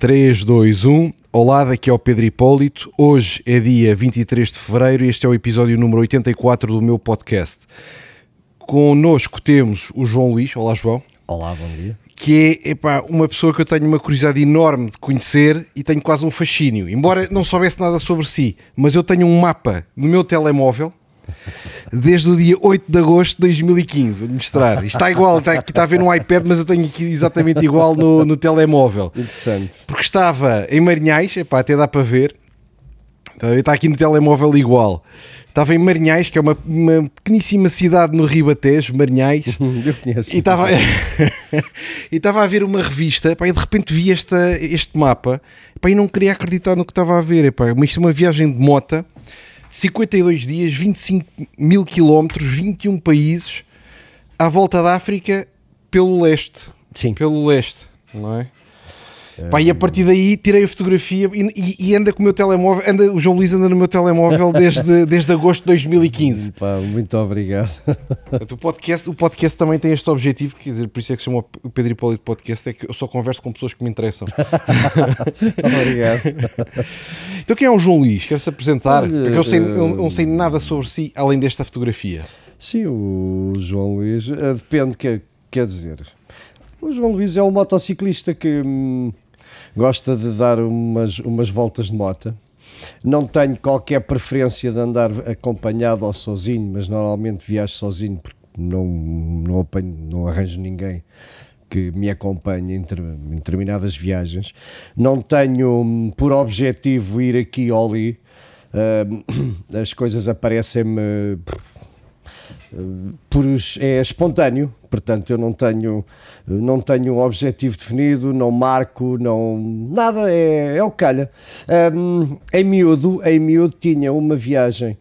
3, 2, 1. Olá, daqui é o Pedro Hipólito. Hoje é dia 23 de fevereiro e este é o episódio número 84 do meu podcast. Connosco temos o João Luís. Olá, João. Olá, bom dia. Que é epá, uma pessoa que eu tenho uma curiosidade enorme de conhecer e tenho quase um fascínio. Embora não soubesse nada sobre si, mas eu tenho um mapa no meu telemóvel desde o dia 8 de agosto de 2015. Vou-lhe mostrar. Isto está igual, está, aqui, está a ver no iPad, mas eu tenho aqui exatamente igual no, no telemóvel. Interessante. Porque estava em Marinhais, epá, até dá para ver. Está aqui no telemóvel igual. Estava em Marinhais, que é uma, uma pequeníssima cidade no Ribatejo, Marinhais. Eu conheço. E estava, e estava a ver uma revista epá, e de repente vi esta, este mapa epá, e não queria acreditar no que estava a ver. Mas isto é uma viagem de mota, 52 dias, 25 mil quilómetros, 21 países, à volta da África pelo leste. Sim. Pelo leste, não é? Pá, e a partir daí tirei a fotografia e, e- anda com o meu telemóvel, anda, o João Luís anda no meu telemóvel desde, desde agosto de 2015. Pá, muito obrigado. O podcast, o podcast também tem este objetivo, quer dizer, por isso é que se chama o Pedro Hipólito Podcast, é que eu só converso com pessoas que me interessam. obrigado. Então quem é o João Luís? Quer se apresentar? Olha, Porque eu, sei, eh, eu não sei nada sobre si, além desta fotografia. Sim, o João Luís, eh, depende, que, quer dizer, o João Luís é um motociclista que hum, gosta de dar umas, umas voltas de moto. Não tenho qualquer preferência de andar acompanhado ou sozinho, mas normalmente viajo sozinho porque não, não, apanho, não arranjo ninguém que me acompanhe em, em determinadas viagens. Não tenho hum, por objetivo ir aqui ou ali. Hum, as coisas aparecem-me por, é espontâneo, portanto eu não tenho não tenho um objetivo definido, não marco, não nada é, é o calha. Hum, em miúdo, em miúdo tinha uma viagem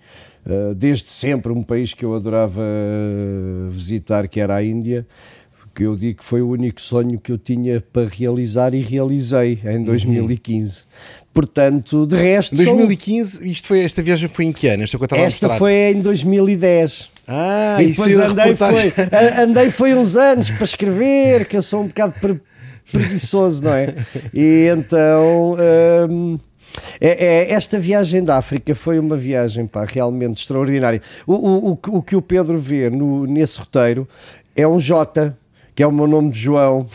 uh, desde sempre um país que eu adorava uh, visitar, que era a Índia. Que eu digo que foi o único sonho que eu tinha para realizar e realizei em 2015. Portanto, de resto, sou- 2015, isto foi, esta viagem foi em que ano? Esta que eu estava a esta mostrar. foi em 2010. Ah, e depois andei reportagem. foi, andei foi uns anos para escrever, que eu sou um bocado pre- preguiçoso, não é? E então hum, é- é- esta viagem da África foi uma viagem pá, realmente extraordinária. O, o, o, que- o que o Pedro vê no, nesse roteiro é um J, que é o meu nome de João.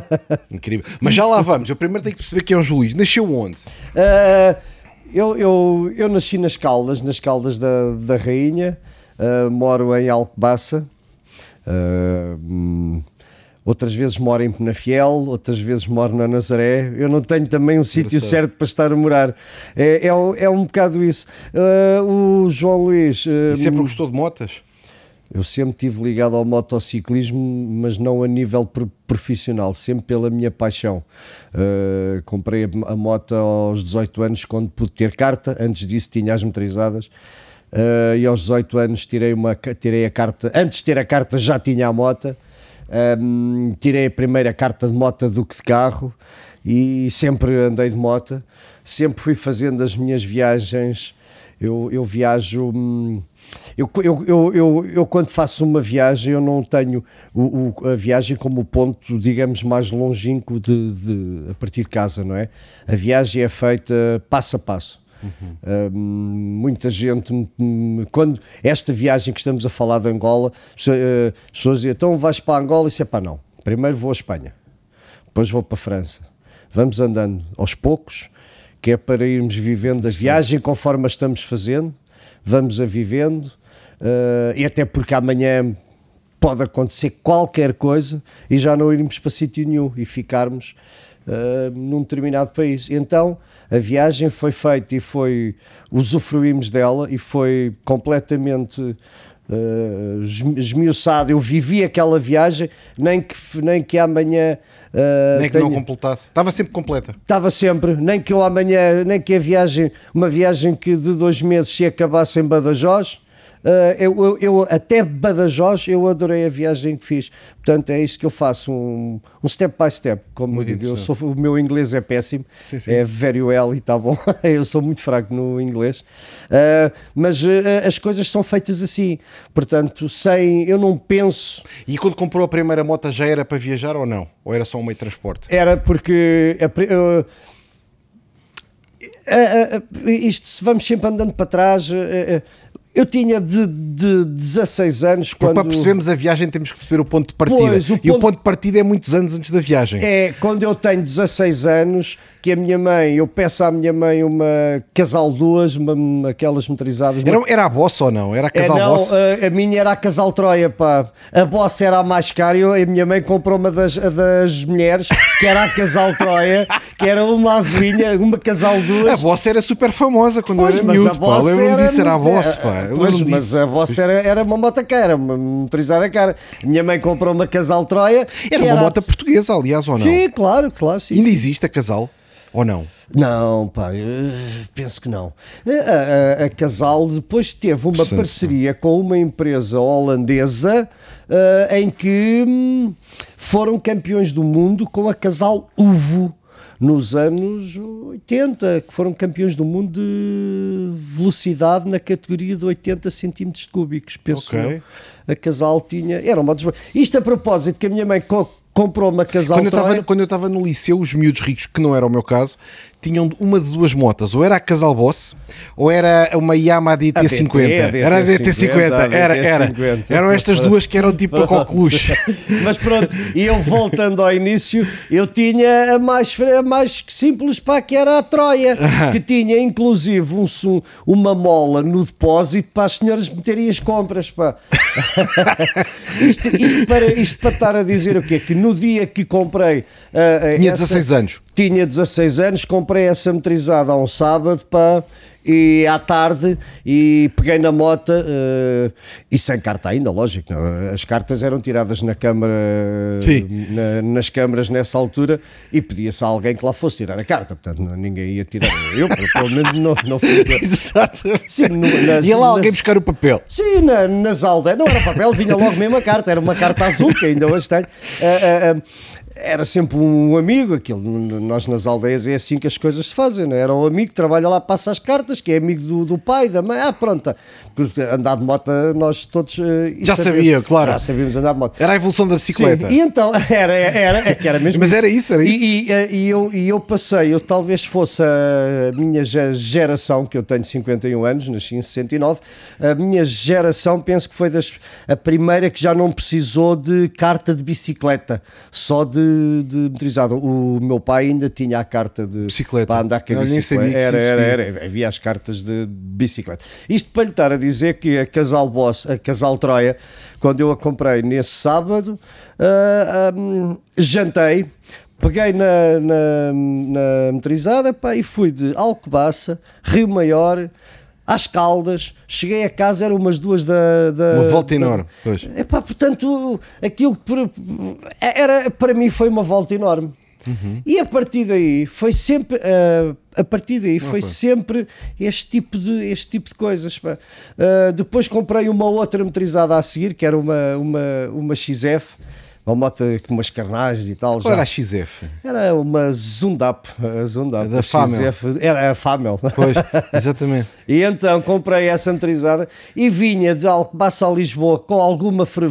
Incrível. Mas já lá vamos. Eu primeiro tenho que perceber quem é o João Luís. Nasceu onde? Uh, eu, eu, eu nasci nas Caldas, nas Caldas da, da Rainha, uh, moro em Alcobaça, uh, outras vezes moro em Penafiel, outras vezes moro na Nazaré. Eu não tenho também um sítio certo para estar a morar. É, é, um- é um bocado isso. Uh, o João Luís. E sempre gostou de motas? eu sempre estive ligado ao motociclismo, mas não a nível pro- profissional, sempre pela minha paixão. Uh, comprei a, a moto aos 18 anos, quando pude ter carta, antes disso tinha as motorizadas. Uh, e aos 18 anos tirei, uma, tirei a carta, antes de ter a carta já tinha a moto. Um, tirei a primeira carta de moto do que de carro e sempre andei de moto. Sempre fui fazendo as minhas viagens. Eu, eu viajo. hum, Eu, eu, eu, eu, eu, quando faço uma viagem, eu não tenho o, o- a viagem como ponto, digamos, mais longínquo de, de- a partir de casa, não é? A viagem é feita passo a passo. Hum, muita gente, quando esta viagem que estamos a falar de Angola, se- eh, as pessoas dizem, então vais para Angola? E disse, pá, não, primeiro vou à Espanha, depois vou para a França. Vamos andando aos poucos, que é para irmos vivendo a viagem conforme a estamos fazendo, vamos a vivendo, eh, e até porque amanhã pode acontecer qualquer coisa e já não irmos para sítio nenhum e ficarmos eh, num determinado país. Então a viagem foi feita e foi usufruímos dela e foi completamente eh, esmi- esmiuçada. Eu vivi aquela viagem, nem que, nem que amanhã eh, Nem que não tenha- completasse. Estava sempre completa. Estava sempre, nem que eu amanhã, nem que a viagem, uma viagem que de dois meses se acabasse em Badajoz, Uh, eu, eu, eu, até Badajoz eu adorei a viagem que fiz. Portanto, é isto que eu faço, um, um step by step, como muito eu digo. Eu sou, o meu inglês é péssimo, sim, sim. é very well e está bom. eu sou muito fraco no inglês. Uh, mas uh, as coisas são feitas assim. Portanto, sem. Eu não penso. E quando comprou a primeira moto já era para viajar ou não? Ou era só um meio de transporte? Era porque. Uh, isto, se vamos sempre andando para trás, eu tinha de, de 16 anos quando... Para percebermos a viagem temos que perceber o ponto de partida. Pois, o ponto... E o ponto de partida é muitos anos antes da viagem. É, quando eu tenho 16 anos que a minha mãe, eu peço à minha mãe uma casal duas, uma, aquelas motorizadas. Era, era a Boss ou não? Era a casal é, não, Boss? A, a, minha era a casal Troia, pá. A Boss era a mais cara e a minha mãe comprou uma das, das mulheres, que era a casal Troia, que era uma azulinha, uma casal duas. A Boss era super famosa quando pois, eu era miúdo, pá. Lembro-me disso, era a Boss, pá. Pois, mas a Boss era, era uma moto cara, uma motorizada cara. Minha mãe comprou uma casal Troia. Era uma era moto a... portuguesa, aliás, ou não? Sim, claro, claro. Sim, Ainda sim. existe a casal? Ou não? Não, pá, penso que não. A, a, a, Casal depois teve uma parceria com uma empresa holandesa uh, em que hum, foram campeões do mundo com a Casal Uvo nos anos 80, que foram campeões do mundo de velocidade na categoria de 80 centímetros cúbicos, penso okay. A Casal tinha... Era uma des... Isto a propósito que a minha mãe comprou uma casal quando eu, estava, quando eu estava no liceu, os miúdos ricos, que não era o meu caso, tinham uma de duas motas, ou era a Casal Boss, ou era uma Yamaha DT50. era a DT50, era, era. Eram estas duas que eram tipo a coqueluche. Mas pronto, e eu voltando ao início, eu tinha a mais, a mais simples, pá, que era a Troia, que tinha inclusive um, uma mola no depósito para as senhoras meterem as compras, pá. isto, isto, para, isto para estar a dizer o quê? Que no dia que comprei... Uh, tinha essa, 16 anos. Tinha 16 anos, comprei essa metrizada a um sábado, pá, e à tarde e peguei na moto uh, e sem carta ainda, lógico, não. as cartas eram tiradas na câmara na, nas câmaras nessa altura e pedia-se a alguém que lá fosse tirar a carta, portanto não, ninguém ia tirar, eu pelo menos não, não fui Exato. Sim, no, nas, ia lá alguém nas, buscar o papel sim, na, nas aldeias, não era papel, vinha logo mesmo a carta, era uma carta azul que ainda hoje tenho uh, uh, era sempre um amigo, aquilo, nós nas aldeias é assim que as coisas se fazem, não é? era um amigo que trabalha lá, passa as cartas, que é amigo do, do pai, da mãe, ah pronto, porque andar de moto nós todos... Uh, já sabia, claro. Já sabíamos andar de moto. Era a evolução da bicicleta. Sim, e então, era, era, é que era mesmo Mas era isso, era isso. E, e, eh, e, eu, e eu passei, eu talvez fosse a minha geração, que eu tenho 51 anos, nasci em 69, a minha geração penso que foi das, a primeira que já não precisou de carta de bicicleta, só de de, motorizado. O meu pai ainda tinha a carta de bicicleta. para andar com a bicicleta. Era, era, era, havia as cartas de bicicleta. Isto para lhe estar a dizer que a Casal Boss, a Casal Troia, quando eu a comprei nesse sábado, uh, ah, um, jantei, peguei na, na, na motorizada pá, e fui de Alcobaça, Rio Maior às Caldas, cheguei a casa, eram umas duas da. da uma volta da, enorme. Pois. Epá, portanto, aquilo que era, para mim foi uma volta enorme. Uhum. E a partir daí foi sempre uh, a partir daí foi sempre este tipo de, este tipo de coisas. Uh, depois comprei uma outra motorizada a seguir, que era uma, uma, uma XF uma moto com umas carnagens e tal. Qual já. era a XF? Era uma Zundap. A Zundap. Da Famel. XF, era a Famel. Pois, exatamente. e então comprei essa motorizada e vinha de Alcobaça a Lisboa com alguma fre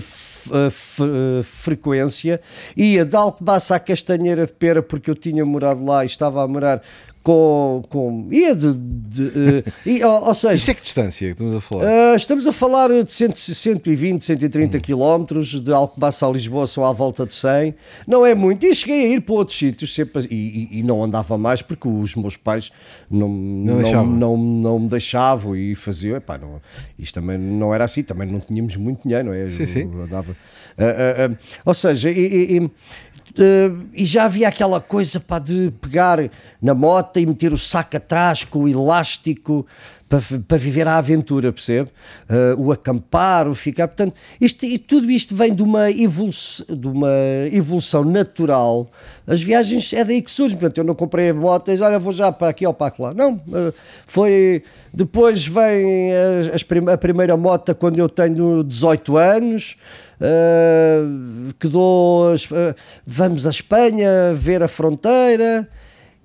frequência. Ia de Alcobaça à Castanheira de Pera porque eu tinha morado lá e estava a morar com, com ia de, de uh, e, ou, ou, seja, isso é que distância que estamos a falar? Uh, estamos a falar de 100, 120, 130 uhum. km de Alcobaça a Lisboa são à volta de 100 não é muito, e cheguei a ir para outros sítios sempre, e, e, e não andava mais porque os meus pais não, não, não, não, não me deixavam e faziam, epá, não, isto também não era assim, também não tínhamos muito dinheiro não é? Sim, sim. andava, uh, ou seja, e, Uh, e já havia aquela coisa pá, de pegar na moto e meter o saco atrás com o elástico para, para viver a aventura, percebe? Uh, o acampar, o ficar. Portanto, isto, e tudo isto vem de uma, evolução, de uma evolução natural. As viagens é daí que surge. Portanto, eu não comprei motas, olha, vou já para aqui ou para lá. Não, uh, foi. Depois vem a, primeira moto quando eu tenho 18 anos. Uh, que dou. Vamos à Espanha ver a fronteira.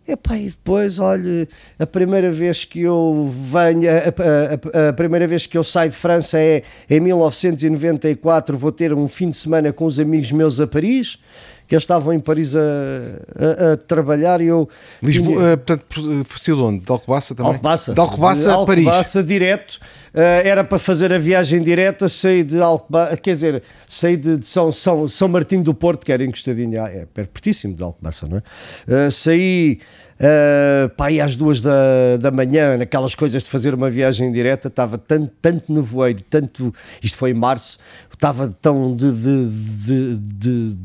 Epá, e depois, olha, a primeira vez que eu venho, a, a, a, primeira vez que eu saio de França é em 1994, vou ter um fim de semana com os amigos meus a Paris, que eles estavam em Paris a, a, a trabalhar e eu... Lisboa, tinha... uh, portanto, saiu de onde? De Alcobaça também? Alcobaça. De Alcobaça a Paris. Alcobaça, direto. Uh, era para fazer a viagem direta, saí de Alcobaça, quer dizer, saí de, de São, São, São Martinho do Porto, que era encostadinho, é pertíssimo de Alcobaça, não é? Uh, saí uh, pá, às duas da, da manhã, naquelas coisas de fazer uma viagem direta, estava tanto, tanto nevoeiro, tanto, isto foi em março, estava tão de, de, de, de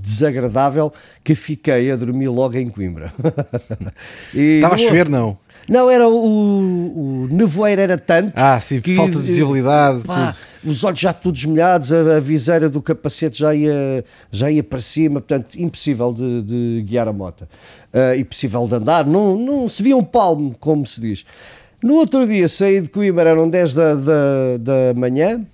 desagradável que fiquei a dormir logo em Coimbra. Estava a chover, não? Não, era o, o nevoeiro era tanto. Ah, sim, que, falta de visibilidade. Pá, os olhos já todos molhados, a, a, viseira do capacete já ia, já ia para cima, portanto, impossível de, de guiar a moto. Uh, impossível de andar, não, não se via um palmo, como se diz. No outro dia saí de Coimbra, eram 10 da, da, da manhã,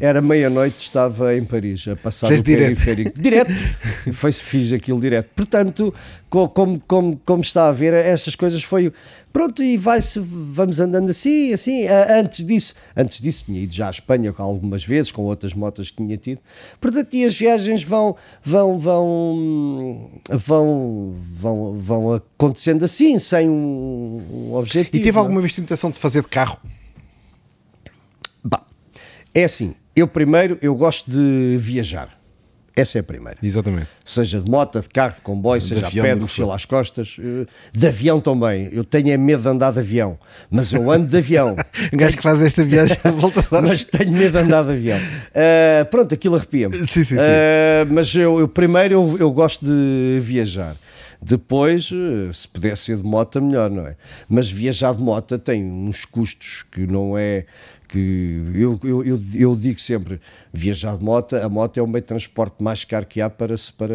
era meia-noite, estava em Paris a passar Fez o direto. periférico. Direto. Foi-se, fiz aquilo direto. Portanto, como, como, como está a ver, essas coisas foi. Pronto, e vai-se, vamos andando assim, assim. Antes disso, antes disso, tinha ido já à Espanha algumas vezes, com outras motas que tinha tido. Portanto, e as viagens vão, vão, vão, vão, vão, vão acontecendo assim, sem um, um objetivo. E teve alguma vez tentação de fazer de carro? É assim, eu primeiro, eu gosto de viajar. Essa é a primeira. Exatamente. Seja de moto, de carro, de comboio, de seja a pé, de mochila às costas. Eh, de avião também. Eu tenho é medo de andar de avião. Mas eu ando de avião. um gajo que faz esta viagem volta Mas tenho medo de andar de avião. Uh, pronto, aquilo arrepia-me. Sim, sim, sim. Uh, mas eu, eu primeiro eu, eu, gosto de viajar. Depois, se puder ser de moto, melhor, não é? Mas viajar de moto tem uns custos que não é que eu, eu, eu, eu, digo sempre, viajar de moto, a moto é o meio de transporte mais caro que há para, para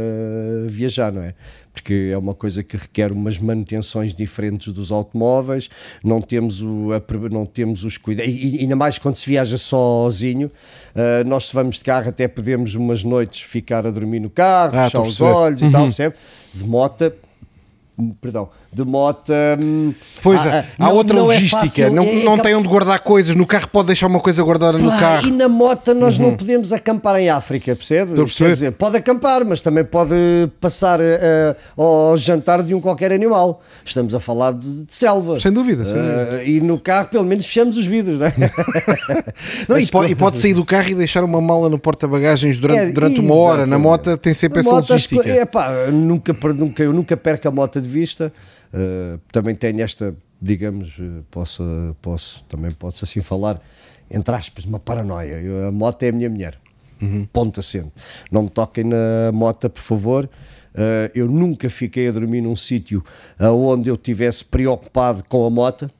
viajar, não é? Porque é uma coisa que requer umas manutenções diferentes dos automóveis, não temos, o, a, não temos os cuidados, e ainda mais quando se viaja sozinho, uh, nós se vamos de carro até podemos umas noites ficar a dormir no carro, ah, fechar os olhos uhum. e tal, percebe? De moto perdão, de moto. Hum, pois é, há não, outra não é logística, é fácil, não, é, não tem onde guardar coisas, no carro pode deixar uma coisa guardada no carro. E na moto nós uhum. não podemos acampar em África, percebe? Quer dizer, pode acampar, mas também pode passar uh, ao jantar de um qualquer animal. Estamos a falar de, de selva. Sem dúvida. Sem dúvida. Uh, e no carro, pelo menos, fechamos os vidros, não é? não, e, pode, e, pode, sair do carro e deixar uma mala no porta-bagagens durante, é, durante uma hora. Na moto tem sempre essa logística. É pá, nunca, nunca, eu nunca perco a moto de vista. Uh, também tenho esta, digamos, eh, posso, posso, também posso assim falar, entre aspas, uma paranoia. Eu, a moto é a minha mulher. Uhum. Ponto acento. Não me toquem na moto, por favor. Uh, eu nunca fiquei a dormir num sítio onde eu tivesse preocupado com a moto.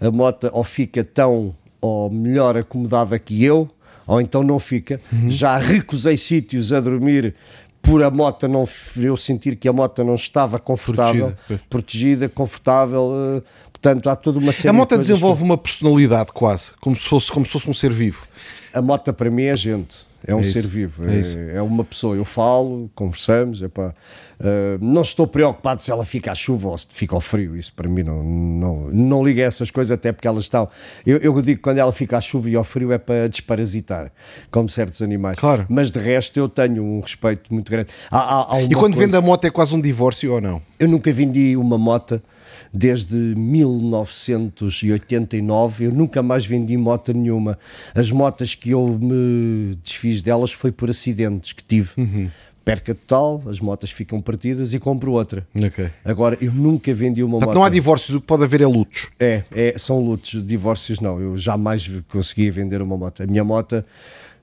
A moto ou fica tão ou melhor acomodada que eu, ou então não fica. Uhum. Já recusei sítios a dormir por a moto não eu sentir que a moto não estava confortável, protegida, protegida confortável, uh, portanto há toda uma série A moto de desenvolve que... uma personalidade quase, como se fosse como se fosse um ser vivo. A moto para mim é gente, é um é ser vivo, é, é, é, uma pessoa. Eu falo, conversamos, uh, não estou preocupado se ela fica à chuva ou se fica ao frio. Isso para mim não, não, não liga a essas coisas, até porque elas estão. Eu, eu digo que quando ela fica à chuva e ao frio é para desparasitar, como certos animais. Claro. Mas de resto eu tenho um respeito muito grande. Há, há, há e quando coisa... vende a moto é quase um divórcio ou não? Eu nunca vendi uma moto desde 1989. Eu nunca mais vendi moto nenhuma. As motas que eu me desfiz delas foi por acidentes que tive. Uhum. Perca total, as motas ficam partidas e compro outra. Okay. Agora, eu nunca vendi uma Portanto, moto. Não há divórcios, o que pode haver é lutos. É, é, são lutos. Divórcios não. Eu jamais consegui vender uma moto. A minha moto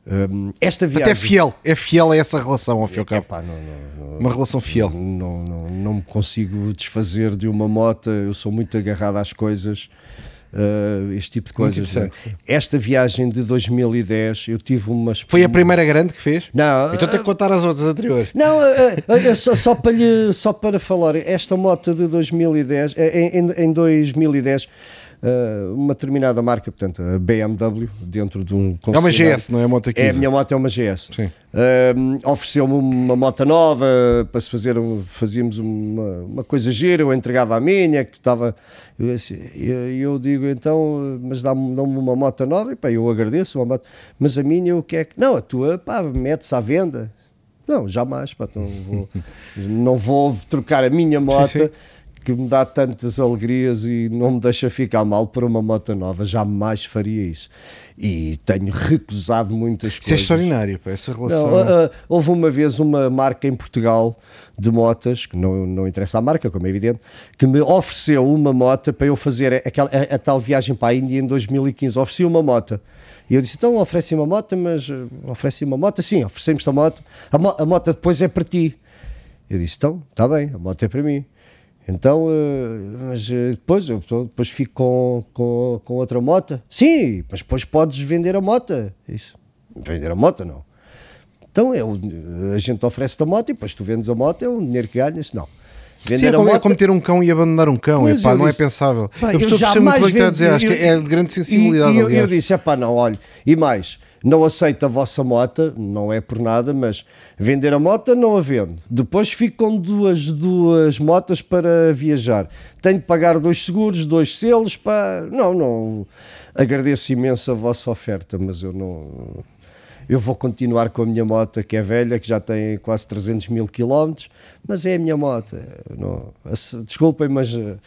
Hum, esta viagem. Até fiel, é fiel a essa relação, ao fim e ao cabo. Epá, não, não, não, Uma relação fiel. não, não, não me consigo desfazer de uma moto, eu sou muito agarrado às coisas, uh, este tipo de coisas. interessante. Esta viagem de 2010, eu tive uma Foi a primeira grande que fez? Não, Então tem que contar as outras anteriores. Não, eh, só, só para lhe, só para falar, esta moto de 2010, eh, em, em- em 2010, eh, uma determinada marca, portanto, a BMW, dentro de um É uma GS, não é a moto aqui? É, a minha moto é uma GS. Sim. Um, Ofereceu-me uma moto nova para se fazer, um- fazíamos uma, uma coisa gira, eu entregava a minha, que estava. Eu, assim, eu, digo então, mas dá-me dá uma moto nova, e pá, eu agradeço uma moto, mas a minha o que é que. Não, a tua, pá, mete-se à venda. Não, jamais, pá, não vou, não vou trocar a minha moto. sim. Que me dá tantas alegrias e não me deixa ficar mal por uma moto nova, jamais faria isso. E tenho recusado muitas Isso é coisas. extraordinário, pá, essa relação. Não, ah, ah, houve uma vez uma marca em Portugal de motas, que não, não interessa a marca, como é evidente, que me ofereceu uma moto para eu fazer aquela, a, a tal viagem para a Índia em 2015. Ofereci uma moto. E eu disse: então oferece uma moto, mas ah, oferece uma moto? Sim, oferecemos-te a moto. A, mo- a moto depois é para ti. Eu disse: então, está bem, a moto é para mim. Então, eh, mas eh, depois, eu depois fico com, com, com outra moto. Sim, mas depois podes vender a moto. Isso. Vender a moto, não. Então é, o- a gente oferece-te a moto e depois tu vendes a moto, é um dinheiro que ganhas. Não. Sim, Vender é, como, é moto. como ter um cão e abandonar um cão. Epá, eu não disse, é pensável. Pá, eu estou a perceber muito bem o que está a dizer. Acho que é de grande sensibilidade, e, e eu, eu disse: é pá, não, olha, e mais, não aceito a vossa moto, não é por nada, mas vender a moto não a vendo. Depois fico com duas, duas motas para viajar. Tenho que pagar dois seguros, dois selos, pá. Não, não. Agradeço imenso a vossa oferta, mas eu não. Eu vou continuar com a minha moto, que é velha, que já tem quase 300 mil quilómetros, mas é a minha moto. Não, desculpem, mas eh,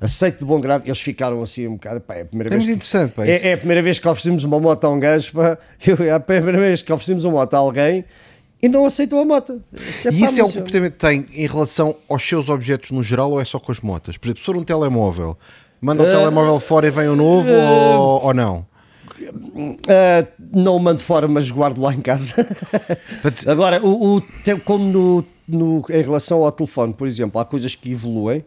aceito de bom grado. Eles ficaram assim um bocado. Pá, é a primeira É vez muito interessante, pá, é, é a primeira vez que oferecemos uma moto a um gajo, pá. Eu, é a primeira vez que oferecemos uma moto a alguém e não aceitam a moto. Isso E pá, isso é o comportamento que tem em relação aos seus objetos no geral ou é só com as motas? Por exemplo, se for um telemóvel, manda o Eh, telemóvel fora e vem um novo ou, ou não? Ah, não o mando fora, mas guardo lá em casa. Agora, o, o- como no, no- em relação ao telefone, por exemplo, há coisas que evoluem,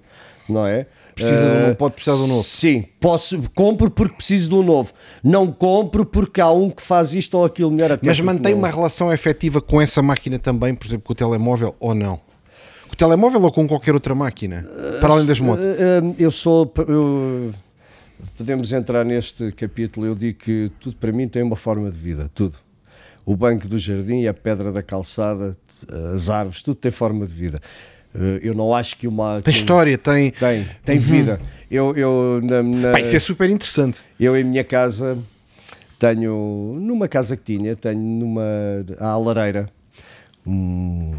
não é? Precisa de um- Ah, pode precisar de um novo. Sim, posso, compro porque preciso de um novo. Não compro porque há um que faz isto ou aquilo melhor até Mas mantém uma relação efetiva com essa máquina também, por exemplo, com o telemóvel ou não? Com o telemóvel ou com qualquer outra máquina? Para além das motos? Ah, ah, Eu sou. eu- podemos entrar neste capítulo. Eu digo que tudo para mim tem uma forma de vida. Tudo. O banco do jardim, a pedra da calçada, as árvores, tudo tem forma de vida. Ah, Eu não acho que uma. Tem que- história, tem. Tem, tem vida. Eu, eu, na, na- Pá, isso é super interessante. eu em minha casa tenho, numa casa que tinha, tenho numa à lareira um,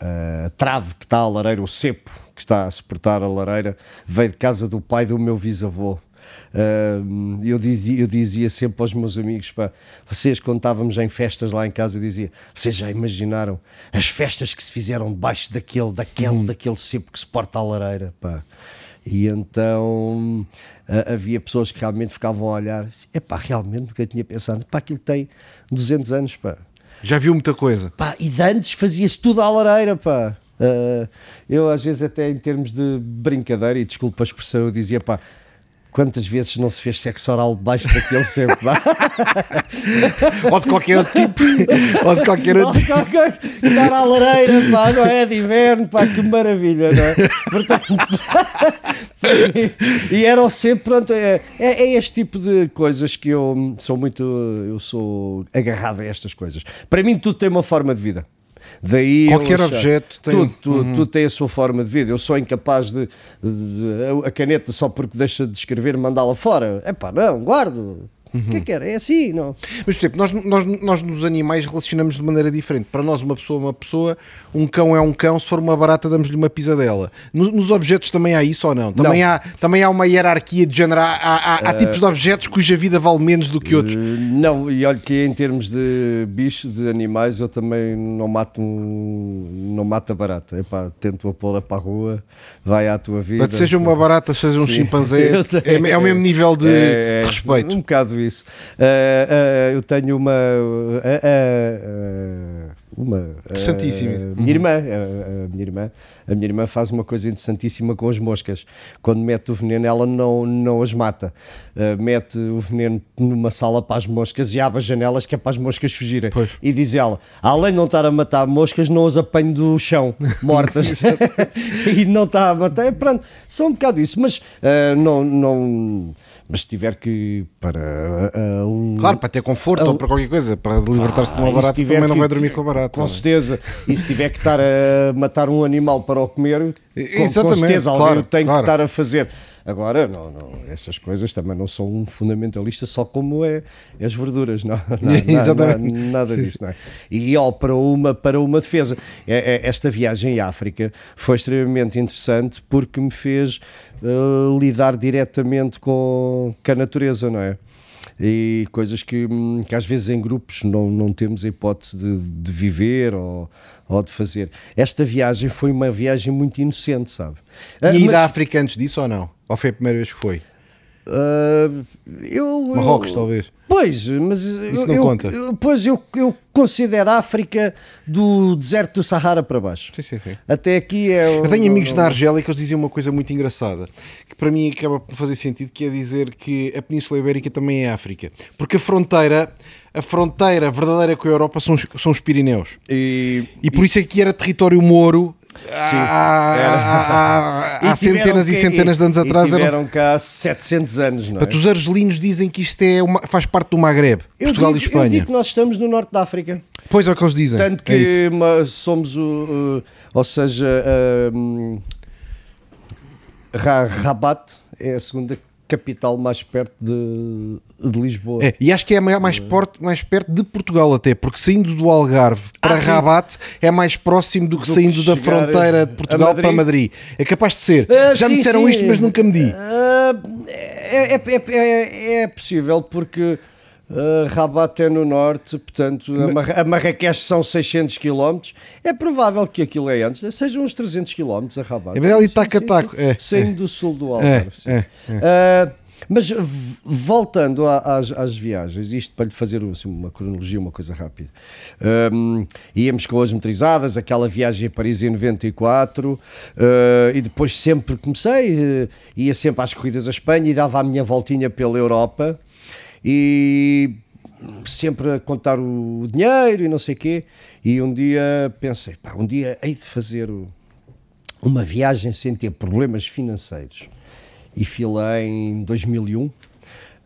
a trave que está à lareira, o cepo que está a suportar a lareira, veio de casa do pai do meu bisavô. Eu, dizia, eu dizia sempre aos meus amigos, pá, vocês quando estávamos em festas lá em casa, eu dizia, vocês já imaginaram as festas que se fizeram debaixo daquele, daquele, daquele cepo que suporta a lareira, pá. E então havia pessoas que realmente ficavam a olhar, é pá, realmente nunca tinha pensado, pá, aquilo tem 200 anos, pá. Já viu muita coisa. Pá, e de antes fazia-se tudo à lareira, pá. Ah, eu às vezes até em termos de brincadeira, e desculpa a expressão, eu dizia, pá, quantas vezes não se fez sexo oral debaixo daquele sempre? Ou de qualquer outro tipo. ou de qualquer outro tipo. Estar à lareira, pá, não é de inverno, pá, que maravilha, não é? Portanto, e eram sempre, pronto, é, é, é este tipo de coisas que eu sou muito, eu sou agarrado a estas coisas. Para mim tudo tem uma forma de vida. Daí Qualquer objeto tem- Tudo, tudo, tudo tem a sua forma de vida. Eu sou incapaz de, de- de- a caneta só porque deixa de escrever mandá-la fora. É pá, não, guardo. O que é que era? É assim, não. Mas, por exemplo, nós, nós, nós nos animais relacionamos de maneira diferente. Para nós, uma pessoa é uma pessoa, um cão é um cão, se for uma barata, damos-lhe uma pisadela. No- Nos objetos também há isso ou não? Também, Não. Há, também há uma hierarquia de género. Há, há- há- há tipos de objetos cuja vida vale menos do que outros. Eh, Não, e olha que em termos de bichos, de animais, eu também não mato um, não mato a barata. Epá, tento-a pô-la para a rua, vai à tua vida. Que seja uma barata, seja um Sim. chimpanzé, é, é o mesmo nível de, É, é, de respeito. Um bocado isso. Uh, uh, eu tenho uma. Uh, uma minha irmã, a, a, minha irmã, a minha irmã faz uma coisa interessantíssima com as moscas. Quando mete o veneno, ela não, não as mata. Uh, mete o veneno numa sala para as moscas e abre as janelas que é para as moscas fugirem. Pois. E diz ela: além de não estar a matar moscas, não as apanho do chão, mortas. e não está a matar. Pronto, só um bocado isso. Mas uh, não. não mas se tiver que para uh, claro para ter conforto uh, ou para qualquer coisa para libertar-se ah, de uma barata também que, não vai dormir com a barata com certeza. E se tiver que estar a matar um animal para o comer Exatamente, com, certeza claro, alguém tem claro. que estar a fazer Agora, não, não, essas coisas também não são um fundamentalista só como é, é as verduras, não, não, não nada disso. Não é? E ó, para uma, para uma defesa, é, é, esta viagem à África foi extremamente interessante porque me fez uh, lidar diretamente com, com a natureza, não é? e coisas que, hum, que, às vezes em grupos não, não temos a hipótese de, de viver ou, ou, de fazer. Esta viagem foi uma viagem muito inocente, sabe? E uh, mas... África antes disso ou não? Ou foi a primeira vez que foi? Uh, eu, Marrocos, eu, talvez. Pois, mas Isso não eu, conta. Eu, pois eu, eu considero a África do deserto do Sahara para baixo. Sim, sim, sim. Até aqui é. Eu tenho amigos na Argélia que eles diziam uma coisa muito engraçada, que para mim acaba por fazer sentido, que é dizer que a Península Ibérica também é África. Porque a fronteira a fronteira verdadeira com a Europa são os, são os Pirineus. E, e por isso é que era território moro há, há, há centenas e centenas de anos atrás. E tiveram cá 700 anos, não é? Os argelinos dizem que isto é uma, faz parte do Maghreb, eu Portugal digo, e Espanha. Eu digo que nós estamos no norte da África. Pois é o que eles dizem. Tanto é que é somos, uh, ou seja, uh, Rabat é a segunda capital mais perto de, de Lisboa. É, e acho que é mais, perto, mais perto de Portugal até, porque saindo do Algarve para ah, Rabat é mais próximo do que do saindo que da fronteira de Portugal Madrid. para Madrid. É capaz de ser. Uh, Já sim, me disseram sim. isto, mas nunca me di. Uh, é, é, é, é, possível porque Uh, Rabat é no norte, portanto, a, Mar a Marrakech são 600 km. É provável que aquilo é antes, sejam uns 300 km a Rabat. É ali taco a taco. É, Saindo é. do sul do Algarve. É, é, uh, mas voltando às, às, viagens, isto para lhe fazer assim, uma cronologia, uma coisa rápida. Um, íamos com as motorizadas, aquela viagem a Paris em 94, uh, e depois sempre comecei, uh, ia sempre às corridas à Espanha e dava a minha voltinha pela Europa e sempre a contar o dinheiro e não sei o quê. E um dia pensei, pá, um dia hei de fazer uma viagem sem ter problemas financeiros. E fui lá em 2001. Uh,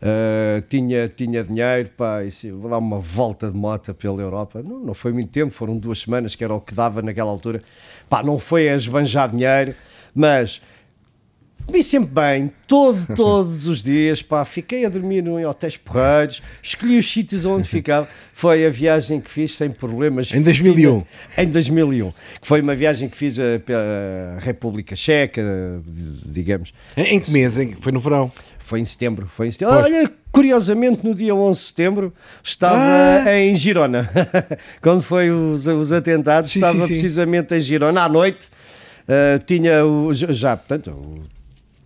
ah, tinha, tinha dinheiro, pá, e vou dar uma volta de moto pela Europa. Não, não foi muito tempo, foram duas semanas, que era o que dava naquela altura. Pá, não foi a esbanjar dinheiro, mas Comi sempre bem, todo, todos os dias, pá, fiquei a dormir em hotéis porreiros, escolhi os sítios onde ficava. Foi a viagem que fiz sem problemas. Em 2001. Em 2001. Que foi uma viagem que fiz eh, pela República Checa, digamos. Em, que mês? Foi no verão? Foi em setembro. Foi em setembro. Foi. Olha, curiosamente, no dia 11 de setembro, estava ah. em Girona. Quando foi os, os atentados, sim, estava sim, sim. precisamente em Girona, à noite. Uh, tinha o, já, portanto, o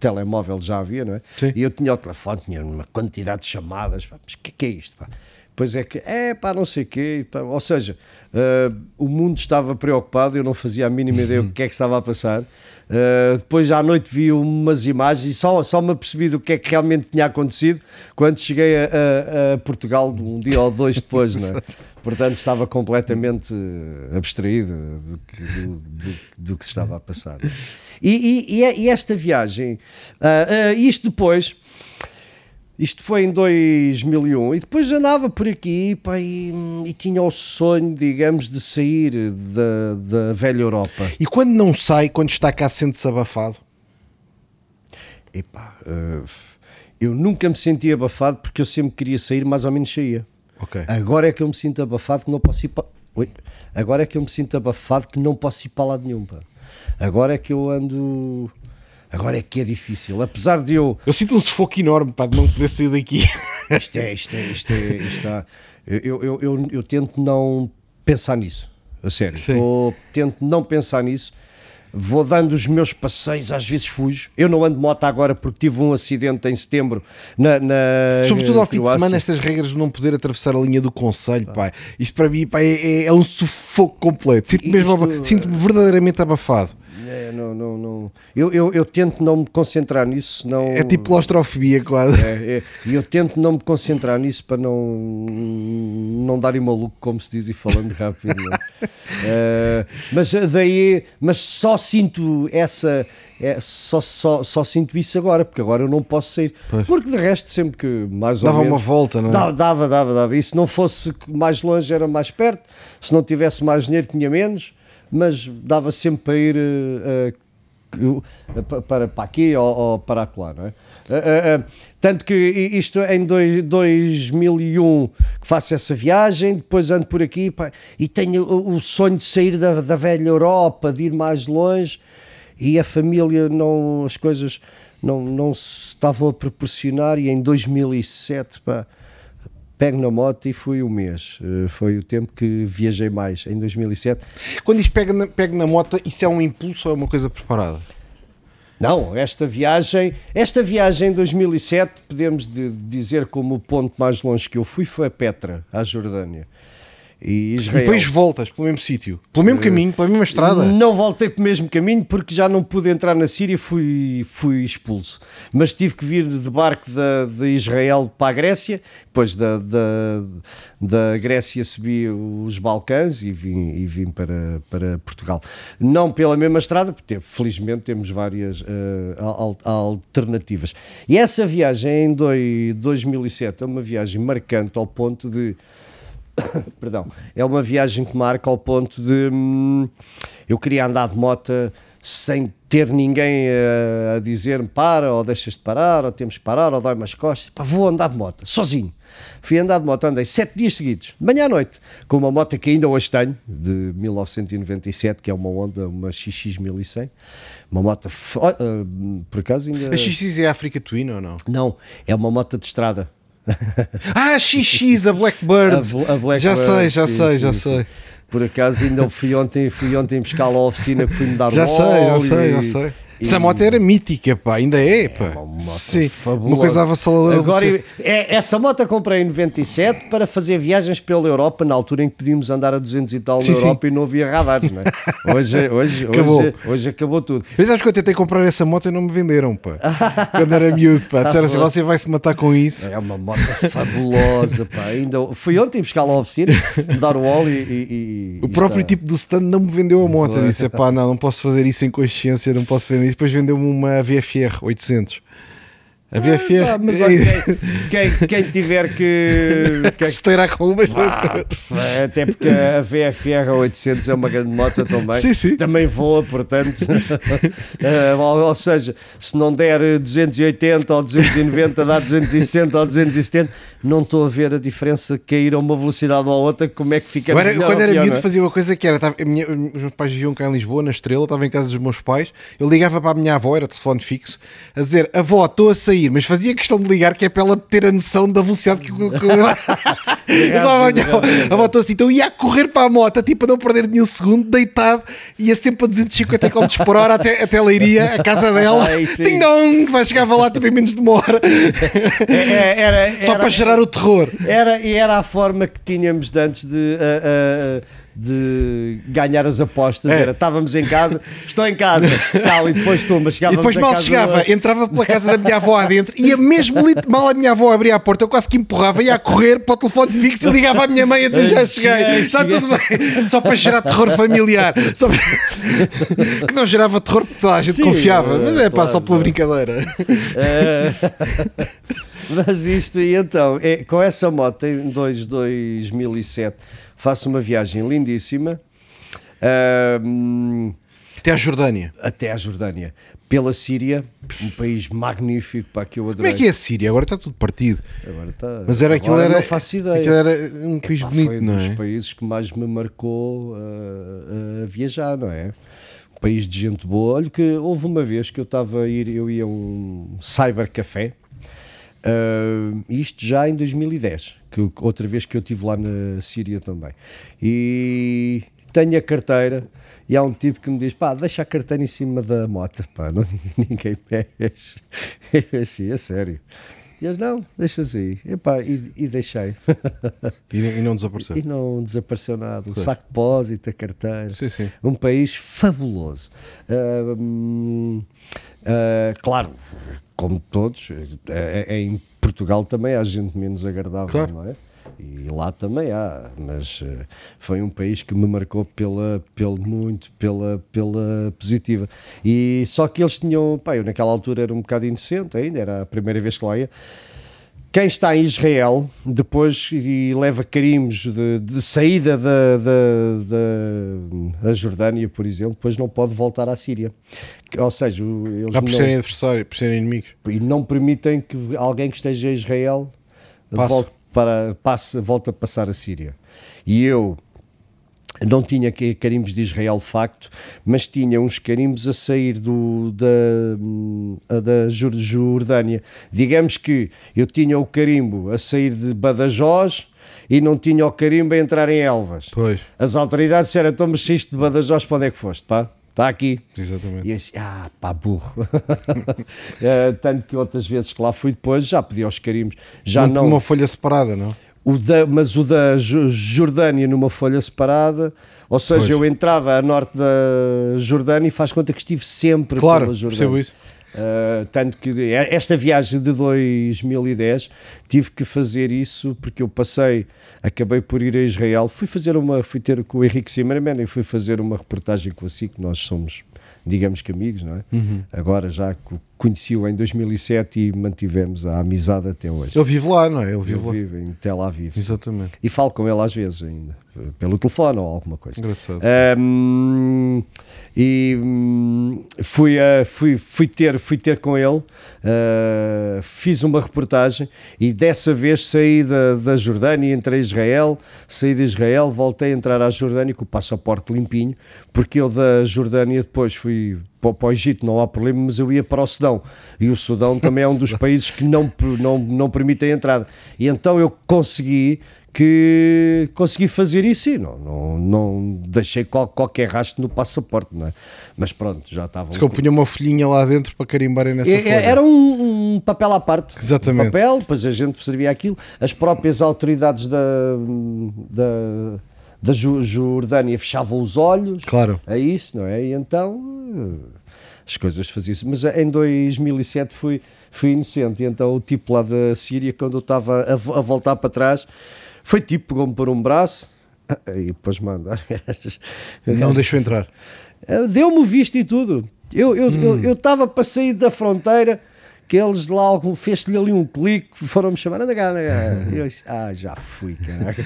telemóvel já havia, não é? Sim. E eu tinha o telefone, tinha uma quantidade de chamadas, pá, mas o que, que é isto? Pá? Pois é que, é pá, não sei o quê, pá. ou seja, uh, o mundo estava preocupado, eu não fazia a mínima ideia o que é que estava a passar. Uh, depois à noite vi umas imagens e só, só me apercebi do que é que realmente tinha acontecido quando cheguei a, a, a Portugal um dia ou dois depois, não é? Portanto, estava completamente abstraído do que, do, do, do que se estava a passar. E, e, e é, esta viagem, uh, uh, isto depois, isto foi em 2001, e depois andava por aqui pá, e, e, tinha o sonho, digamos, de sair da, da velha Europa. E quando não sai, quando está cá, sente-se abafado? Epá, uh, eu nunca me senti abafado porque eu sempre queria sair, mais ou menos saía. Okay. Agora é que eu me sinto abafado que não posso ir para. Agora é que eu me sinto abafado que não posso ir para lado nenhum. Pá. Agora é que eu ando. Agora é que é difícil. Apesar de eu. Eu sinto um sufoco enorme para não poder sair daqui. Isto é, isto é, isto é. Isto é eu, eu, eu, eu, tento não pensar nisso. A sério. Tô, tento não pensar nisso. vou dando os meus passeios, às vezes fujo. Eu não ando de moto agora porque tive um acidente em setembro na. na Sobretudo ao fim de semana, estas regras de não poder atravessar a linha do Conselho, pá. Isto para mim pá, é, é- é um sufoco completo. Sinto-me mesmo Isto- sinto-me verdadeiramente abafado. É, não, não, não. Eu, eu, eu tento não me concentrar nisso, não. É tipo claustrofobia quase. É, é. E eu tento não me concentrar nisso para não, não darem maluco, como se diz, e falando rápido. Eh, mas daí, mas só sinto essa. É, só, só, só sinto isso agora, porque agora eu não posso sair. Porque de resto, sempre que mais ou Dava menos. uma volta, não é? Dava, dava, dava, dava. E se não fosse mais longe, era mais perto. Se não tivesse mais dinheiro, tinha menos. Mas dava sempre para ir eh, eh, pa- para, para aqui ou, ou para lá, não é? Eh, eh, eh, tanto que isto em dois- 2001 que faço essa viagem, depois ando por aqui pá, e tenho o, o sonho de sair da, da velha Europa, de ir mais longe e a família não, as coisas não, não se estavam a proporcionar e em 2007 pá, pego na moto e fui um mês. Eh, Foi o tempo que viajei mais, em 2007. Quando diz pega na, pega na moto, isso é um impulso ou é uma coisa preparada? Não, esta viagem, esta viagem em 2007, podemos de- dizer como o ponto mais longe que eu fui foi a Petra, à Jordânia. E E Israel. depois voltas pelo mesmo sítio, pelo mesmo caminho, pela mesma estrada. Não voltei pelo mesmo caminho porque já não pude entrar na Síria, fui, fui expulso. Mas tive que vir de barco da, de Israel para a Grécia, depois da, da, da Grécia subi os Balcãs e vim, e vim para, para Portugal. Não pela mesma estrada, porque felizmente temos várias eh, al- alternativas. E essa viagem em doi- 2007 é uma viagem marcante ao ponto de perdão, é uma viagem que marca ao ponto de hum, eu queria andar de moto sem ter ninguém a, a dizer-me para, ou deixas de parar, ou temos de parar, ou dói-me as costas. Pá, vou andar de moto, sozinho. Fui andar de moto, andei sete dias seguidos, manhã à noite, com uma moto que ainda hoje tenho, de 1997, que é uma Honda, uma XX 1100. Uma moto, ah, por acaso ainda... A XX é a África Twin ou não? Não, é uma moto de estrada. Ah, XX, a Blackbird! A a Blackbird, já sei, já sim, sei, sim, já sim. sei. Por acaso ainda fui ontem, fui ontem buscá-la à oficina que fui-me dar Já um sei, já sei, já sei. Essa moto era mítica, pá, ainda é, pá. uma moto Sim, fabulosa. uma coisa avassaladora do Agora, é, essa moto a comprei em 97 para fazer viagens pela Europa, na altura em que podíamos andar a 200 e tal na sim. Europa e não havia radares, não é? Hoje, hoje, Acabou. hoje, hoje acabou tudo. Mas sabes que eu tentei comprar essa moto e não me venderam, pá. Quando era miúdo, pá. Disseram assim: você vai se matar com isso. É uma moto fabulosa, pá. Ainda, fui ontem buscar-la à oficina, dar o óleo e. e- O e próprio está. tipo do stand não me vendeu a moto. Eu disse: pá, não, não posso fazer isso em consciência, não posso vender isso. Depois vendeu-me uma VFR 800. A VFR. Ah, mas olha, quem, quem, quem tiver que. que quem- se com uma. Ah, até porque a VFR 800 é uma grande moto também. Sim, sim. Também voa, portanto. Eh, ou, ou seja, se não der 280 ou 290, dá 260 ou 270, não estou a ver a diferença cair a uma velocidade ou a outra. Como é que fica era- melhor quando era miúdo é? fazia uma coisa que era, tava- minha- os meus pais viviam cá em Lisboa, na Estrela, estava em casa dos meus pais, eu ligava para a minha avó, era telefone fixo, a dizer, avó, estou a sair, mas fazia questão de ligar que é para ela ter a noção da velocidade que, eu estava a estou assim, então ia a correr para a moto, tipo a não perder nenhum segundo, deitado, ia sempre a 250 km por hora até, até Leiria, a casa dela, ding dong, vai chegava lá tipo em menos de uma hora, É, é, era, só era- para gerar o terror. Era, e era a forma que tínhamos de antes de, ah, ah, de ganhar as apostas. É. Era, estávamos em casa, estou em casa, tal, e depois tu, mas E depois mal chegava, do- entrava pela casa da minha avó adentro, ia mesmo mal a minha avó abria a porta, eu quase que empurrava, ia a correr para o telefone fixo e ligava à minha mãe a dizer já cheguei, está tudo bem, só para gerar terror familiar, para- que não gerava terror porque toda a gente Sim, confiava, é, mas é pá, claro, só pela brincadeira. Ah, mas isto, e então, é, com essa moto em 2, 2007, faço uma viagem lindíssima. hum, Até à Jordânia. até à Jordânia, pela Síria, um país magnífico para que eu Como adorei. é que é a Síria? Agora está tudo partido. Agora está- Mas era aquilo era, não faço ideia. aquilo era um país bonito, foi não um dos é? países que mais me marcou uh, a viajar, não é? Um país de gente boa. Olha que houve uma vez que eu estava a ir, eu ia a um cybercafé, uh, isto já em 2010, que outra vez que eu estive lá na Síria também. E tenho a carteira e há um tipo que me diz, pá, deixa a carteira em cima da moto, pá, não, ninguém mexe. Eu assim, é sério. E eles, não, deixa-se aí. E, pá, e, e deixei. E, e não desapareceu. E não desapareceu nada. O saco de depósito, a carteira. Sim, sim. Um país fabuloso. Hum, ah, claro, como todos, é, é em Portugal também há gente menos agradável, Claro. não é? E lá também há, mas eh, foi um país que me marcou pela, pelo, muito pela, pela positiva. E só que eles tinham, pá, eu naquela altura era um bocado inocente ainda, era a primeira vez que lá ia. Quem está em Israel depois e leva carimbos de, de saída da, da, da, Jordânia, por exemplo, depois não pode voltar à Síria. Ou seja, eles Já por não, serem adversários, por serem inimigos. e não permitem que alguém que esteja em Israel volte, para, passe, volte a passar a Síria. E eu não tinha carimbos de Israel de facto, mas tinha uns carimbos a sair do, da, da Jor- Jordânia. Digamos que eu tinha o carimbo a sair de Badajoz e não tinha o carimbo a entrar em Elvas. Pois, As autoridades disseram, então mas se isto de Badajoz, para onde é que foste? Pá? Está aqui. exatamente. E eu disse, ah, pá, burro. Eh, tanto que outras vezes que lá fui depois já pedi aos carimbos. Já Não, não. Uma folha separada, não? O da, mas o da Jordânia numa folha separada. Ou seja, Pois. eu entrava a norte da Jordânia e faz conta que estive sempre Claro, pela Jordânia. percebo isso. Uh, tanto que esta viagem de 2010 tive que fazer isso porque eu passei, acabei por ir a Israel, fui fazer uma, fui ter com o Henrique Zimmermann e fui fazer uma reportagem com a SIC, nós somos, digamos que amigos, não é? Uhum. Agora já co- conheci-o em 2007 e mantivemos a amizade até hoje. Ele vive lá, não é? Ele vive Eu lá. em Tel Aviv Exatamente. e falo com ele às vezes ainda, pelo telefone ou alguma coisa. Engraçado. Um, e hum, fui, a- fui, fui, ter, fui ter com ele, uh, fiz uma reportagem e dessa vez saí da, da Jordânia, entrei em Israel, saí de Israel, voltei a entrar à Jordânia com o passaporte limpinho, porque eu da Jordânia depois fui para, para o Egito, não há problema, mas eu ia para o Sudão e o Sudão também é um dos países que não, não, não permitem a entrada. E então eu consegui que consegui fazer isso e não, não, não deixei qual- qualquer rastro no passaporte, não é? Mas pronto, já estava. Se que eu punha uma folhinha lá dentro para carimbarem nessa É- folha. é- Era um, um papel à parte. Exatamente. Um papel, depois a gente servia aquilo. As próprias autoridades da, da, da Jordânia fechavam os olhos Claro. a isso, não é? E então as coisas faziam-se. Mas em 2007 fui, fui inocente. E então o tipo lá da Síria, quando eu estava a, a voltar para trás, foi tipo, pegou-me por um braço e depois mandar. Não deixou entrar. Eh, Deu-me o visto e tudo. Eu estava eu, eu, estava para sair da fronteira, que eles lá fez-lhe ali um clique, foram-me chamar, anda cá, anda cá. Eu ah, já fui, caraca.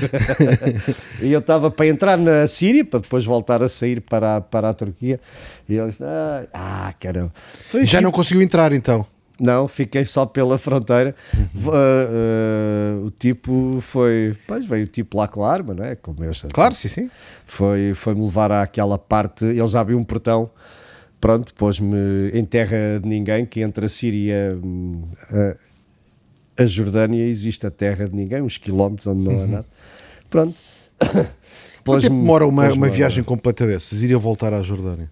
e eu estava para entrar na Síria, para depois voltar a sair para, a- para a Turquia. E ele disse, ah, ah caramba. Foi Já tipo- não conseguiu entrar então. Não, fiquei só pela fronteira. Uh, uh, o tipo foi. Pois veio o tipo lá com a arma, não é? Como eu. Claro, sim, sim. Foi, foi-me levar àquela parte. Eles abriam um portão, pronto, pôs-me em terra de ninguém, que entre a Síria hum, a, a Jordânia existe a terra de ninguém, uns quilómetros onde não há nada. Pronto. Quanto tempo Pôs-me- demora uma, uma viagem completa dessas? Ir a voltar à Jordânia?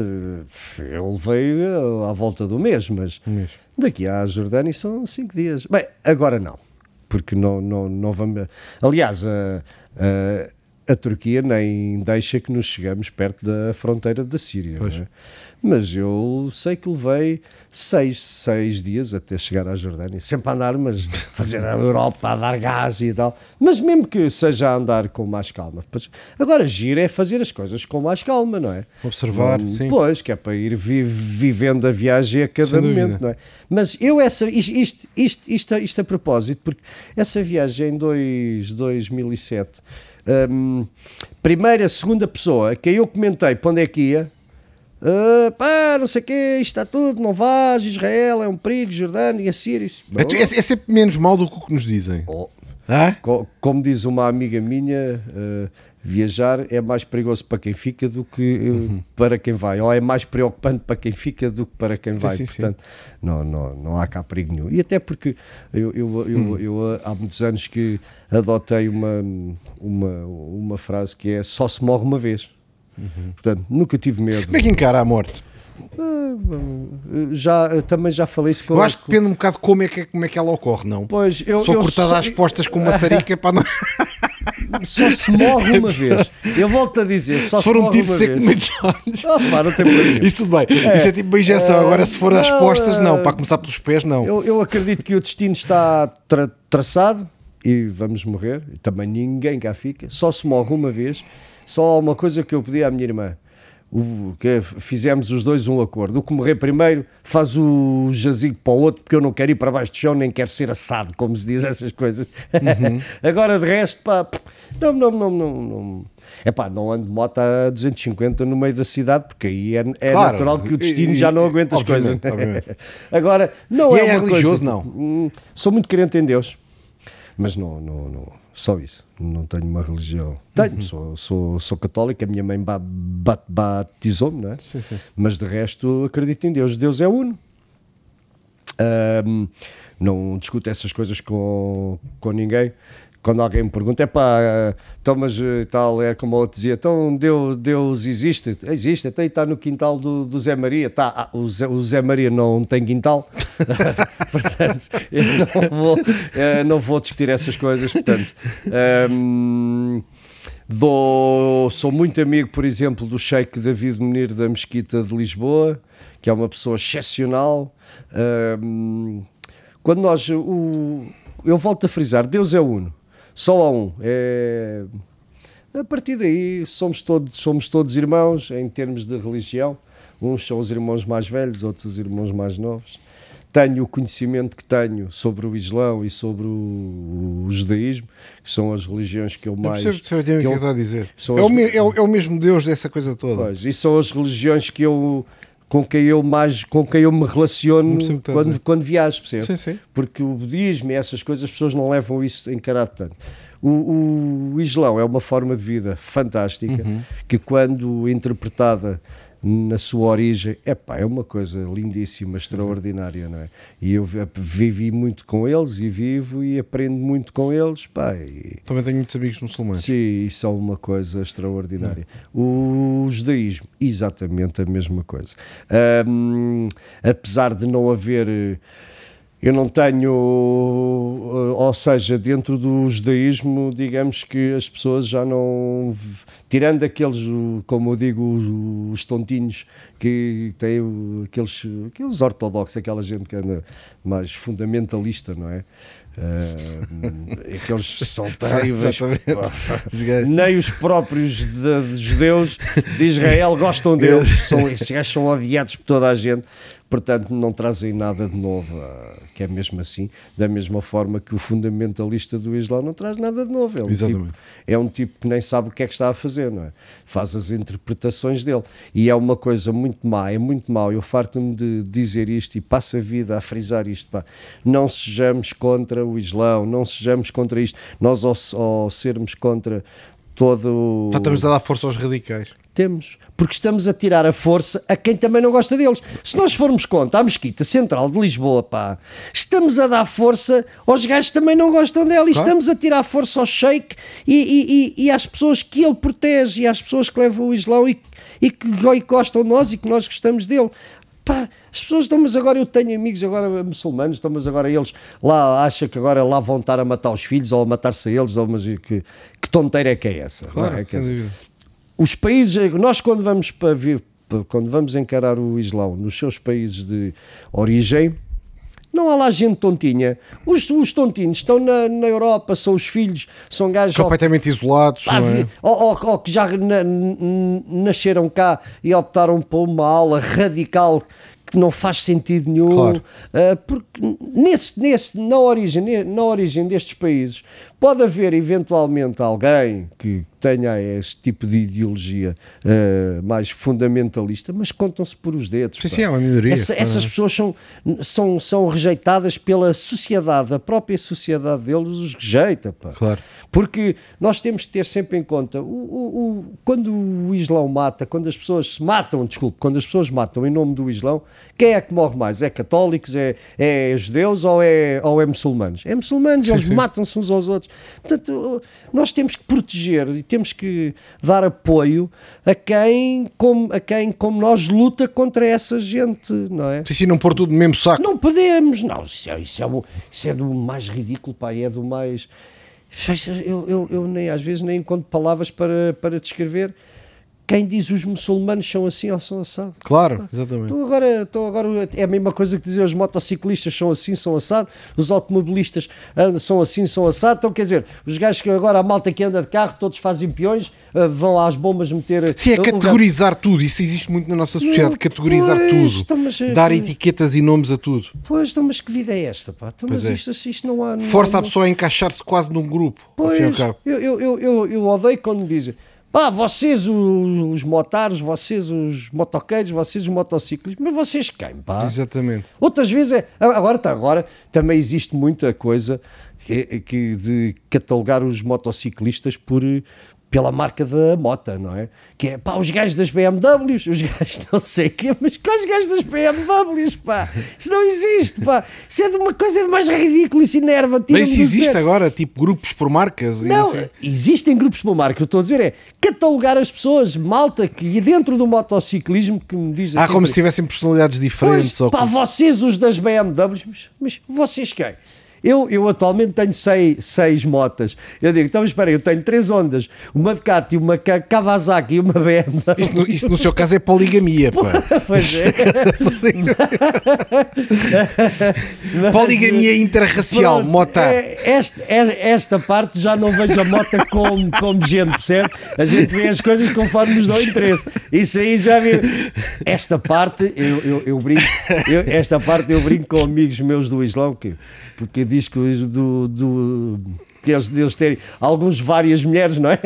Uh, eu levei uh, à volta do mês, mas mês. daqui à Jordânia são cinco dias. Bem, agora não, porque não, não, não vamos. Aliás, a, a, a Turquia nem deixa que nos chegamos perto da fronteira da Síria. Pois. não é? Mas eu sei que levei seis, seis dias até chegar à Jordânia. Sempre a andar, mas fazer a Europa, a dar gás e tal. Mas mesmo que seja a andar com mais calma. Pois, Agora, giro é fazer as coisas com mais calma, não é? Observar, Não- sim. Pois, que é para ir vi- vivendo a viagem a cada momento, não é? Mas eu, essa, isto, isto, isto, isto, a- isto a propósito, porque essa viagem em dois- 2007, hum, primeira, segunda pessoa, que eu comentei para onde é que ia, ah, pá, não sei o quê, tudo, não vás, Israel é um perigo, Jordânia, Síria. isso- É, é- é sempre menos mal do que o que nos dizem. Oh, Ah? co- como diz uma amiga minha, ah, Viajar é mais perigoso para quem fica do que uh, para quem vai, ou é mais preocupante para quem fica do que para quem vai. sim, sim. Portanto, Não, não, não há cá perigo nenhum. E até porque eu, eu, eu, Hum. eu, uh, há muitos anos que adotei uma, uma, uma frase que é só se morre uma vez. Portanto, nunca tive medo. Como é que encara a morte? Já, também já falei isso com Eu acho que depende um bocado de como é que, como é que ela ocorre, não? Pois, eu, Sou eu cortada sei- às postas com maçarica para não. Só se morre uma vez. Eu volto a dizer, só Se se, for um tiro uma seco dos olhos. Oh, pá, não tem problema. Isso tudo bem. Isso é tipo uma injeção. É, Agora, se for às postas, não. é, Para começar pelos pés, não. Eu, eu acredito que o destino está tra- traçado e vamos morrer. Também ninguém cá fica. Só se morre uma vez. Só uma coisa que eu pedi à minha irmã. O, que fizemos os dois um acordo. O que morrer primeiro faz o jazigo para o outro, porque eu não quero ir para baixo do chão, nem quero ser assado, como se diz essas coisas. Uhum. Agora de resto, pá, não, não, não, não, não. É pá, não ando de moto a 250 no meio da cidade, porque aí é, é Claro. natural que o destino E- já não aguenta as coisas. obviamente. Agora, não E é, é uma religioso, coisa, não? Hum, Sou muito crente em Deus, mas não, não, não só isso. Não tenho uma religião. Tenho, Uhum. sou, sou, sou católico, a minha mãe ba- ba- batizou-me, não é? Sim, sim. Mas de resto acredito em Deus. Deus é uno. Ahm, não discuto essas coisas com, com ninguém. Quando alguém me pergunta, é pá, então, mas eh, tal, é como eu dizia, então Deus, Deus existe? Existe, até está no quintal do, do Zé Maria. Tá, ah, o, Zé, o Zé Maria não tem quintal, portanto, eu não vou, eh, não vou discutir essas coisas. Portanto, ahm, dou, sou muito amigo, por exemplo, do Sheikh David Menir da Mesquita de Lisboa, que é uma pessoa excepcional. Ahm, quando nós, o, eu volto a frisar, Deus é uno, só há um. É, a partir daí somos todos, somos todos irmãos em termos de religião. Uns são os irmãos mais velhos, outros os irmãos mais novos. Tenho o conhecimento que tenho sobre o Islão e sobre o, o judaísmo, que são as religiões que eu Eu mais. percebo percebo o que é que eu- a dizer. É o, as- me- é o- é o mesmo Deus dessa coisa toda. Pois, e são as religiões que eu com quem eu mais com quem eu me relaciono quando, quando viajo, percebe? Sim, sim. Porque o budismo e essas coisas as pessoas não levam isso em caráter tanto. O, o Islão é uma forma de vida fantástica Uhum. que quando interpretada na sua origem, epá, é uma coisa lindíssima, extraordinária, não é? E eu vi- vivi muito com eles e vivo e aprendo muito com eles, pá, e- Também tenho muitos amigos muçulmanos. Sim, isso é uma coisa extraordinária. O judaísmo, exatamente a mesma coisa. Ahm, apesar de não haver. Eu não tenho. eh, Ou seja, dentro do judaísmo, digamos que as pessoas já não. Tirando aqueles, como eu digo, os, os tontinhos que têm aqueles, aqueles ortodoxos, aquela gente que anda mais fundamentalista, não é? Ah, aqueles são terríveis. Nem os próprios de- de judeus de Israel gostam deles. São, esses gajos são odiados por toda a gente. Portanto, não trazem nada de novo, ah, que é mesmo assim. Da mesma forma que o fundamentalista do Islão não traz nada de novo. É um, Exatamente. tipo, é um tipo que nem sabe o que é que está a fazer, não é? Faz as interpretações dele. E é uma coisa muito má, é muito mau. Eu farto-me de dizer isto e passo a vida a frisar isto. Pá. Não sejamos contra o Islão, não sejamos contra isto. Nós, ao, ao sermos contra todo. Estamos a dar força aos radicais. Temos. Porque estamos a tirar a força a quem também não gosta deles. Se nós formos contra a Mesquita Central de Lisboa, pá, estamos a dar força aos gajos que também não gostam dela e Claro. estamos a tirar força ao Sheik e, e, e, e às pessoas que ele protege e às pessoas que levam o Islão e, e que gostam de nós e que nós gostamos dele. Pá, as pessoas estão, mas agora eu tenho amigos agora muçulmanos, estão, mas agora eles lá acham que agora lá vão estar a matar os filhos ou a matar-se a eles, ou, mas que, que tonteira é que é essa? não Claro, é? Quer dizer. Os países, nós quando vamos para vir, quando vamos encarar o Islão nos seus países de origem, não há lá gente tontinha. Os, os tontinhos estão na, na Europa, são os filhos, são gajos ou, Completamente isolados, pá, é? ou- ou- ou que já na- nasceram cá e optaram por uma aula radical que não faz sentido nenhum. Claro. Ah, porque nesse, nesse, na, origem, na origem destes países, Pode haver eventualmente alguém que tenha este tipo de ideologia uh, mais fundamentalista, mas contam-se por os dedos. Sim, sim, é uma minoria. Essa, essas pessoas são, são, são rejeitadas pela sociedade, a própria sociedade deles os rejeita. Pá. Claro. Porque nós temos que ter sempre em conta, o, o, o, quando o Islão mata, quando as pessoas se matam, desculpe, quando as pessoas matam em nome do Islão, quem é que morre mais? É católicos, é, é judeus ou é, ou é muçulmanos? É muçulmanos, eles matam-se uns aos outros. Portanto, nós temos que proteger temos que dar apoio a quem, como, a quem como nós, luta contra essa gente, não é? Sim, sim, não pôr tudo no mesmo saco. Não podemos, não, isso é, isso é, isso é do mais ridículo, pá, é do mais eu, eu, eu, nem, às vezes nem encontro palavras para, para descrever quem diz os muçulmanos são assim ou são assado. Claro, exatamente. Então agora, então agora é a mesma coisa que dizer os motociclistas são assim, são assado, os automobilistas são assim, são assado. Então quer dizer, os gajos que agora a malta que anda de carro, todos fazem peões, ah, vão às bombas meter. Sim, é categorizar tudo. Isso existe muito na nossa sociedade, categorizar pois, tudo. Então, é dar etiquetas e nomes a tudo. Pois, então, mas que vida é esta, pá? Então, mas é. isto, isto não há. Não Força há, a pessoa a encaixar-se quase num grupo. Pois, eu, eu, eu, eu, odeio quando me dizem Pá, vocês os, os motares, vocês os motoqueiros, vocês os motociclistas, mas vocês quem, pá? Exatamente. Outras vezes é. Agora, tá, agora também existe muita coisa que, que de catalogar os motociclistas por, pela marca da mota, não é? Que é, pá, os gajos das BMWs, os gajos não sei o quê, mas quais gajos das BMWs, pá? Isso não existe, pá. Isso é de uma coisa mais ridícula, isso enerva. Mas isso existe agora, tipo grupos por marcas? Não, assim. existem grupos por marca. O que eu estou a dizer é catalogar as pessoas, malta, que dentro do motociclismo que me diz assim... Ah, como se tivessem personalidades diferentes. Pois, ou pá, vocês os das BMWs, mas, mas vocês quem? Eu, eu atualmente tenho seis, seis motas. Eu digo, então espera aí, eu tenho três ondas, uma Ducati, uma Kawasaki e uma BMW. Isto no, isto no seu caso é poligamia, pá. pois é. poligamia interracial, Pronto, mota. É, esta, é, esta parte já não vejo a mota como, como gente, percebe? A gente vê as coisas conforme nos dá o interesse. Isso aí já vi. Esta parte, eu, eu, eu brinco, eu, esta parte eu brinco com amigos meus do Islão que porque que do, do que eles, eles terem alguns várias mulheres, não é?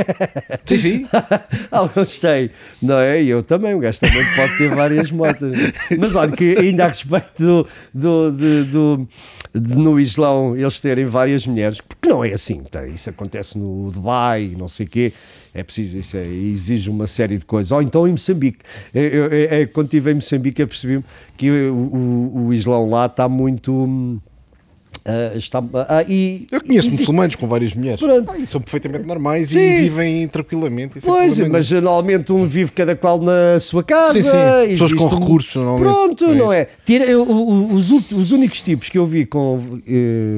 Sim, sim. alguns têm, não é? E eu também, o gajo também pode ter várias motas. Mas olha, que ainda a respeito do, do, do, do de, no Islão eles terem várias mulheres, porque não é assim, tá? isso acontece no Dubai, não sei o quê, é preciso, isso é, exige uma série de coisas. Ou então em Moçambique, eu, eu, eu, quando estive em Moçambique apercebi-me que o, o, o Islão lá está muito hum, Uh, está, uh, e, eu conheço muçulmanos com várias mulheres ah, e são perfeitamente normais sim. e vivem tranquilamente. Pois, mas normalmente um vive cada qual na sua casa. Sim, sim. Pessoas com um... recursos, normalmente. Pronto, é não é? Tira, eu, os, os únicos tipos que eu vi com uh,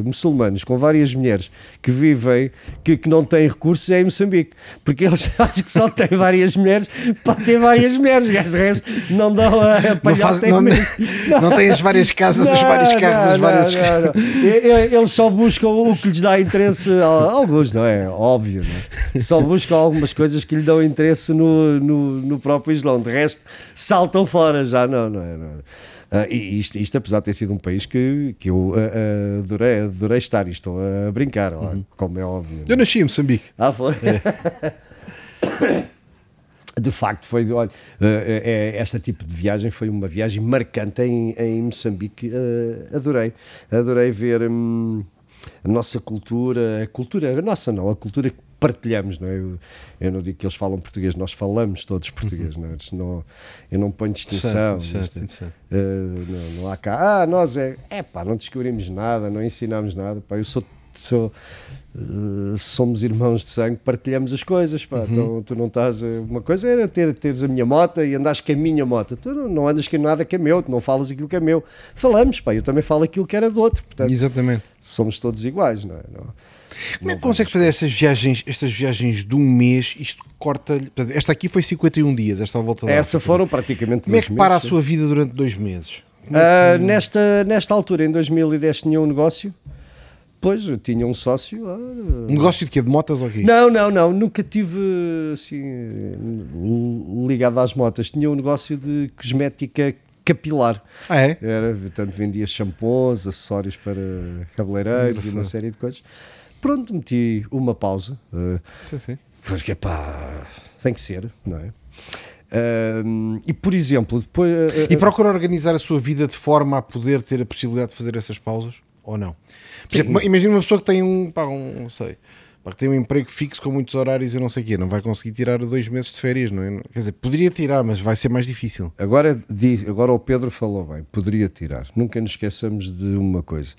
muçulmanos com várias mulheres que vivem, que, que não têm recursos, é em Moçambique. Porque eles acho que só têm várias mulheres para ter várias mulheres. De resto, não dão a, a não, faz, não, não, não têm as várias casas, não, os vários carros, as várias. Eles só buscam o que lhes dá interesse, alguns, não é? Óbvio, não é? Só buscam algumas coisas que lhe dão interesse no, no, no próprio Islão. De resto, saltam fora já, não, não é? Não Uh, e isto, isto, apesar de ter sido um país que, que eu uh, adorei, adorei estar, e estou a brincar, uhum. como é óbvio. Eu nasci em Moçambique. Ah, foi? É. de facto foi olha, uh, esta tipo de viagem foi uma viagem marcante em, em Moçambique uh, adorei adorei ver hum, a nossa cultura a cultura a nossa não a cultura que partilhamos não é? eu, eu não digo que eles falam português nós falamos todos português uhum. não, é? não eu não ponho distinção certo, certo, certo. Uh, não, não, há cá ah nós é é pá não descobrimos nada não ensinamos nada pá eu sou sou Uh, somos irmãos de sangue, partilhamos as coisas. Pá. Uhum. Então, tu não estás. Uma coisa era ter, teres a minha moto e andares com a minha moto. Tu não, não andas com nada que é meu, tu não falas aquilo que é meu. Falamos, pá, eu também falo aquilo que era do outro. Portanto, Exatamente. Somos todos iguais, não é? Não, Como é que consegue fazer estas viagens, estas viagens de um mês? Isto corta. Esta aqui foi 51 dias, esta volta da Essa foram praticamente Como é que para a sua vida durante dois meses? Uh, nesta, nesta altura, em 2010, tinha um negócio Pois, eu tinha um sócio. Ah, um negócio de quê? De motas ou quê? Não, não, não. Nunca tive assim ligado às motas. Tinha um negócio de cosmética capilar. Ah, é? Era, portanto, vendia shampoos, acessórios para cabeleireiros e uma série de coisas. pronto, meti uma pausa. Uh, Sim, sim. porque, pá, tem que ser, não é? Uh, e, por exemplo, depois... uh, E procura organizar a sua vida de forma a poder ter a possibilidade de fazer essas pausas ou não? Por exemplo, imagina uma pessoa que tem um, pá, um não sei, pá, que tem um emprego fixo com muitos horários e não sei o quê, não vai conseguir tirar dois meses de férias, não é? Quer dizer, poderia tirar, mas vai ser mais difícil. Agora, di- agora o Pedro falou bem, poderia tirar. Nunca nos esqueçamos de uma coisa.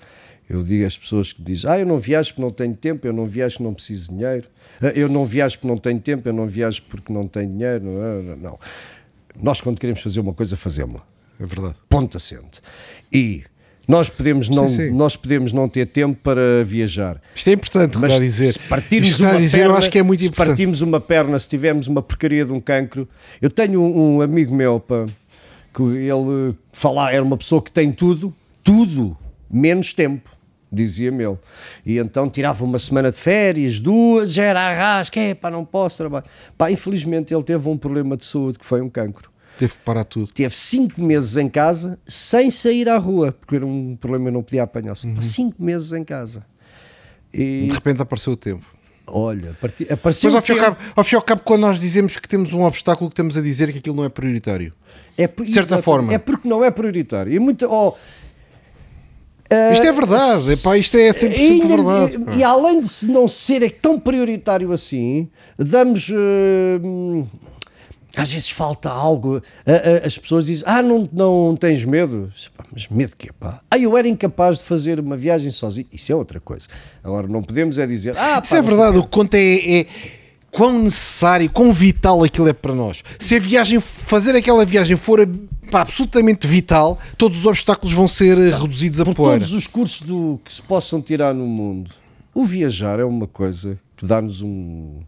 Eu digo às pessoas que dizem, ah, eu não viajo porque não tenho tempo, eu não viajo porque não preciso de dinheiro, Ah, eu não viajo porque não tenho tempo, eu não viajo porque não tenho dinheiro. Não, não, não. Nós, quando queremos fazer uma coisa, fazemos-la. É verdade. Ponto assente. E nós podemos, não, sim. nós podemos não ter tempo para viajar. Isto é importante o que Mas está a dizer. se partirmos está uma a dizer, perna, eu acho que é muito se importante. partirmos uma perna, se tivermos uma porcaria de um cancro. Eu tenho um, um amigo meu, pá, que ele falar, era uma pessoa que tem tudo, tudo, menos tempo, dizia-me ele. E então tirava uma semana de férias, duas, já era arrasca, é pá, não posso trabalhar. Pá, infelizmente ele teve um problema de saúde que foi um cancro. Teve que parar tudo. Teve cinco meses em casa sem sair à rua, porque era um problema eu não podia apanhar. Uhum. Cinco meses em casa. De E repente apareceu o tempo. olha, parti- apareceu Mas ao o fim, e ao tempo. cabo, ao fim ao cabo, quando nós dizemos que temos um obstáculo, que estamos a dizer que aquilo não é prioritário. É por- de certa forma. É porque não é prioritário. E muito, oh, Isto é verdade, epá, isto é 100% ainda- verdade. pá. E além de não ser tão prioritário assim, damos. eh, às vezes falta algo. As pessoas dizem: Ah, não, não tens medo? Mas medo de quê? Pá? Ah, eu era incapaz de fazer uma viagem sozinho. Isso é outra coisa. Agora, não podemos é dizer: Ah, Isso pá, é não sei verdade, o o que conta é, é quão necessário, quão vital aquilo é para nós. Se a viagem, fazer aquela viagem for pá, absolutamente vital, todos os obstáculos vão ser eh, reduzidos a por poeira. todos os cursos do, que se possam tirar no mundo, o viajar é uma coisa que dá-nos um-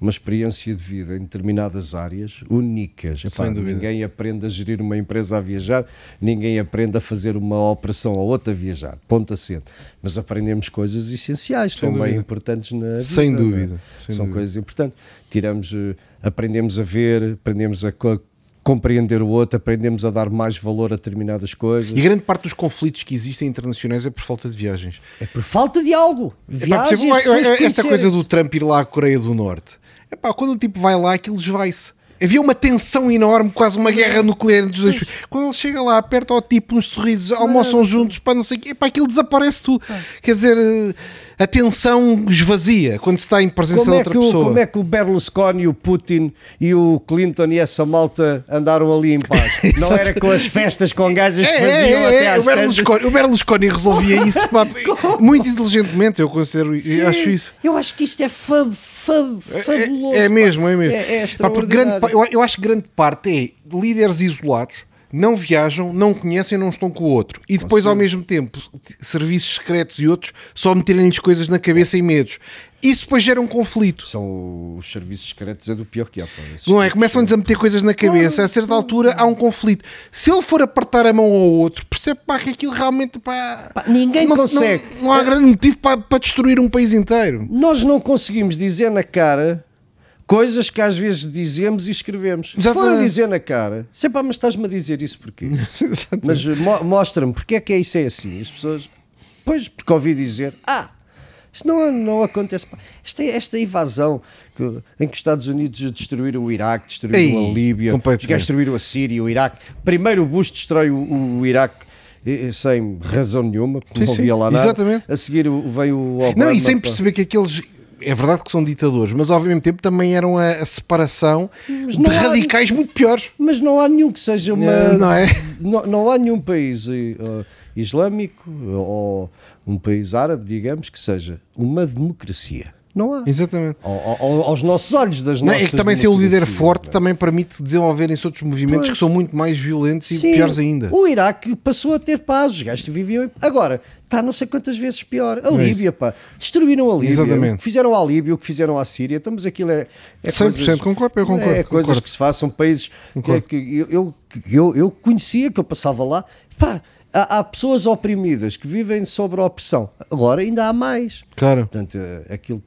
uma experiência de vida em determinadas áreas únicas. Epá, Sem dúvida. ninguém aprende a gerir uma empresa a viajar, ninguém aprende a fazer uma operação ou outra a viajar. Ponto assente. Mas aprendemos coisas essenciais, também dúvida. importantes na vida. Sem é? dúvida, sem São dúvida. coisas importantes. Tiramos, eh, aprendemos a ver, aprendemos a co- compreender o outro, aprendemos a dar mais valor a determinadas coisas. E grande parte dos conflitos que existem internacionais é por falta de viagens. É por falta de algo. Epá, por Viagens, exemplo, esta coisa do Trump ir lá à Coreia do Norte, epá, quando o tipo vai lá, aquilo esvai-se. Havia uma tensão enorme, quase uma guerra nuclear entre os dois. Quando ele chega lá, aperta ao tipo uns sorrisos, almoçam juntos, para não sei o quê, epá, aquilo desaparece tudo. Quer dizer, eh, a tensão esvazia quando se está em presença Como de é, outra o, pessoa. como é que o Berlusconi, o Putin e o Clinton e essa malta andaram ali em paz? Não era com as festas com gajas que É, faziam é, até é, às o, Berlusconi, o Berlusconi resolvia isso pá, muito inteligentemente, eu considero, eu Sim, acho isso. Eu acho que isto é fab, fab, fabuloso. É, é mesmo, é mesmo. É, é Pá, porque grande, eu, eu acho que grande parte é líderes isolados, não viajam, não conhecem, não estão com o outro. E depois, ao mesmo tempo, serviços secretos e outros só meterem-lhes coisas na cabeça e medos. Isso depois gera um conflito. São os serviços secretos, é do pior que há. pá. Esses Não é? Começam-lhes a meter coisas na cabeça, a certa altura há um conflito. Se ele for apertar a mão ao outro, percebe pá, que aquilo realmente pá, Pá, ninguém não, consegue. Não, não há grande motivo para, para destruir um país inteiro. Nós não conseguimos dizer na cara coisas que às vezes dizemos e escrevemos. Se for dizer na cara, sei pá, mas estás-me a dizer isso porquê? mas mo- mostra-me porque é que é isso é assim. As pessoas, pois, porque ouvi dizer, ah, isto não, não acontece. Esta, esta invasão que- em que os Estados Unidos destruíram o Iraque, destruíram Ei, a Líbia, destruíram a Síria, o Iraque. Primeiro o Bush destrói o, o Iraque. eh, eh, Sem razão nenhuma, porque Sim, não havia lá nada. exatamente. A seguir vem o Obama. Não, e sem perceber que aqueles. É verdade que são ditadores, mas ao mesmo tempo também eram a, a separação de não há- radicais muito piores. Mas não há nenhum que seja uma. Eh, não é? Não, não há nenhum país eh, islâmico ou um país árabe, digamos, que seja uma democracia. Não há. Exatamente. Ao- ao- aos nossos olhos, das Não, nossas é que também ser o líder forte é? também permite desenvolverem-se outros movimentos Pois. que são muito mais violentos e Sim, piores ainda. O Iraque passou a ter paz, os gajos viviam. Agora, está não sei quantas vezes pior. A é Líbia, pá. Destruíram a Líbia. Exatamente. Fizeram à Líbia, o que fizeram à Síria. Estamos aquilo é. é 100% concordo, eu concordo, É coisas concordo. que se façam, países que, Concordo. que eu, eu, eu, eu conhecia, que eu passava lá. Pá, há, há pessoas oprimidas que vivem sobre a opressão. Agora ainda há mais. Claro. Portanto, eh, aquilo,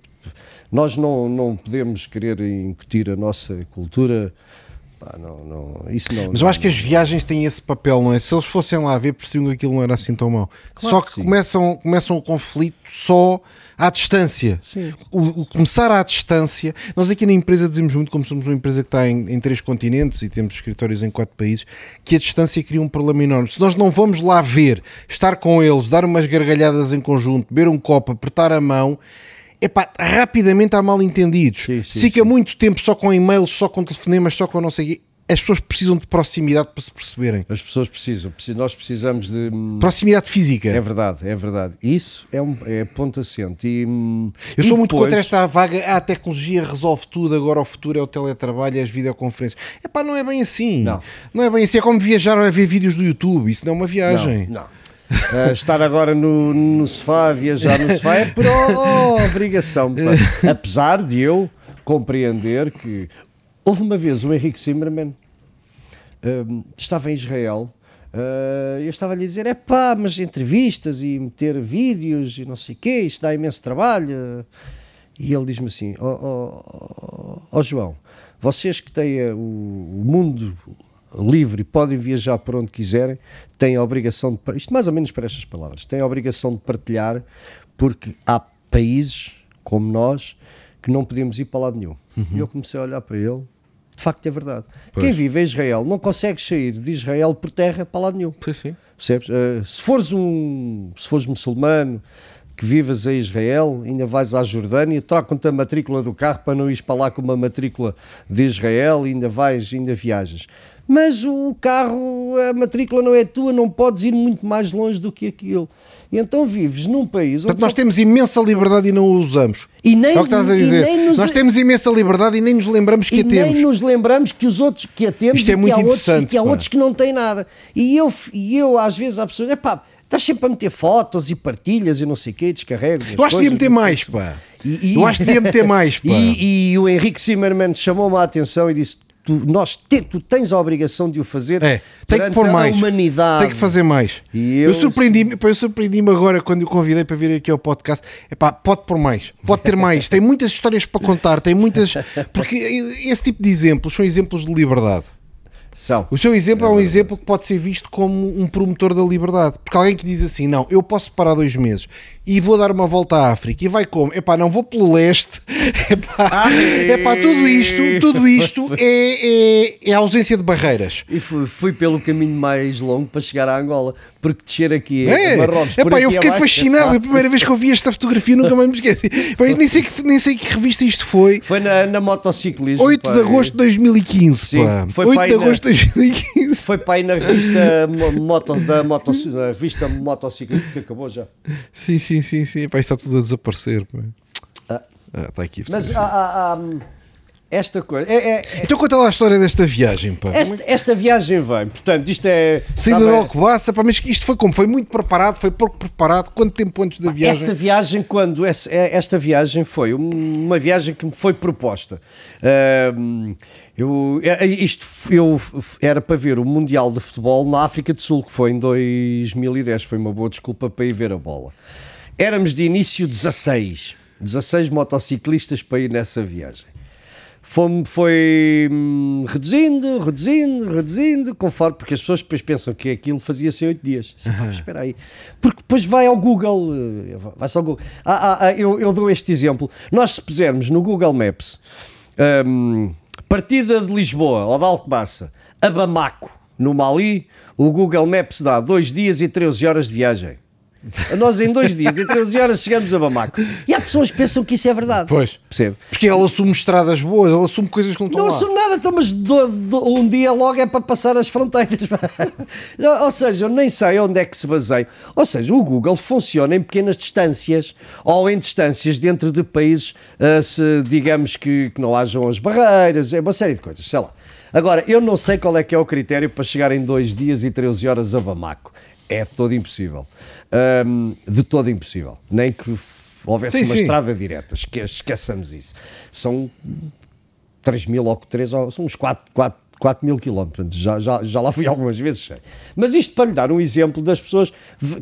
nós não, não podemos querer incutir a nossa cultura Pá, não, não, isso não. Mas eu acho que as viagens têm esse papel, não é? Se eles fossem lá ver, percebiam que aquilo não era assim tão mau. Claro só que que, começam, começam o conflito só à distância. O, o começar à distância. Nós aqui na empresa dizemos muito, como somos uma empresa que está em, em três continentes e temos escritórios em quatro países, que a distância cria um problema enorme. Se nós não vamos lá ver, estar com eles, dar umas gargalhadas em conjunto, beber um copo, apertar a mão. Epá, rapidamente há mal entendidos. Sim, sim, Fica muito tempo só com e-mails, só com telefonemas, só com não sei o quê. As pessoas precisam de proximidade para se perceberem. As pessoas precisam, nós precisamos de. hum, Proximidade física. É verdade, é verdade. Isso é, um, é ponto assente. E, hum, Eu e sou muito depois- contra esta vaga. Ah, a tecnologia resolve tudo, agora o futuro é o teletrabalho e as videoconferências. Epá, não é bem assim. Não. Não é bem assim. É como viajar a ver vídeos do YouTube. Isso não é uma viagem. Não. não. Ah, estar agora no, no sofá, viajar no sofá é por oh, oh, obrigação. pá. Apesar de eu compreender que houve uma vez o Henrique Zimmermann hum, estava em Israel. ah, eu estava a lhe dizer: é pá, mas entrevistas e meter vídeos e não sei o quê, isto dá imenso trabalho. E ele diz-me assim: Ó oh, oh, João, vocês que têm o, o mundo livre podem viajar por onde quiserem, têm a obrigação de. Isto mais ou menos para estas palavras: têm a obrigação de partilhar, porque há países como nós que não podemos ir para lado nenhum. E eu comecei a olhar para ele. De facto, é verdade. Pois. Quem vive em Israel não consegue sair de Israel por terra para lado nenhum. Sim, sim. Percebes? Eh, se fores um se fores muçulmano que vivas em Israel, ainda vais à Jordânia, trocam-te a matrícula do carro para não ires para lá com uma matrícula de Israel, ainda vais, ainda viajas. Mas o carro, a matrícula não é tua, não podes ir muito mais longe do que aquilo. E então vives num país onde Portanto, nós só- temos imensa liberdade e não a usamos. E nem- é o que estás a dizer. nos- Nós temos imensa liberdade e nem nos lembramos que e a temos. nem nos lembramos que os outros que a temos Isto é e que muito há outros, e interessante, que há pá. outros que não têm nada. E eu, e eu às vezes há pessoas, epá, estás sempre a meter fotos e partilhas e não sei o quê, descarrego. Eu acho que devia meter mais, pá. E- e- Eu acho que devia meter mais, pá. E, e o Henrique Zimmermann chamou-me a atenção e disse: tu, nós te- tu tens a obrigação de o fazer É, tem que pôr mais. humanidade. Tem que fazer mais. E eu eu- surpreendi-me surpreendi-me agora quando o convidei para vir aqui ao podcast. Epá, pode pôr mais, pode ter mais. Tem muitas histórias para contar, tem muitas. Porque esse tipo de exemplos são exemplos de liberdade. São. O seu exemplo é, um exemplo que pode ser visto como um promotor da liberdade. Porque alguém que diz assim: não, eu posso parar dois meses e vou dar uma volta à África e vai como? Epá, não vou pelo leste. Epá, Ai. epá tudo isto, tudo isto é, é, é a ausência de barreiras. E fui, fui pelo caminho mais longo para chegar à Angola, porque descer aqui É, a Marrocos. epá, eu fiquei abaixo é fascinado. A fácil. primeira vez que eu vi esta fotografia nunca mais me esqueci. Epá, nem, sei que, nem sei que revista isto foi. Foi na, na motociclismo. 8 pá, de agosto de 2015. Sim, pá. foi 8 pá, de aí na- agosto de 2015. Foi para aí na revista mo- moto, da moto, na revista Motociclismo, que acabou já. Sim, sim, sim, sim. Epá, isto está tudo a desaparecer. pá. Ah. Ah, está aqui. Mas há, hum, esta coisa. É, é- é- Então conta lá a história desta viagem, pá. esta, esta viagem vem, portanto, isto é. Saída de sabe, Alcobaça, pá, mas isto foi como? Foi muito preparado, foi pouco preparado. Quanto tempo antes da viagem? Essa viagem, quando essa, é- esta viagem foi um- uma viagem que me foi proposta. Ahm, eu, é- isto eu era para ver o Mundial de Futebol na África do Sul, que foi em 2010. Foi uma boa desculpa para ir ver a bola. Éramos de início 16, 16 motociclistas para ir nessa viagem. Fomos, foi hum, reduzindo, reduzindo, reduzindo, conforme, porque as pessoas depois pensam que aquilo fazia-se em 8 dias. Pá, espera aí. Porque depois vai ao Google, eh, vai-se ao Google. Ah, ah, ah, eu, eu dou este exemplo. Nós, se pusermos no Google Maps hum, partida de Lisboa ou de Alcobaça a Bamako, no Mali, o Google Maps dá 2 dias e 13 horas de viagem. Nós em dois dias e 13 horas chegamos a Bamako. E há pessoas que pensam que isso é verdade. Pois. Percebe? Porque ela assume estradas boas, ela assume coisas que não estão Não lá. assumo nada, então, mas do- do- um dia logo é para passar as fronteiras. Não, Ou seja, eu nem sei onde é que se baseia. Ou seja, o Google funciona em pequenas distâncias ou em distâncias dentro de países, ah, se digamos que, que não hajam as barreiras, é uma série de coisas, sei lá. Agora, eu não sei qual é que é o critério para chegar em dois dias e 13 horas a Bamako. É de todo impossível. Ahm, de todo impossível. Nem que houvesse Sim, uma sim. estrada direta. Esque, esqueçamos isso. São 3 mil ou 3, são uns 4, 4, 4 mil quilómetros. Já, já, já lá fui algumas vezes. sei. Mas isto para lhe dar um exemplo das pessoas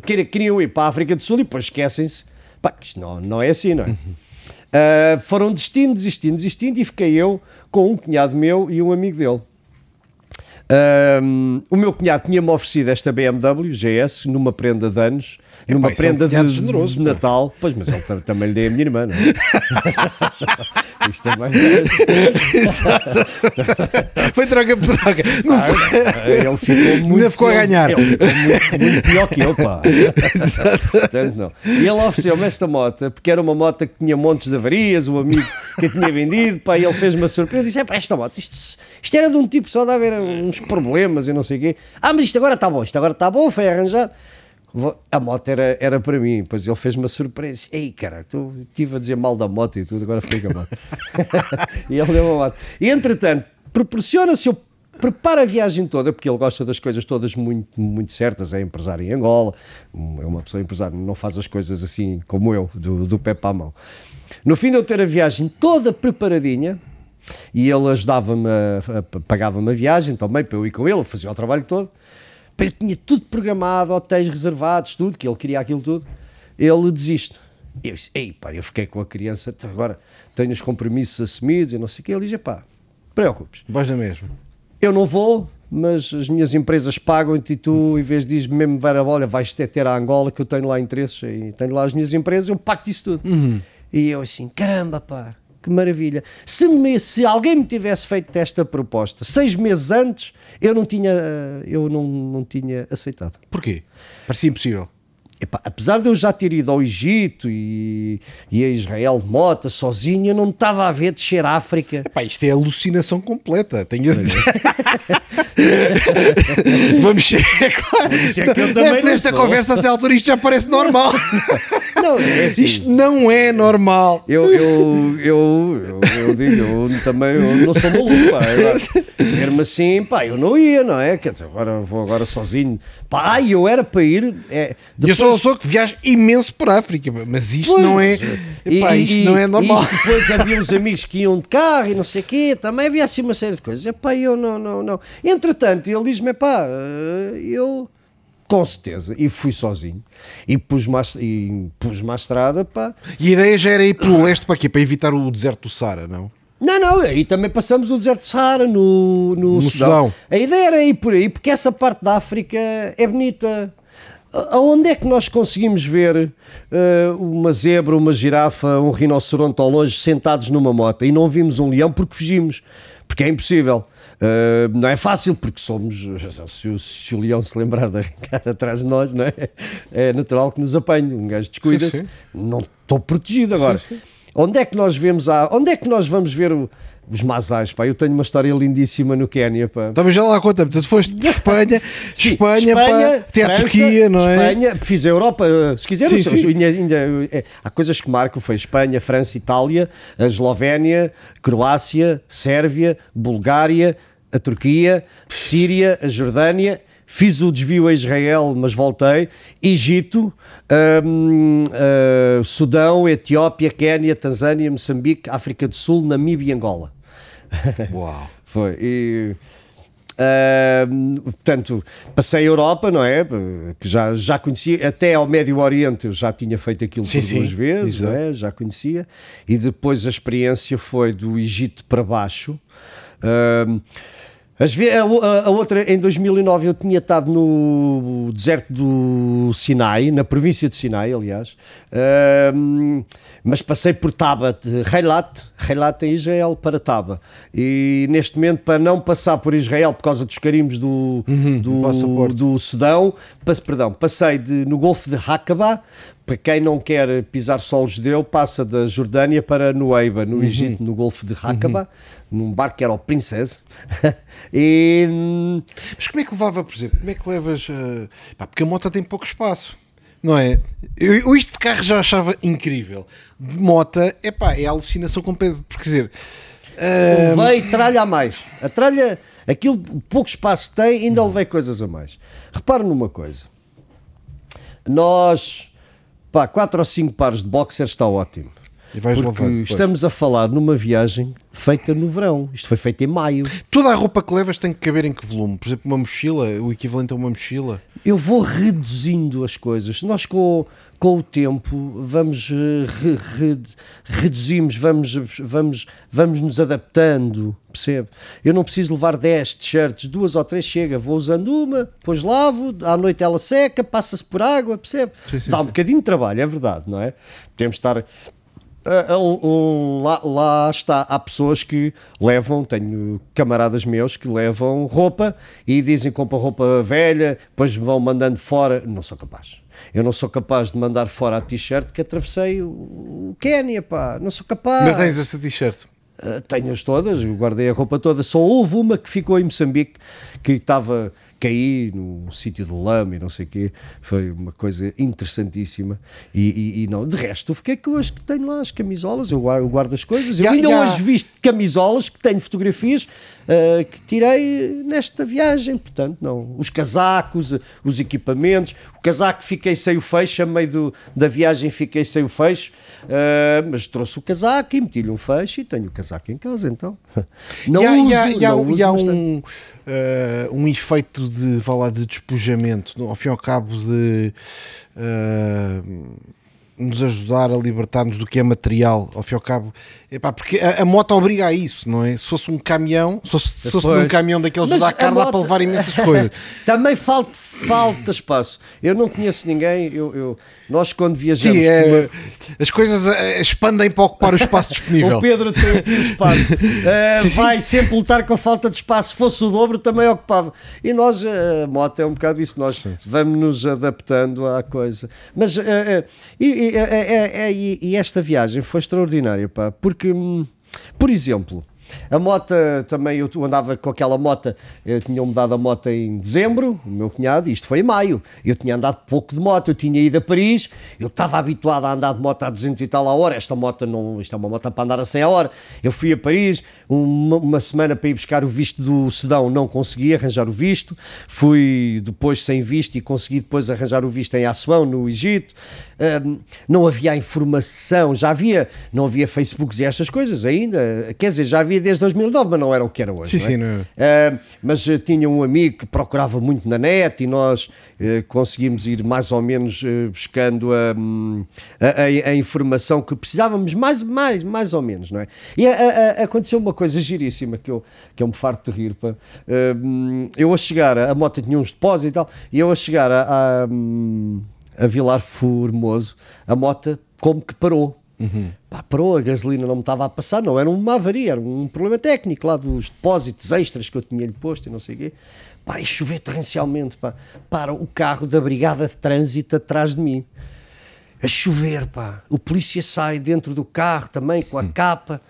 que queriam ir para a África do Sul e depois esquecem-se. Pá, isto não, não é assim, não é? Ah, foram desistindo, desistindo, desistindo e fiquei eu com um cunhado meu e um amigo dele. Ahm, o meu cunhado tinha-me oferecido esta BMW GS numa prenda de anos, numa isso é um prenda de, generoso, de. Natal. Pois, mas ele tam- também lhe dei a minha irmã, não é? Isto também. Foi troca por troca. Não foi. Ele ficou muito. Ainda ficou a ganhar. Ele ficou muito, muito pior que eu, pá. Portanto, não. E ele ofereceu-me esta moto, porque era uma moto que tinha montes de avarias, o amigo que a tinha vendido, pá, e ele fez uma surpresa. Eu disse: é pá, esta moto, isto, isto era de um tipo só de haver uns problemas e não sei o quê. Ah, mas isto agora está bom, isto agora está bom, foi arranjado. A moto era, era para mim, depois ele fez uma surpresa. Ei, cara, tu estive a dizer mal da moto e tudo, agora fiquei com a moto. e ele deu a moto. E entretanto, proporciona-se, eu preparo a viagem toda, porque ele gosta das coisas todas muito, muito certas. É empresário em Angola, é uma pessoa empresária, não faz as coisas assim como eu, do, do pé para a mão. No fim de eu ter a viagem toda preparadinha, e ele ajudava-me, pagava-me a viagem também para eu ir com ele, fazia o trabalho todo. Eu tinha tudo programado, hotéis reservados, tudo, que ele queria aquilo tudo. Ele desiste. Eu disse, ei pá, eu fiquei com a criança, "Então agora tenho os compromissos assumidos e não sei o quê. Ele diz, pá, preocupes, Vais na mesma. eu não vou, mas as minhas empresas pagam-te e tu, em vez de diz mesmo, vai a olha, vais ter, ter a Angola, que eu tenho lá interesses e tenho lá as minhas empresas, eu pago isso tudo. E eu assim, caramba, pá, que maravilha. Se, me- se alguém me tivesse feito esta proposta seis meses antes, eu não tinha, eh, eu não, não tinha aceitado. Porquê? Parecia impossível. Epá, apesar de eu já ter ido ao Egito e, e a Israel de moto sozinho, eu não estava a ver descer a África. Epá, isto é alucinação completa, tenho a dizer. Vamos isso é que eu também É, não nesta sou. conversa, a altura, isto já parece normal. Não, é assim. Isto não é normal. Eu, eu, eu, eu, eu digo, eu também eu não sou maluco, pá. Agora, Ver-me assim, pá, eu não ia, não é? Quer dizer, agora vou agora sozinho. Pá, ai, eu era para ir. É, depois- sou pessoa que viaja imenso por África, mas isto Pois, não é. mas, Epá, e- isto e- não é normal. e depois havia uns amigos que iam de carro e não sei o quê, também havia assim uma série de coisas. Epá, eu não, não, não. Entretanto, ele diz-me, pá, eu com certeza, e fui sozinho, e pus-me à, e à estrada, pá. E a ideia já era ir pelo leste para quê? Para evitar o deserto do Sara, não? Não, não, aí também passamos o deserto de Sahara no, no, No Sudão. Sudão. A ideia era ir por aí, porque essa parte da África é bonita. Aonde é que nós conseguimos ver eh, uma zebra, uma girafa, um rinoceronte ao longe sentados numa moto e não vimos um leão porque fugimos? Porque é impossível. Eh, não é fácil porque somos. Se o, se o leão se lembrar de arrancar atrás de nós, não é? É natural que nos apanhe. Um gajo descuida-se. Sim, sim. Não estou protegido agora. Onde é que nós vemos a, onde é que nós vamos ver o- os masais, pá? Eu tenho uma história lindíssima no Quénia, pá. Mas já lá conta, portanto, foste por Espanha, Sim, Espanha, pá, até França, Turquia, não é? Espanha, fiz a Europa, eh, se quiser, Sim, sim. eh, há coisas que marcam, foi Espanha, França, Itália, a Eslovénia, Croácia, Sérvia, Bulgária, a Turquia, Síria, a Jordânia, fiz o desvio a Israel, mas voltei, Egito, hum, eh, Sudão, Etiópia, Quénia, Tanzânia, Moçambique, África do Sul, Namíbia e Angola. Uau. Foi. E, ahm, portanto, passei a Europa, não é? Que já, já conhecia, até ao Médio Oriente eu já tinha feito aquilo Sim, por sim, duas vezes, não é? já conhecia. E depois a experiência foi do Egito para baixo. Ve- a, a- outra, em 2009, eu tinha estado no deserto do Sinai, na província de Sinai, aliás, Ahm, mas passei por Taba, Reilat, Reilat em Israel, para Taba. E neste momento, para não passar por Israel por causa dos carimbos do, do, passaporte. do Sudão, passe- perdão, passei de, no Golfo de Aqaba, para quem não quer pisar solo judeu, passa da Jordânia para Nueiba, no Egito, no Golfo de Aqaba, num barco que era o Princess. e Mas como é que levava, por exemplo, como é que levas. eh, pá, porque a moto tem pouco espaço, não é? Eu, eu isto de carro já achava incrível. De moto, é pá, é alucinação completa. Porque quer dizer, eh, levei tralha a mais. A tralha, aquilo pouco espaço tem, ainda levei coisas a mais. Repara numa coisa. Nós, pá, quatro ou cinco pares de boxers está ótimo. Porque levando, estamos a falar numa viagem feita no verão. Isto foi feito em maio. Toda a roupa que levas tem que caber em que volume? Por exemplo, uma mochila, o equivalente a uma mochila. Eu vou reduzindo as coisas. Nós com, com o tempo vamos eh, re- re- reduzimos, vamos, vamos, vamos nos adaptando, percebe? Eu não preciso levar 10 t-shirts, duas ou três chega, vou usando uma, depois lavo, à noite ela seca, passa-se por água, percebe? Sim, sim, Dá um bocadinho de trabalho, é verdade, não é? Podemos estar lá, lá está, há pessoas que levam, tenho camaradas meus que levam roupa e dizem que compram roupa velha, depois vão mandando fora. Não sou capaz. Eu não sou capaz de mandar fora a t-shirt que atravessei o, Quénia, pá. Não sou capaz. Mas tens essa t-shirt. Uh, Tenho-as todas, guardei a roupa toda. Só houve uma que ficou em Moçambique que estava caí no sítio de lama e não sei o quê. Foi uma coisa interessantíssima. E, e- e não, de resto, eu fiquei com as que tenho lá, as camisolas. Eu guardo, eu guardo as coisas. Eu ainda ya. hoje visto camisolas que tenho fotografias uh, que tirei nesta viagem. Portanto, não. Os casacos, uh, os equipamentos. O casaco fiquei sem o fecho, a meio do, da viagem fiquei sem o fecho. uh, mas trouxe o casaco e meti-lhe um fecho e tenho o casaco em casa, então. Não e há, uso, e há- e há- não e há uso um, eh, um efeito de, vá lá, de despojamento, ao fim e ao cabo de eh, nos ajudar a libertar-nos do que é material, ao fim e ao cabo, epá, porque a, a moto obriga a isso, não é? Se fosse um caminhão, se fosse, se fosse um caminhão daqueles Mas dar a carne, dá moto- para levar imensas coisas. Também falta, falta espaço. Eu não conheço ninguém. Eu, eu- nós, quando viajamos. Sim, com uma- é, as coisas eh, expandem para ocupar o espaço disponível. O Pedro tem aqui o espaço. Uh, Sim, sim. vai sempre lutar com a falta de espaço. Se fosse o dobro, também ocupava. E nós, uh, a moto é um bocado isso. Nós vamos nos adaptando à coisa. Mas, uh, uh, e, e- é- é- é- e- e esta viagem foi extraordinária, pá, porque, hum, por exemplo. A moto também, eu andava com aquela moto, eu tinha mudado a moto em dezembro, o meu cunhado, isto foi em maio. Eu tinha andado pouco de moto, eu tinha ido a Paris, eu estava habituado a andar de moto a 200 e tal a hora. Esta moto não, isto é uma moto para andar a 100 a hora. Eu fui a Paris, uma, uma semana para ir buscar o visto do Sudão, não consegui arranjar o visto. Fui depois sem visto e consegui depois arranjar o visto em Assuão, no Egito. Ahm, não havia informação, já havia, não havia Facebooks e estas coisas ainda. Quer dizer, já havia desde 2009, mas não era o que era hoje. Sim, não é? sim, não Uh, mas uh, tinha um amigo que procurava muito na net e nós uh, conseguimos ir mais ou menos uh, buscando a, hum, a, a- a informação que precisávamos, mais, mais, mais ou menos, não é? E a- aconteceu uma coisa giríssima que eu, que eu me farto de rir. Pá. Uh, hum, eu a chegar, a moto tinha uns depósitos e tal, e eu a chegar a, a, hum, a Vilar Formoso, a moto como que parou. Pá, parou, a gasolina não me estava a passar, não era uma avaria, era um problema técnico lá dos depósitos extras que eu tinha-lhe posto e não sei o quê. Pá, e chover torrencialmente, pá. Para o carro da Brigada de Trânsito atrás de mim. A chover, pá. O polícia sai dentro do carro também com a capa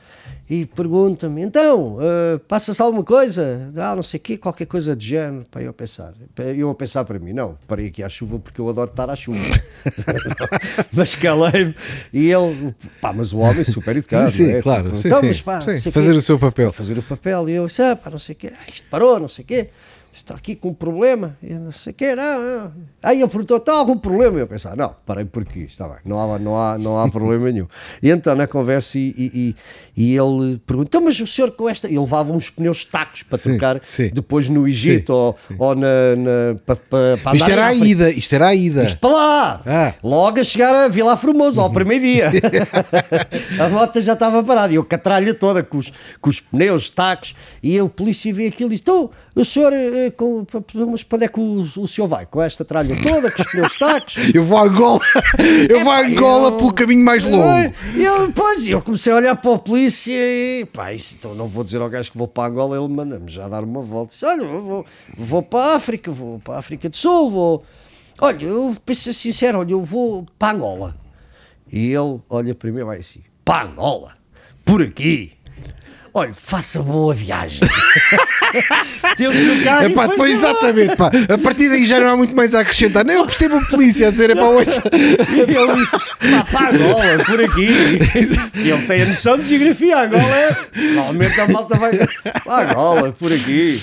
e pergunta-me: então, ah, passa-se alguma coisa? Ah, não sei o quê, qualquer coisa de género. Pá, eu pensar. Eu a pensar para mim: não, parei aqui à chuva porque eu adoro estar à chuva. mas calei-me e ele, pá, mas o homem super educado. Sim, é? claro, Tipo, sim, então, sim, mas pá, sim, fazer quê. o seu papel. Fazer o papel. E eu ah, pá, não sei o quê, ah, isto parou, não sei o quê. Está aqui com um problema, eu não sei o não, não. Aí ele perguntou: está algum problema? Eu pensava: não, parei por aqui, está bem, não há, não há, não há problema nenhum. E então na conversa, e, e, e- e ele perguntou: então, mas o senhor com esta. Ele levava uns pneus tacos para Sim, trocar sim. depois no Egito ou, ou na, na, para, para, Isto era a ida, isto era a ida. Isto para lá! Ah. Logo a chegar a Vila Formosa, ao primeiro dia. a moto já estava parada. E eu com a tralha toda, com os, com os pneus, tacos. E o polícia vê aquilo e diz: Então, o senhor, eh, com, mas para onde é que o, o senhor vai? Com esta tralha toda, com os pneus, tacos. Eu vou a Angola, eu vou a Angola eu- pelo caminho mais longo. E eu, pois, eu comecei a olhar para o polícia e pá, isso, então não vou dizer ao gajo que vou para Angola, ele manda-me já dar uma volta. Disse, olha, vou, vou para a África, vou para a África do Sul, vou. Olha, eu penso sincero, olha, eu vou para Angola. E ele olha para mim e vai assim: para Angola, por aqui. Olha, faça boa viagem. Deus no carro. É pá, depois exatamente, pá. A partir daí já não há muito mais a acrescentar. Nem eu percebo a polícia a dizer, é pá, ouça. E ele disse, pá, para Angola, por aqui. E ele tem a noção de geografia. Angola é. Normalmente a malta vai. Para Angola, por aqui.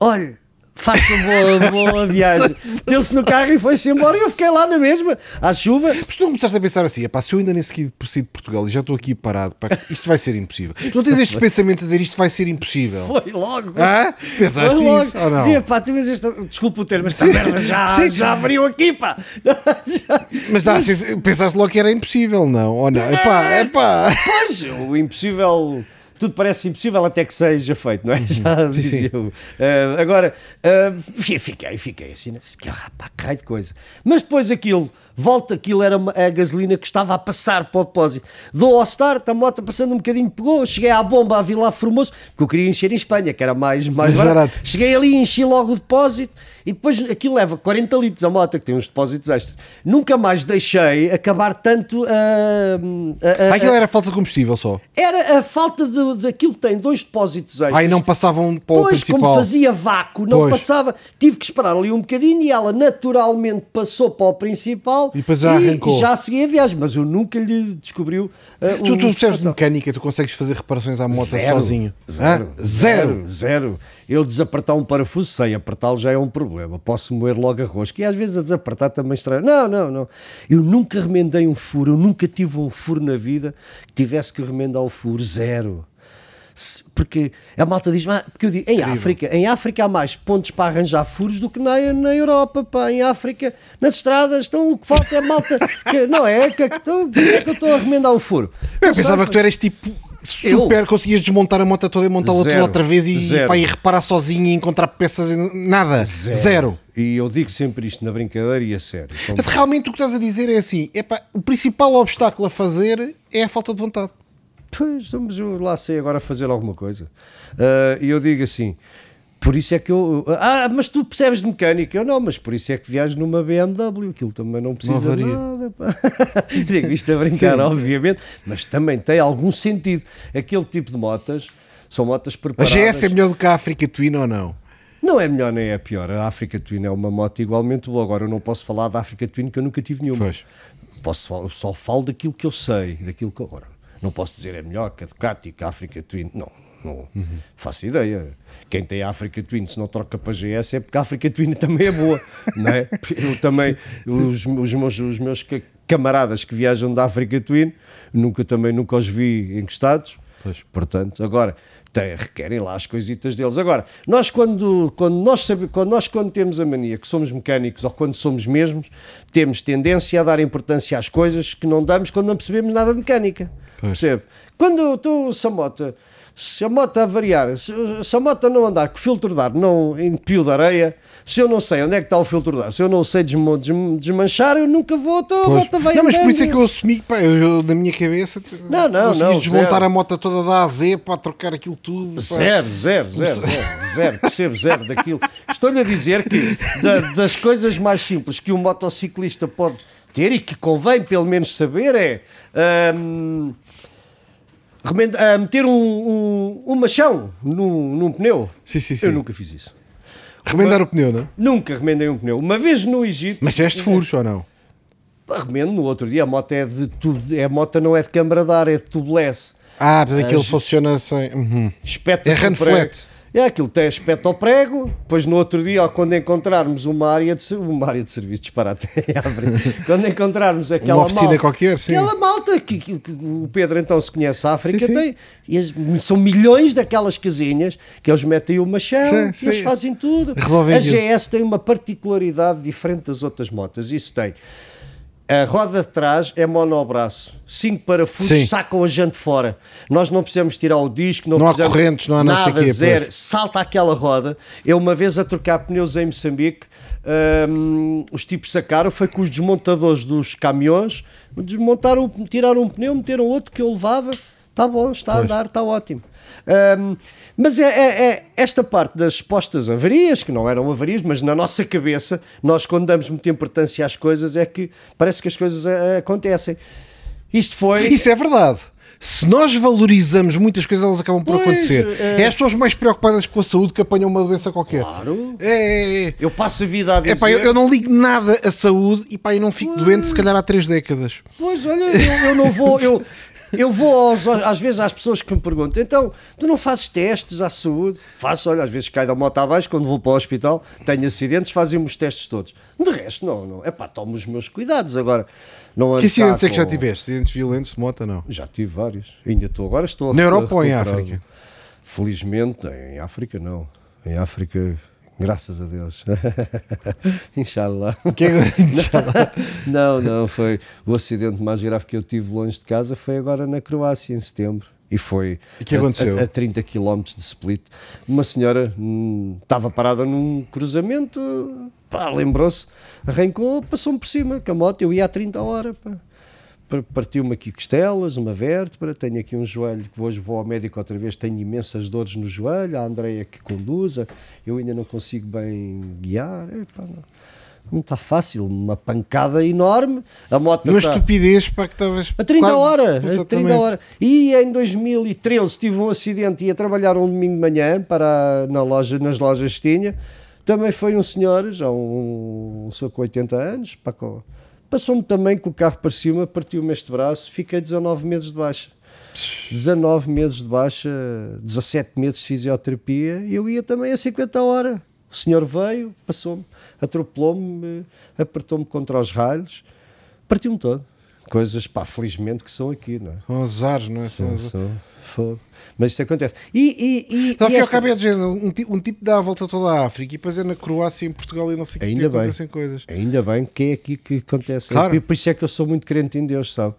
Olha, faça boa, boa viagem. Deu-se no carro e foi-se embora e eu fiquei lá na mesma, à chuva. Mas tu começaste a pensar assim, epá, se eu ainda nem sequer saí de Portugal e já estou aqui parado, pá, isto vai ser impossível. Tu não tens estes pensamentos a dizer isto vai ser impossível. Foi logo. Hã? Pensaste Foi logo. nisso ou não? Sim, pá, tu esta... Desculpa o termo, esta Sim. merda já, Sim. já abriu aqui, pá. Já- Mas dá, pensaste logo que era impossível, não? Ou não? Epá, epá. Pois, o impossível. Tudo parece impossível até que seja feito, não é? Já Sim, dizia sim. eu. Ah, agora, fi- fiquei, fiquei assim, né? que rapaz, que raio de coisa. Mas depois aquilo, volta, aquilo era a gasolina que estava a passar para o depósito. Dou ao start, a moto passando um bocadinho, pegou, cheguei à bomba a Vila Formoso, porque eu queria encher em Espanha, que era mais, mais Mais barato. barato. Cheguei ali, enchi logo o depósito e depois aquilo leva 40 litros a moto, que tem uns depósitos extras. Nunca mais deixei acabar tanto a. a- a- Ah, aquilo era falta de combustível só. era a falta de, daquilo que tem dois depósitos extras. Aí não passavam para o Pois, como principal. fazia vácuo, não Pois. passava, tive que esperar ali um bocadinho e ela naturalmente passou para o principal E depois já arrancou. já segui a viagem, mas eu nunca lhe descobriu uh, Tu, o- tu percebes de mecânica, tu consegues fazer reparações à moto Zero. sozinho. Zero? Zero. zero, zero. Eu desapertar um parafuso sem apertá-lo já é um problema. Posso moer logo a rosca. E às vezes a desapertar também estranho. Não, não, não. Eu nunca remendei um furo. Eu nunca tive um furo na vida que tivesse que remendar o furo. Zero. Porque a malta diz, "Ah", porque eu digo, em África, em África há mais pontos para arranjar furos do que na, na Europa, pá, em África, nas estradas, então o que falta é malta, que, não é, que, então, é que eu estou a remendar o furo? Eu Não pensava pá. que tu eras tipo super, conseguias desmontar a moto toda e montá-la toda Zero. outra vez e, Zero. pá, e reparar sozinho e encontrar peças. Nada. Zero. E eu digo sempre isto na brincadeira e a sério. Portanto, realmente o que estás a dizer é assim: epá, o principal obstáculo a fazer é a falta de vontade. Pois, estamos eu lá sei agora fazer alguma coisa. Ah, E eu digo assim, por isso é que eu. Ah, mas tu percebes de mecânica? Eu não, mas por isso é que viajo numa BMW, aquilo também não precisa de nada. pá. digo isto a brincar, Sim. obviamente, mas também tem algum sentido. Aquele tipo de motas são motas A preparadas. GS é melhor do que a África Twin ou não? Não é melhor nem é pior. A Africa Twin é uma moto igualmente boa. Agora eu não posso falar da Africa Twin que eu nunca tive nenhuma. Pois. Posso, só falo daquilo que eu sei, daquilo que agora. Não posso dizer é melhor que a Ducati, que a Africa Twin. Não, não faço ideia. Quem tem a Africa Twin, se não troca para GS, é porque a Africa Twin também é boa. não é? Eu também, os, os meus, os meus ca- camaradas que viajam da Africa Twin, nunca também nunca os vi encostados. Pois. Portanto, agora tem, requerem lá as coisitas deles. Agora, nós quando, quando, nós sabe, quando nós quando temos a mania que somos mecânicos ou quando somos mesmos, temos tendência a dar importância às coisas que não damos quando não percebemos nada de mecânica. Pois. Percebe? Quando eu estou, se a moto, a se, se a moto não andar com o filtro de ar não entupiu de areia, se eu não sei onde é que está o filtro de ar, se eu não sei desmo- desm- desmanchar, eu nunca vou, então a moto vai Não, mas por isso é que eu assumi, pá, eu, eu, na minha cabeça, Não, não, não, desmontar zero. a moto toda da A a Z para trocar aquilo tudo. pá. Zero, zero, zero, zero, zero, percebo zero daquilo. Estou-lhe a dizer que da- das coisas mais simples que um motociclista pode ter e que convém pelo menos saber é hum, ah, meter um, um, um machão num, num pneu. Sim, sim, sim. Eu nunca fiz isso. Remendar o pneu, não? Nunca remendei um pneu. Uma vez no Egito. Mas teste furos ou não? Remendo no outro dia. A moto é de tubo. É, a moto não é de câmara de ar, é de tubeless. Ah, mas aquilo As- funciona sem. Uhum. espeta É flat. É aquilo, tem aspecto ao prego, depois no outro dia, quando encontrarmos uma área de, uma área de serviço, disparate, quando encontrarmos aquela Uma oficina malta, qualquer, sim. aquela malta que, que- que o Pedro então se conhece a África, Sim, tem, são milhões daquelas casinhas que eles metem o machão, Sim, e eles fazem tudo. Resolvem a. GS tem uma particularidade diferente das outras motas, isso tem. A roda de trás é monobraço. Cinco parafusos Sim. sacam a gente fora. Nós não precisamos tirar o disco, não, Não há precisamos correntes, não há não nada, pois. zero. Salta aquela roda. Eu uma vez a trocar pneus em Moçambique, hum, os tipos sacaram, foi com os desmontadores dos caminhões, desmontaram, tiraram um pneu, meteram outro que eu levava. Está bom, está a andar, está ótimo. Hum, mas é, é- é esta parte das supostas avarias, que não eram avarias, mas na nossa cabeça, nós quando damos muita importância às coisas, é que parece que as coisas eh, acontecem. Isto foi. Isso é verdade. Se nós valorizamos muitas coisas, elas acabam por Pois, acontecer. é- É as pessoas mais preocupadas com a saúde que apanham uma doença qualquer. Claro. É, é, é. Eu passo a vida a dizer. É pá, eu, eu não ligo nada à saúde e pá, eu não fico doente se calhar há três décadas. Pois, olha, eu, eu não vou. Eu, Eu vou aos- às vezes às pessoas que me perguntam, então, tu não fazes testes à saúde? Faço, olha, às vezes cai da moto abaixo, quando vou para o hospital, tenho acidentes, fazem-me os testes todos. De resto, não, não. É pá, tomo os meus cuidados agora. Não Que acidentes é que já tiveste? Acidentes violentos de moto, não? Já tive vários. Ainda estou agora, estou Na Europa ou em. África? Felizmente, em África não. Em África, graças a Deus. Inshallah. Que é- Não, não, foi o acidente mais grave que eu tive longe de casa foi agora na Croácia, em setembro. E foi E que a- aconteceu? A, a 30 km de Split. Uma senhora hum, estava parada num cruzamento, pá, lembrou-se, arrancou, passou-me por cima com a moto. Eu ia a 30 hora, pá. Pa- Partiu-me aqui costelas, uma vértebra, tenho aqui um joelho que hoje vou ao médico outra vez, tenho imensas dores no joelho, a Andreia que conduza, eu ainda não consigo bem guiar, Epá, não, não está fácil, uma pancada enorme, a moto Uma está- estupidez para que estavas. a 30 quase- horas, a 30 Exatamente. horas. E em 2013 tive um acidente, ia trabalhar um domingo de manhã para, na loja, nas lojas que tinha. Também foi um senhor, já um, um senhor com 80 anos, pá, com- passou-me também com o carro para cima, partiu-me este braço, fiquei 19 meses de baixa. 19 meses de baixa, 17 meses de fisioterapia, e eu ia também a 50 horas. O senhor veio, passou-me, atropelou-me, apertou-me contra os ralhos, partiu-me todo. Coisas, pá, felizmente que são aqui, não é? São azares, não é? São São- são- fogo. Mas isso acontece. E, e, e, Então, e esta- cabo é de género, um, ti- um tipo dá a volta toda a África e depois é na Croácia, em Portugal e não sei o que, bem. acontecem coisas. Ainda bem que é aqui que acontece. Claro. Por isso é que eu sou muito crente em Deus, sabe?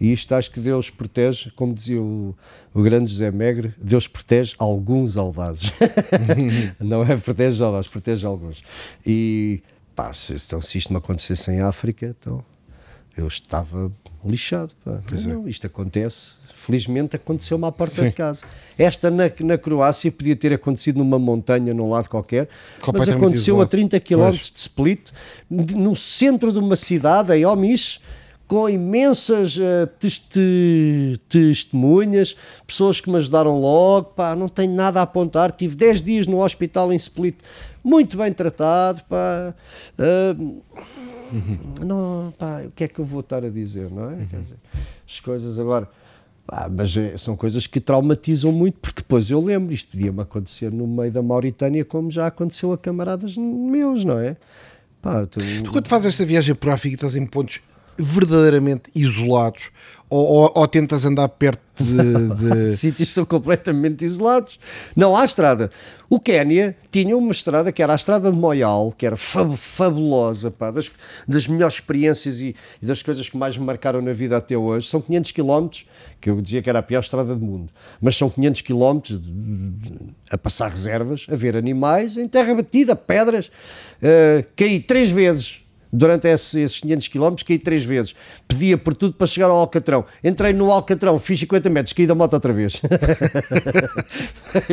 E isto acho que Deus protege, como dizia o, o grande José Megre, Deus protege alguns audazes. não é protege audazes, protege alguns. E pá, se, então, se isto me acontecesse em África, então eu estava lixado. Pá. Mas não, isto acontece. Felizmente aconteceu-me à porta Sim. de casa. Esta na, na Croácia podia ter acontecido numa montanha, num lado qualquer, mas aconteceu a isolado. 30 km de Split, no centro de uma cidade, em Omis, com imensas teste- testemunhas, pessoas que me ajudaram logo, pá, não tenho nada a apontar, tive 10 dias no hospital em Split, muito bem tratado, pá, ah, não, pá, o que é que eu vou estar a dizer, não é? Quer dizer, as coisas agora. Pá, mas eh, são coisas que traumatizam muito, porque depois eu lembro, isto podia-me acontecer no meio da Mauritânia, como já aconteceu a camaradas meus, não é? Pá, tu- Tu, quando fazes esta viagem por África, estás em pontos verdadeiramente isolados ou, ou- ou tentas andar perto de. de- sítios são completamente isolados. Não há estrada. O Quénia tinha uma estrada que era a estrada de Moyal, que era fab- fabulosa, pá, das, das melhores experiências e, e das coisas que mais me marcaram na vida até hoje. São 500 km, que eu dizia que era a pior estrada do mundo, mas são 500 km de- de- a passar reservas, a ver animais em terra batida, pedras. Uh, caí três vezes durante esse- esses 500 km, caí três vezes. Pedia por tudo para chegar ao Alcatrão. Entrei no Alcatrão, fiz 50 metros, caí da moto outra vez.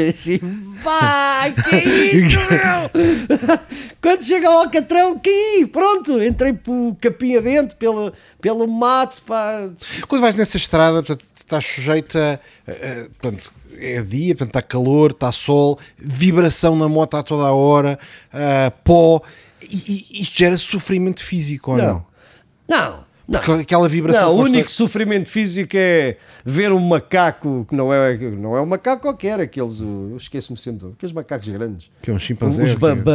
Assim, vai, que é isto, meu? Quando chega ao Alcatrão, caí, pronto. Entrei por capim adentro, pelo, pelo mato, pá. Quando vais nessa estrada, portanto, estás sujeito a. a- portanto, é dia, portanto, está calor, está sol, vibração na moto a toda a hora, pó. E, e isto gera sofrimento físico ou não? Não. Não. Porque aquela vibração. Não, o constante- único sofrimento físico é ver um macaco que não é, não é um macaco qualquer, aqueles, eu esqueço-me sempre, aqueles macacos grandes. Que é um chimpanzé. Os é? ba ba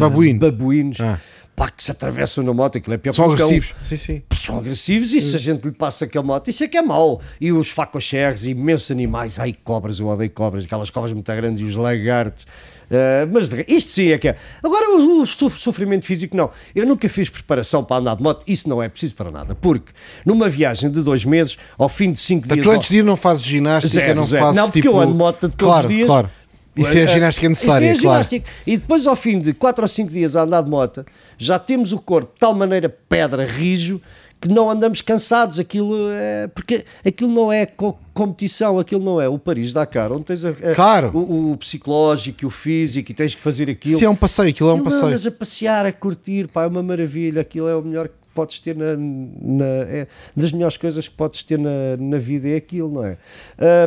Babuíno. babuínos Ah. pá, que se atravessam na moto, aquilo é pior São é um- agressivos. Sim, sim. são agressivos e se a gente lhe passa aquela moto, isso é que é mau. E os facocherres, imensos animais, ai cobras, eu odeio cobras, aquelas cobras muito grandes e os lagartos. Ah, mas de- isto sim é que é. Agora, o, o sof- sofrimento físico, não. Eu nunca fiz preparação para andar de moto, isso não é preciso para nada. Porque numa viagem de dois meses, ao fim de cinco dias. tu antes de ir não fazes ginástica, Zero, não zero. fazes Não, porque tipo... eu ando de moto todos claro, os dias. Claro, Isso é a Eh, ginástica necessária, isso é a claro. ginástica. E depois, ao fim de 4 ou 5 dias a andar de moto, já temos o corpo de tal maneira pedra, rijo, que não andamos cansados. Aquilo é. Porque aquilo não é co- competição, aquilo não é o Paris-Dakar, onde tens a- a- Claro. o, o psicológico, o físico e tens que fazer aquilo. Isso é um passeio, aquilo é um Aquilo passeio. andas a passear, a curtir, pá, é uma maravilha. Aquilo é o melhor que podes ter na. na- é das melhores coisas que podes ter na, na vida, é aquilo, não é?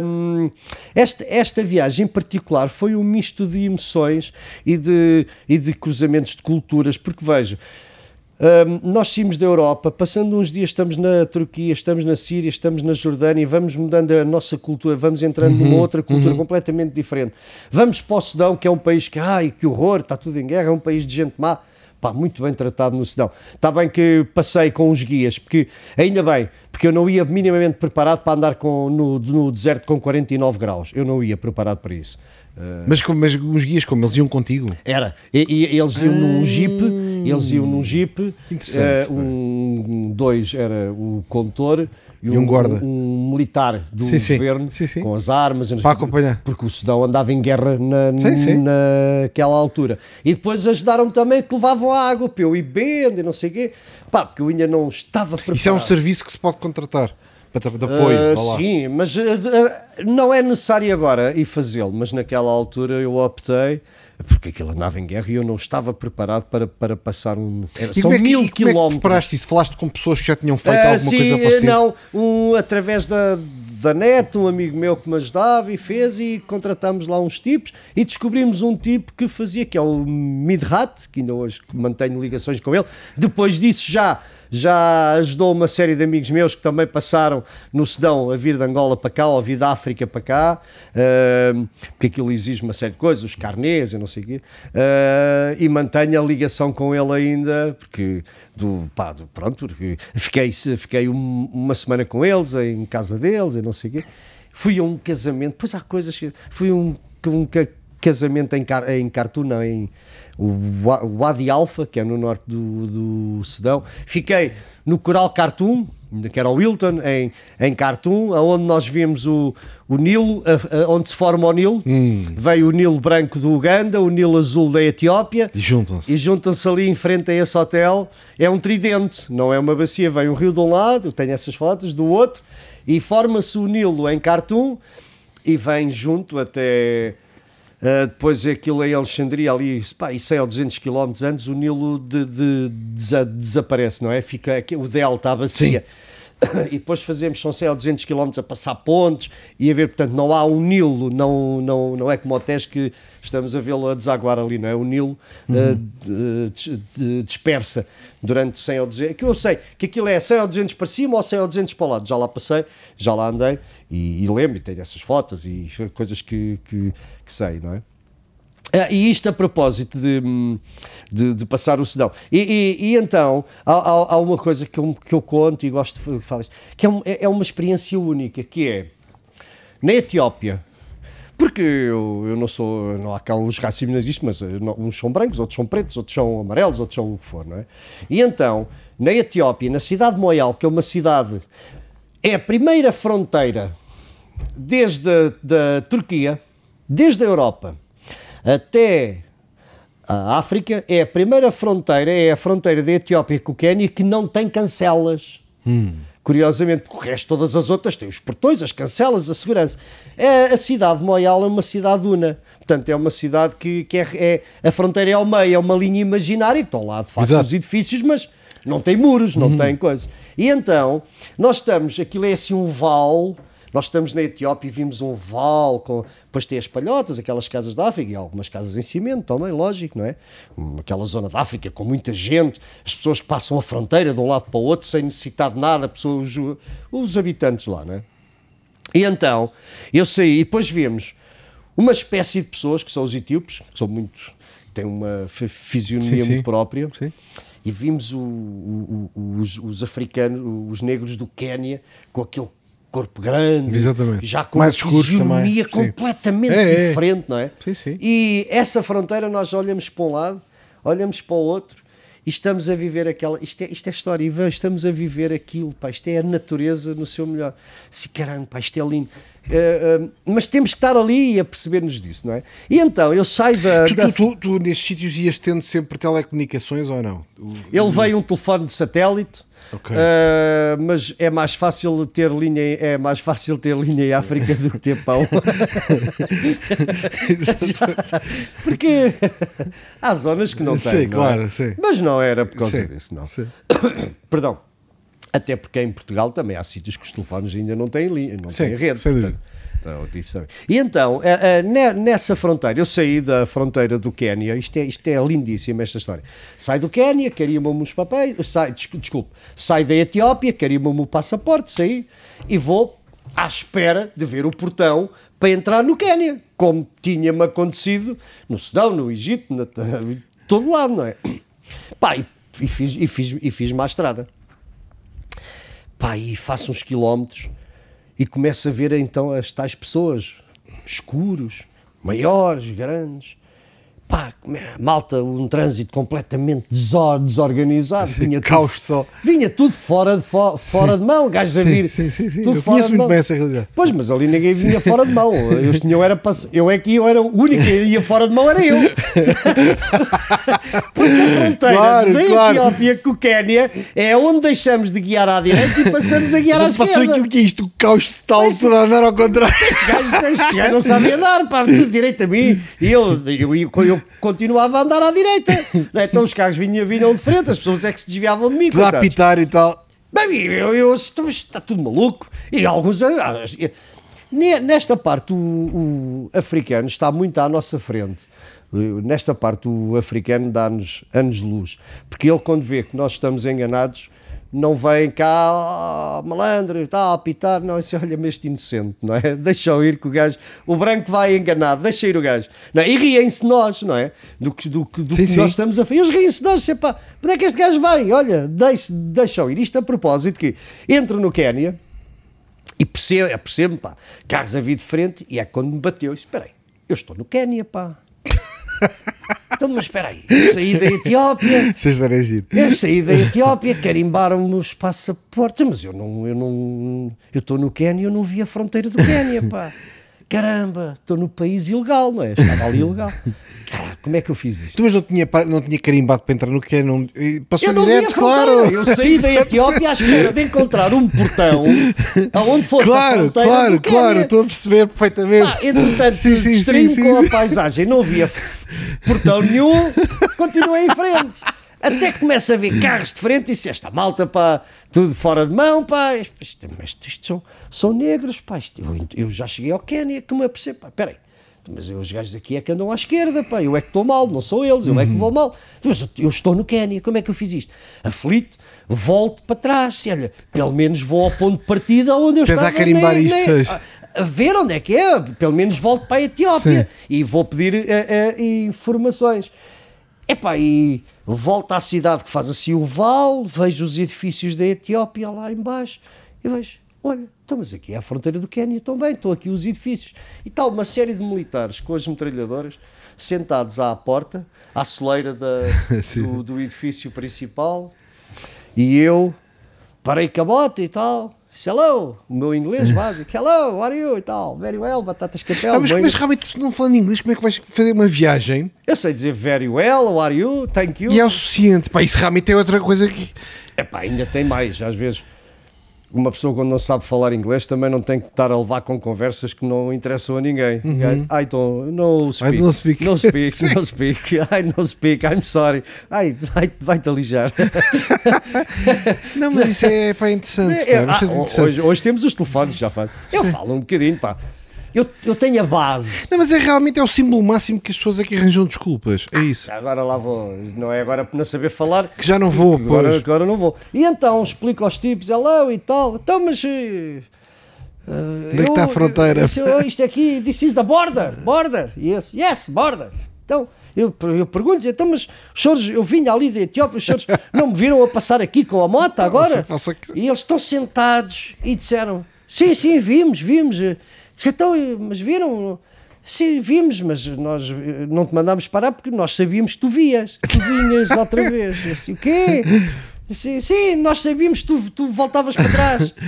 Hum, esta, esta viagem em particular foi um misto de emoções e de, e de cruzamentos de culturas, porque vejo. Nós saímos da Europa, passando uns dias estamos na Turquia, estamos na Síria, estamos na Jordânia, vamos mudando a nossa cultura, vamos entrando numa outra cultura completamente diferente. Vamos para o Sudão, que é um país que, ai, que horror, está tudo em guerra, é um país de gente má. Pá, muito bem tratado no Sudão. Está bem que passei com os guias, porque ainda bem, porque eu não ia minimamente preparado para andar com, no, no deserto com 49 graus. Eu não ia preparado para isso. Mas, como- mas os guias, como eles iam contigo? Era. E, e eles iam num jeep, eles iam num jeep. Que interessante, eh, um, dois era o condutor e, E um guarda. um militar do Sim, sim. governo Sim, com as armas Para acompanhar. Porque o Sudão andava em guerra na, naquela altura. E depois ajudaram também que levavam água para eu ir bebendo e não sei o quê. Pá, porque eu ainda não estava preparado. Isso é um serviço que se pode contratar de apoio. Lá. sim, mas ah, não é necessário agora ir fazê-lo, mas naquela altura eu optei, porque aquilo andava em guerra e eu não estava preparado para, para passar um. Era, E são é que, mil como é que quilómetros. preparaste isso? Falaste com pessoas que já tinham feito Ah, alguma sim, coisa parecida? Não, um, através da, da net, um amigo meu que me ajudava e fez, e contratámos lá uns tipos e descobrimos um tipo que fazia, que é o Midhat, que ainda hoje mantenho ligações com ele. Depois disso já. Já ajudou uma série de amigos meus que também passaram no Sudão a vir de Angola para cá ou a vir da África para cá, ah, porque aquilo exige uma série de coisas, os carnês, eu não sei o quê, ah, e mantenho a ligação com ele ainda, porque do, pá, do- pronto, fiquei, fiquei um- uma semana com eles, em casa deles, eu não sei o quê. Fui a um casamento, pois há coisas. Fui a um, um ca- casamento em, em Khartoum, não, em o Wa- Wadi Alfa, que é no norte do, do Sudão. Fiquei no Coral Khartoum, que era o Wilton, em, em Khartoum, onde nós vimos o, o Nilo, a- a- onde se forma o Nilo. Veio o Nilo branco do Uganda, o Nilo azul da Etiópia. E juntam-se. E juntam-se ali em frente a esse hotel. É um tridente, não é uma bacia. Vem um rio de um lado, eu tenho essas fotos, do outro, e forma-se o Nilo em Khartoum e vem junto até. Ah, depois aquilo em Alexandria, ali, pá, e 100 ou 200 km antes, o Nilo de- de- desa- desaparece, não é? Fica aqui- o delta, a bacia. E depois fazemos, são 100 ou 200 km a passar pontes e a ver, portanto, não há um Nilo, não, não, não é como o Tejo que estamos a vê-lo a desaguar ali, não é? O Nilo de- de- de- dispersa durante 100 ou 200, que eu sei que aquilo é 100 ou 200 para cima ou 100 ou 200 para o lado, já lá passei, já lá andei e, e lembro, tenho essas fotos e coisas que, que, que sei, não é? Ah, e isto a propósito de, hum, de, de passar o Sudão. E, e- e então, há, há- há uma coisa que eu, que eu conto e gosto de falar isto, que é, um- é- é uma experiência única, que é, na Etiópia, porque eu, eu não sou, não há cá racismos nazistas, mas eh, não- uns são brancos, outros são pretos, outros são amarelos, outros são o que for, não é? E então, na Etiópia, na cidade de Moyal, que é uma cidade, é a primeira fronteira desde a da Turquia, desde a Europa até a África, é a primeira fronteira, é a fronteira da Etiópia com o Quénia que não tem cancelas. Curiosamente, porque o resto, todas as outras têm os portões, as cancelas, a segurança. É, a cidade de Moyal é uma cidade una. Portanto, é uma cidade que, que é, é- a fronteira é ao meio, é uma linha imaginária, que estão lá de facto Exato. os edifícios, mas não tem muros, não tem coisa. E então, nós estamos, aquilo é assim um vale, nós estamos na Etiópia e vimos um vale, com, depois tem as palhotas, aquelas casas da África, e algumas casas em cimento também, lógico, não é? Hum, Aquela zona da África com muita gente, as pessoas que passam a fronteira de um lado para o outro sem necessitar de nada, pessoas, os, os habitantes lá, não é? E então, eu saí e depois vimos uma espécie de pessoas, que são os etíopes, que são muito. têm uma fi- fisionomia Sim, sim. muito própria, Sim. e vimos o- o- os, os africanos, os negros do Quénia, com aquele corpo grande, Exatamente. já com Mais uma fisionomia completamente É, é. diferente, não é? Sim, sim. E essa fronteira nós olhamos para um lado, olhamos para o outro e estamos a viver aquela. Isto é, isto é história, Ivan, estamos a viver aquilo, pá, isto é a natureza no seu melhor. Se caramba, pá, isto é lindo. Eh, eh, mas temos que estar ali e a perceber-nos disso, não é? E então eu saio da. Tu, da- tu, tu, tu nestes sítios ias tendo sempre telecomunicações ou não? O- Ele veio um telefone de satélite. Ok. eh, mas é mais fácil ter linha é mais fácil ter linha em África do que ter pão porque há zonas que não Sim, têm não é? claro, sim. mas não era por causa Sim, disso não sim. perdão até porque em Portugal também há sítios que os telefones ainda não têm linha não Sim, têm rede sem portanto, dúvida. Então, disse, e então, eh, eh, ne- nessa fronteira, eu saí da fronteira do Quénia, isto é, isto é lindíssima esta história. Sai do Quénia, carimam-me os papéis, sai, des- desculpe, sai da Etiópia, carimam-me o passaporte, saí e vou à espera de ver o portão para entrar no Quénia, como tinha-me acontecido no Sudão, no Egito, na, todo lado, não é? Pá, e, e fiz, e, fiz, e fiz uma estrada. Pá, e faço uns quilómetros e começo a ver então as tais pessoas escuros, maiores, grandes. Pá, malta, um trânsito completamente desor- desorganizado. Vinha tudo, Caos só. vinha tudo fora de, fo- fora de mão, gajos a Sim, vir. sim, sim, sim. tudo Eu fora conheço de muito mão. bem essa realidade. Pois, mas ali ninguém vinha fora de mão. Eu, tinha, era eu é que eu era o único que ia fora de mão, era eu. Porque a fronteira Claro, da claro. Etiópia com o Quénia é onde deixamos de guiar à direita e passamos a guiar à Não passou esquerda. aquilo que é isto, o caos total, tudo a andar ao contrário. Estes gajos, estes gajos não sabem andar, pá, tudo direito a mim. E eu, eu, eu, eu continuava a andar à direita. É? Então os carros vinham, vinham de frente, as pessoas é que se desviavam de mim. Tudo a apitar e tal. Bem, eu, eu, está tudo maluco. E alguns. ah, ah, ne- Nesta parte, o, o africano está muito à nossa frente. Eh, Nesta parte, o africano dá-nos anos de luz. Porque ele, quando vê que nós estamos enganados, não vem cá, ah, malandro, está a apitar. Não, isso olha-me este inocente, não é? Deixa-o ir que o gajo. O branco vai enganado, deixa ir o gajo. Não é? E riem-se nós, não é? Do que, do, do Sim, que sim. nós estamos a fazer. Eles riem-se nós, sempre, pá, para onde é que este gajo vai? Olha, deixa, deixa ir. Isto a propósito que entro no Quénia e percebo, percebo pá, carros a vir de frente e é quando me bateu. Espera aí, eu estou no Quénia, pá. então, mas espera aí, eu saí da Etiópia, Vocês darem giro. eu saí da Etiópia, carimbaram-me os passaportes, mas eu não, eu não, eu estou no Quénia, eu não vi a fronteira do Quénia, pá. Caramba, estou no país ilegal, não é? Estava ali ilegal. Caraca, como é que eu fiz isto? Tu mas não tinha, não tinha carimbado para entrar no que não Passou Eu não a direto, claro. Eu saí da Etiópia à espera de encontrar um portão aonde fosse a Claro, fronteira claro, claro, estou a perceber perfeitamente. Ah, entretanto, Sim, sim, distraí-me sim, com sim. a paisagem, não via f- portão nenhum, continuei em frente. Até que começo a ver carros de frente e disse: Esta malta, pá, tudo fora de mão, pá. Isto, mas isto são, são negros, pá. Isto- eu, eu já cheguei ao Quénia, que me apercebo, pá. Peraí, mas os gajos aqui é que andam à esquerda, pá. Eu é que estou mal, não sou eles, eu é que vou mal. Mas eu, eu estou no Quénia, como é que eu fiz isto? Aflito, volto para trás. Se, olha, pelo menos vou ao ponto de partida onde eu Tentar estava. carimbar nem- isto, nem- a ver onde é que é, pelo menos volto para a Etiópia e vou pedir eh, eh, informações. Epá, e volto à cidade que faz assim o val, vejo os edifícios da Etiópia lá embaixo e vejo, olha, estamos aqui à fronteira do Quénia também, estão aqui os edifícios. E está uma série de militares com as metralhadoras sentados à porta, à soleira da, do, do edifício principal e eu parei com a bota e tal. Hello, o meu inglês básico. Hello, how are you? E tal. Very well, batatas capel. Ah, mas, bem- mas realmente, não falando inglês, como é que vais fazer uma viagem Eu sei dizer very well, how are you? Thank you. e é o suficiente? Pá, isso realmente é outra coisa que. Epá, ainda tem mais. Às vezes, uma pessoa quando não sabe falar inglês também não tem que estar a levar com conversas que não interessam a ninguém. I don't, no speak. don't speak. No speak, no speak. I don't speak, I'm sorry. Ai, vai- vai-te alijar. Não, mas isso é, pá, interessante. É, pá, ah, interessante. hoje, hoje temos os telefones, já faz. Eu falo um bocadinho, pá. Eu, eu tenho a base. Não, mas é realmente é o símbolo máximo que as pessoas aqui arranjam desculpas. É isso. Agora lá vou. Não é agora por não saber falar. Que já não vou, Agora, pois. agora não vou. E então explico aos tipos, hello e tal. Então, mas. eh, Onde é que está a fronteira? Isto, isto aqui, this is the border. Border. Yes, yes, border. Então. Eu, eu pergunto então, mas os senhores, eu vinha ali da Etiópia, os senhores não me viram a passar aqui com a moto agora? E eles estão sentados e disseram: Sim, sim, vimos, vimos. Então, mas viram? Sim, vimos, mas nós eh, não te mandámos parar porque nós sabíamos que tu vias, que tu vinhas outra vez. Disse, o quê? Sim, sim, nós sabíamos que tu, tu voltavas para trás.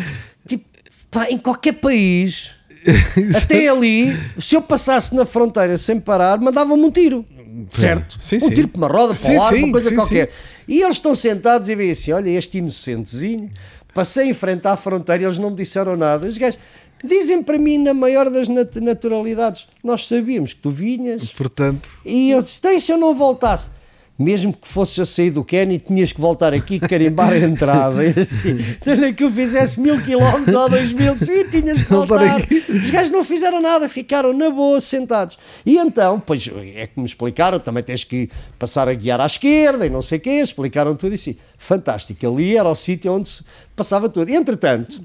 Tipo, pá, em qualquer país, até ali, se eu passasse na fronteira sem parar, mandavam-me um tiro. Certo? Sim, um sim. tiro para uma roda, para Sim, ar, uma coisa qualquer. E eles estão sentados e veem assim: olha, este inocentezinho, passei em frente à fronteira eles não me disseram nada. Os gajos dizem para mim, na maior das nat- naturalidades, nós sabíamos que tu vinhas Portanto, e eu disse: tem, se eu não voltasse. mesmo que fosses a sair do Kenny, tinhas que voltar aqui carimbar a entrada. E assim, que eu fizesse mil quilómetros ou dois mil, sim, tinhas que Voltar. Os gajos não fizeram nada, ficaram na boa sentados. E então, pois é que me explicaram, também tens que passar a guiar à esquerda e não sei o quê, explicaram tudo isso. Fantástico, ali era o sítio onde se passava tudo. Entretanto,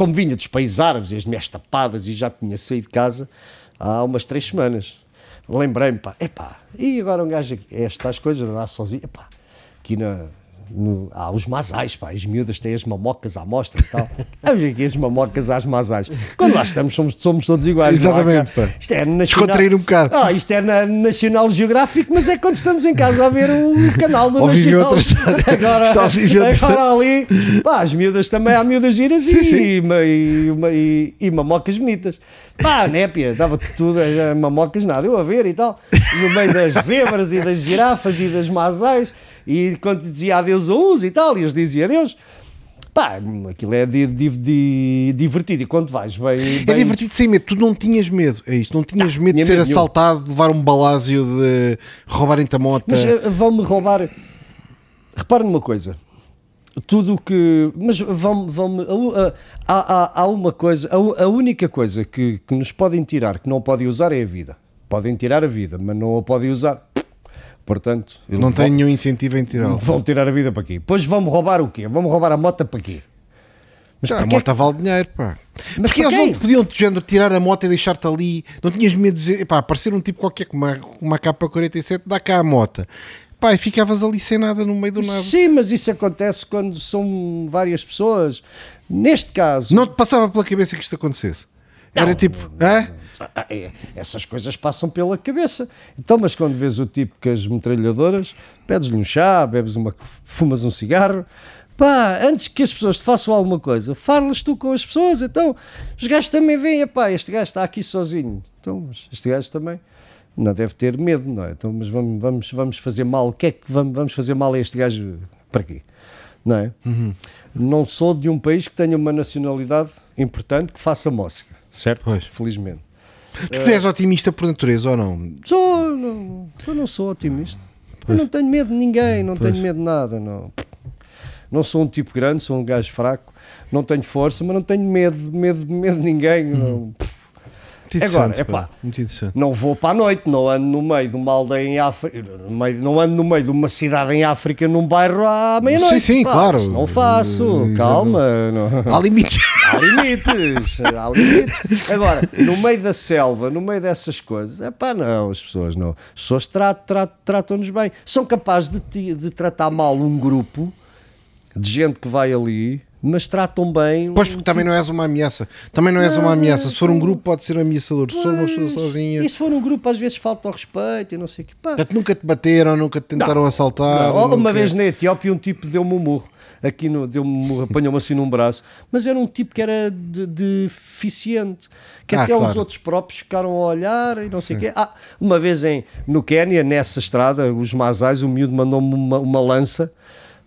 como vinha dos países árabes e as minhas tapadas e já tinha saído de casa há umas três semanas, lembrei-me, pá, epá, e agora um gajo aqui, estas coisas, andar sozinho, epá, aqui na, no, há os masais, pá, as miúdas têm as mamocas à mostra e tal. Vamos ver aqui as mamocas às masais. Quando lá estamos, somos, somos todos iguais. há Exatamente, pá. Isto é nacional, Descontrair um bocado. Ah, isto é na National Geographic, mas é quando estamos em casa a ver o canal do Ou National. Agora, agora ali, pá, as miúdas também há miúdas giras Sim, e, sim. E, e, e, e mamocas bonitas. Pá, népia, dava-te tudo, eh, mamocas nada, eu a ver e tal, no meio das zebras e das girafas e das masais, e quando dizia adeus a uns e tal, e eles diziam adeus. Pá, aquilo é di- di- di- divertido. E quando vais bem. É bem- divertido sem medo, tu não tinhas medo, é isto, não tinhas medo de ser medo nenhum. assaltado, de levar um balásio, de roubarem-te a moto. Mas eh, vão-me roubar. Repara numa coisa. Tudo o que. Mas vão, vão há, há, há uma coisa. A, a única coisa que, que nos podem tirar, que não podem usar, é a vida. Podem tirar a vida, mas não a podem usar. Portanto, não tem nenhum incentivo em tirá-lo. Vão tirar a vida para quê? Depois vão-me roubar o quê? Vão-me roubar a moto para quê? Mas a quê? moto vale dinheiro, pá. Mas Porque eles não te podiam, de género, tirar a moto e deixar-te ali. Não tinhas medo de dizer, pá, aparecer um tipo qualquer com uma, capa 47, dá cá a moto. Pá, e ficavas ali sem nada no meio do nada. Sim, mas isso acontece quando são várias Neste caso. Não te passava pela cabeça que isto acontecesse. Era Não, tipo, é, Essas coisas passam pela cabeça. Então, mas quando vês o tipo com as metralhadoras, pedes-lhe um chá, bebes uma, fumas um cigarro. Pá, antes que as pessoas te façam alguma coisa, falas tu com as pessoas. Então, os gajos também veem, pá, este gajo está aqui sozinho. Então, este gajo também não deve ter medo, não é? Então, mas vamos, vamos, vamos fazer mal. O que é que vamos, vamos fazer mal a este gajo? Para quê? Não é? Não sou de um país que tenha uma nacionalidade importante que faça mosca, certo? Pois. Felizmente. Tu és otimista por natureza ou não? Sou, não, eu não sou otimista. Eu não tenho medo de ninguém, não Pois. tenho medo de nada. Não. não sou um tipo grande, sou um gajo fraco, não tenho força, mas não tenho medo, medo, medo de ninguém. Não, Muito Agora, epá. pá. Não vou para a noite, não ando no meio de uma aldeia em África, não ando no meio de uma cidade em África num bairro à meia-noite. Sim, sim, Pá, claro. Não faço, Eh, calma. não. Há limites. Há limites, há limites. Agora, no meio da selva, no meio dessas coisas, é pá, não, as pessoas não. As pessoas tratam, tratam, tratam-nos bem. São capazes de, de tratar mal um grupo de gente que vai ali, mas tratam bem. Pois, porque também não és uma ameaça. Também não és uma ameaça. Se for um grupo, pode ser ameaçador. Se for uma pessoa sozinha. E se for um grupo, às vezes falta ao respeito e não sei o que. Pá, Portanto, nunca te bateram, nunca te tentaram assaltar. Não, uma nunca- vez na Etiópia um tipo deu-me um murro. Aqui no, deu-me um apanhou-me assim num braço, mas era um tipo que era de- deficiente, que Ah, até os claro. outros próprios ficaram a olhar e não sei o quê. Ah, uma vez em, no Quénia, nessa estrada, os Masais, o miúdo mandou-me uma, uma lança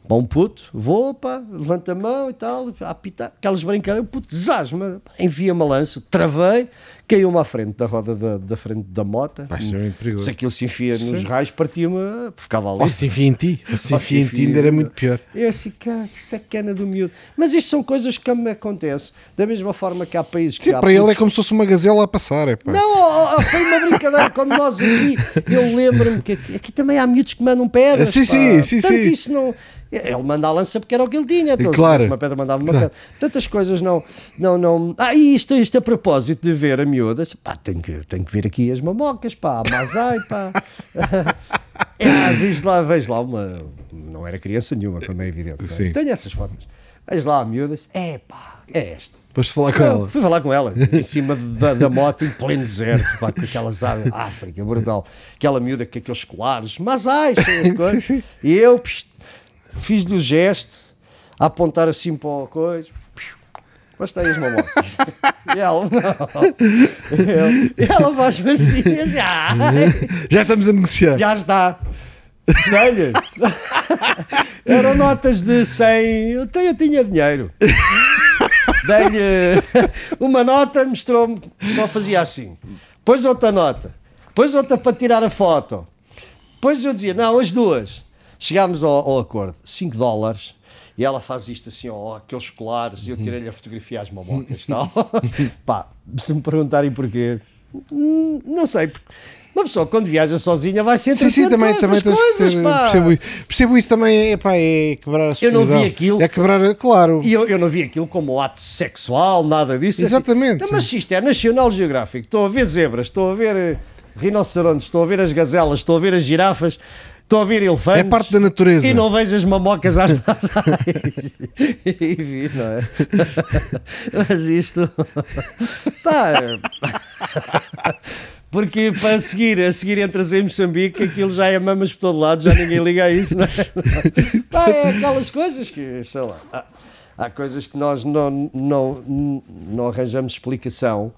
para um puto, vou, pá, levanta a mão e tal, a apitar, aquelas brincadeiras, o puto, zasma, envia uma lança, travei, caiu-me à frente da roda da, da frente da moto. É perigoso. Se aquilo se enfia nos raios, partia-me, ficava ali. Ou se enfia em ti. Se enfia em ti, ainda era muito pior. Eu assim, cara, que sacana do miúdo. Mas isto são coisas que me acontecem. Da mesma forma que há países que Sim, há para ele é como se fosse uma gazela a passar. É, pá. Não, ó, ó, foi uma brincadeira quando nós aqui. Eu lembro-me que aqui, aqui também há miúdos que mandam pedras. Sim, pá. sim, sim, Portanto, sim. isso não. Ele manda a lança porque era o que ele tinha. Então, Claro. se uma pedra, mandava uma Claro. pedra. Tantas coisas não. não, não... Ah, e isto, isto a propósito de ver a miúda. Pá, tenho que, tenho que ver aqui as mamocas, pá, a Mazai, pá. É, vejo lá, vejo lá uma. Não era criança nenhuma, como é evidente. é? Sim. Tenho essas fotos. Vejo lá a miúdas. É pá, é esta. Depois de falar com ela. Fui falar com ela, em cima da, da moto, em pleno deserto, pá, com aquelas áreas, África, brutal. Aquela miúda com aqueles colares, mas ai, cheia de coisa. Sim, sim. E eu fiz-lhe o gesto, a apontar assim para a coisa, as mamocas. E ela, não. Eu- E ela eu assim, ai, Já estamos a negociar. já está. Dei-lhe. Eram notas de 100. Eu, tenho, eu tinha dinheiro. Dei-lhe uma nota, mostrou-me, só fazia assim. Depois outra nota. Depois outra para tirar a foto. Depois eu dizia, não, as duas. Chegámos ao, ao acordo, 5 dólares. E ela faz isto assim, ó, aqueles colares, e eu tirei-lhe a fotografia às mamocas tal. Pá, se me perguntarem porquê, hum, não sei. porque Uma pessoa quando viaja sozinha vai sempre Sim, sim, também, também tens que coisas, percebo, isso. percebo isso também, é, pá, é quebrar a Eu não vi solidão. aquilo. É quebrar, claro. E eu, eu não vi aquilo como ato sexual, nada disso. assim. Exatamente, Então, mas isto é National Geographic, estou a ver zebras, estou a ver eh, rinocerontes, estou a ver as gazelas, estou a ver as girafas, estou a ver elefantes. É parte da natureza. E não vejo as mamocas às passais. e vi, não é? Mas isto. Pá. Porque para seguir, a seguir entras em Moçambique, aquilo já é mamas por todo lado, já ninguém liga a isso, não é? Pá, é aquelas coisas que, sei lá, há, há coisas que nós não, não, não arranjamos explicação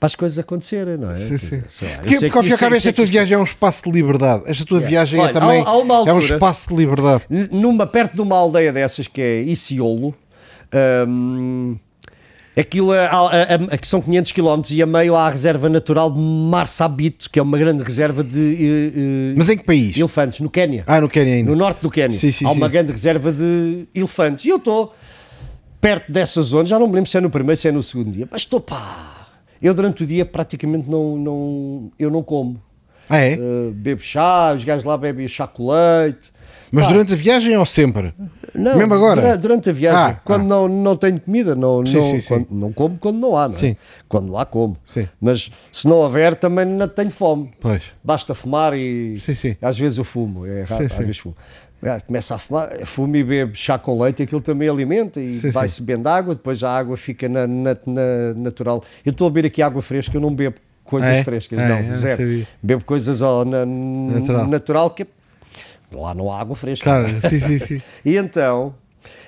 para as coisas acontecerem, não é? Sim, sim. Sei lá, eu Porque, ao que fim e ao é- cabo, esta é que tua viagem é um espaço de liberdade. Esta tua viagem Olha, é também há- há uma é um altura- espaço de liberdade. Numa, perto de uma aldeia dessas que é Isiolo, hum, aquilo é- há- a- a- que são 500 km e a meio há a reserva natural de Marsabit, que é uma grande reserva de eh, Mas em que país? elefantes, no Quénia. Ah, não querem ainda. No norte do Quénia. Sim, sim, há uma sim. grande reserva de elefantes. E eu estou perto dessa zona, já não me lembro se é no primeiro, se é no segundo dia, mas estou pá. Eu durante o dia praticamente não, não, eu não como. Ah, é? Uh, bebo chá, os gajos lá bebem chá com leite. Mas Pá, durante a viagem ou sempre? não, Mesmo agora? dura- Durante a viagem. Ah, quando ah. Não, não tenho comida, não, Sim, não, sim, sim. quando- não como quando não há, não é? Sim. Quando há, como. Sim. Mas se não houver, também não tenho fome. Pois. Basta fumar e. Sim, sim. Às vezes eu fumo, é raro, Sim, às sim. vezes fumo. Ah, Começa a fumar, fumo e bebo chá com leite, aquilo também alimenta e vai-se bebendo água, depois a água fica na, na- na- natural. Eu estou a beber aqui água fresca, eu não bebo coisas Ah, é? frescas, Ah, não, é? não zero. sabia. Bebo coisas ó, na- Natural. natural, que é- lá não há água fresca. Claro, sim, sim, sim. E então,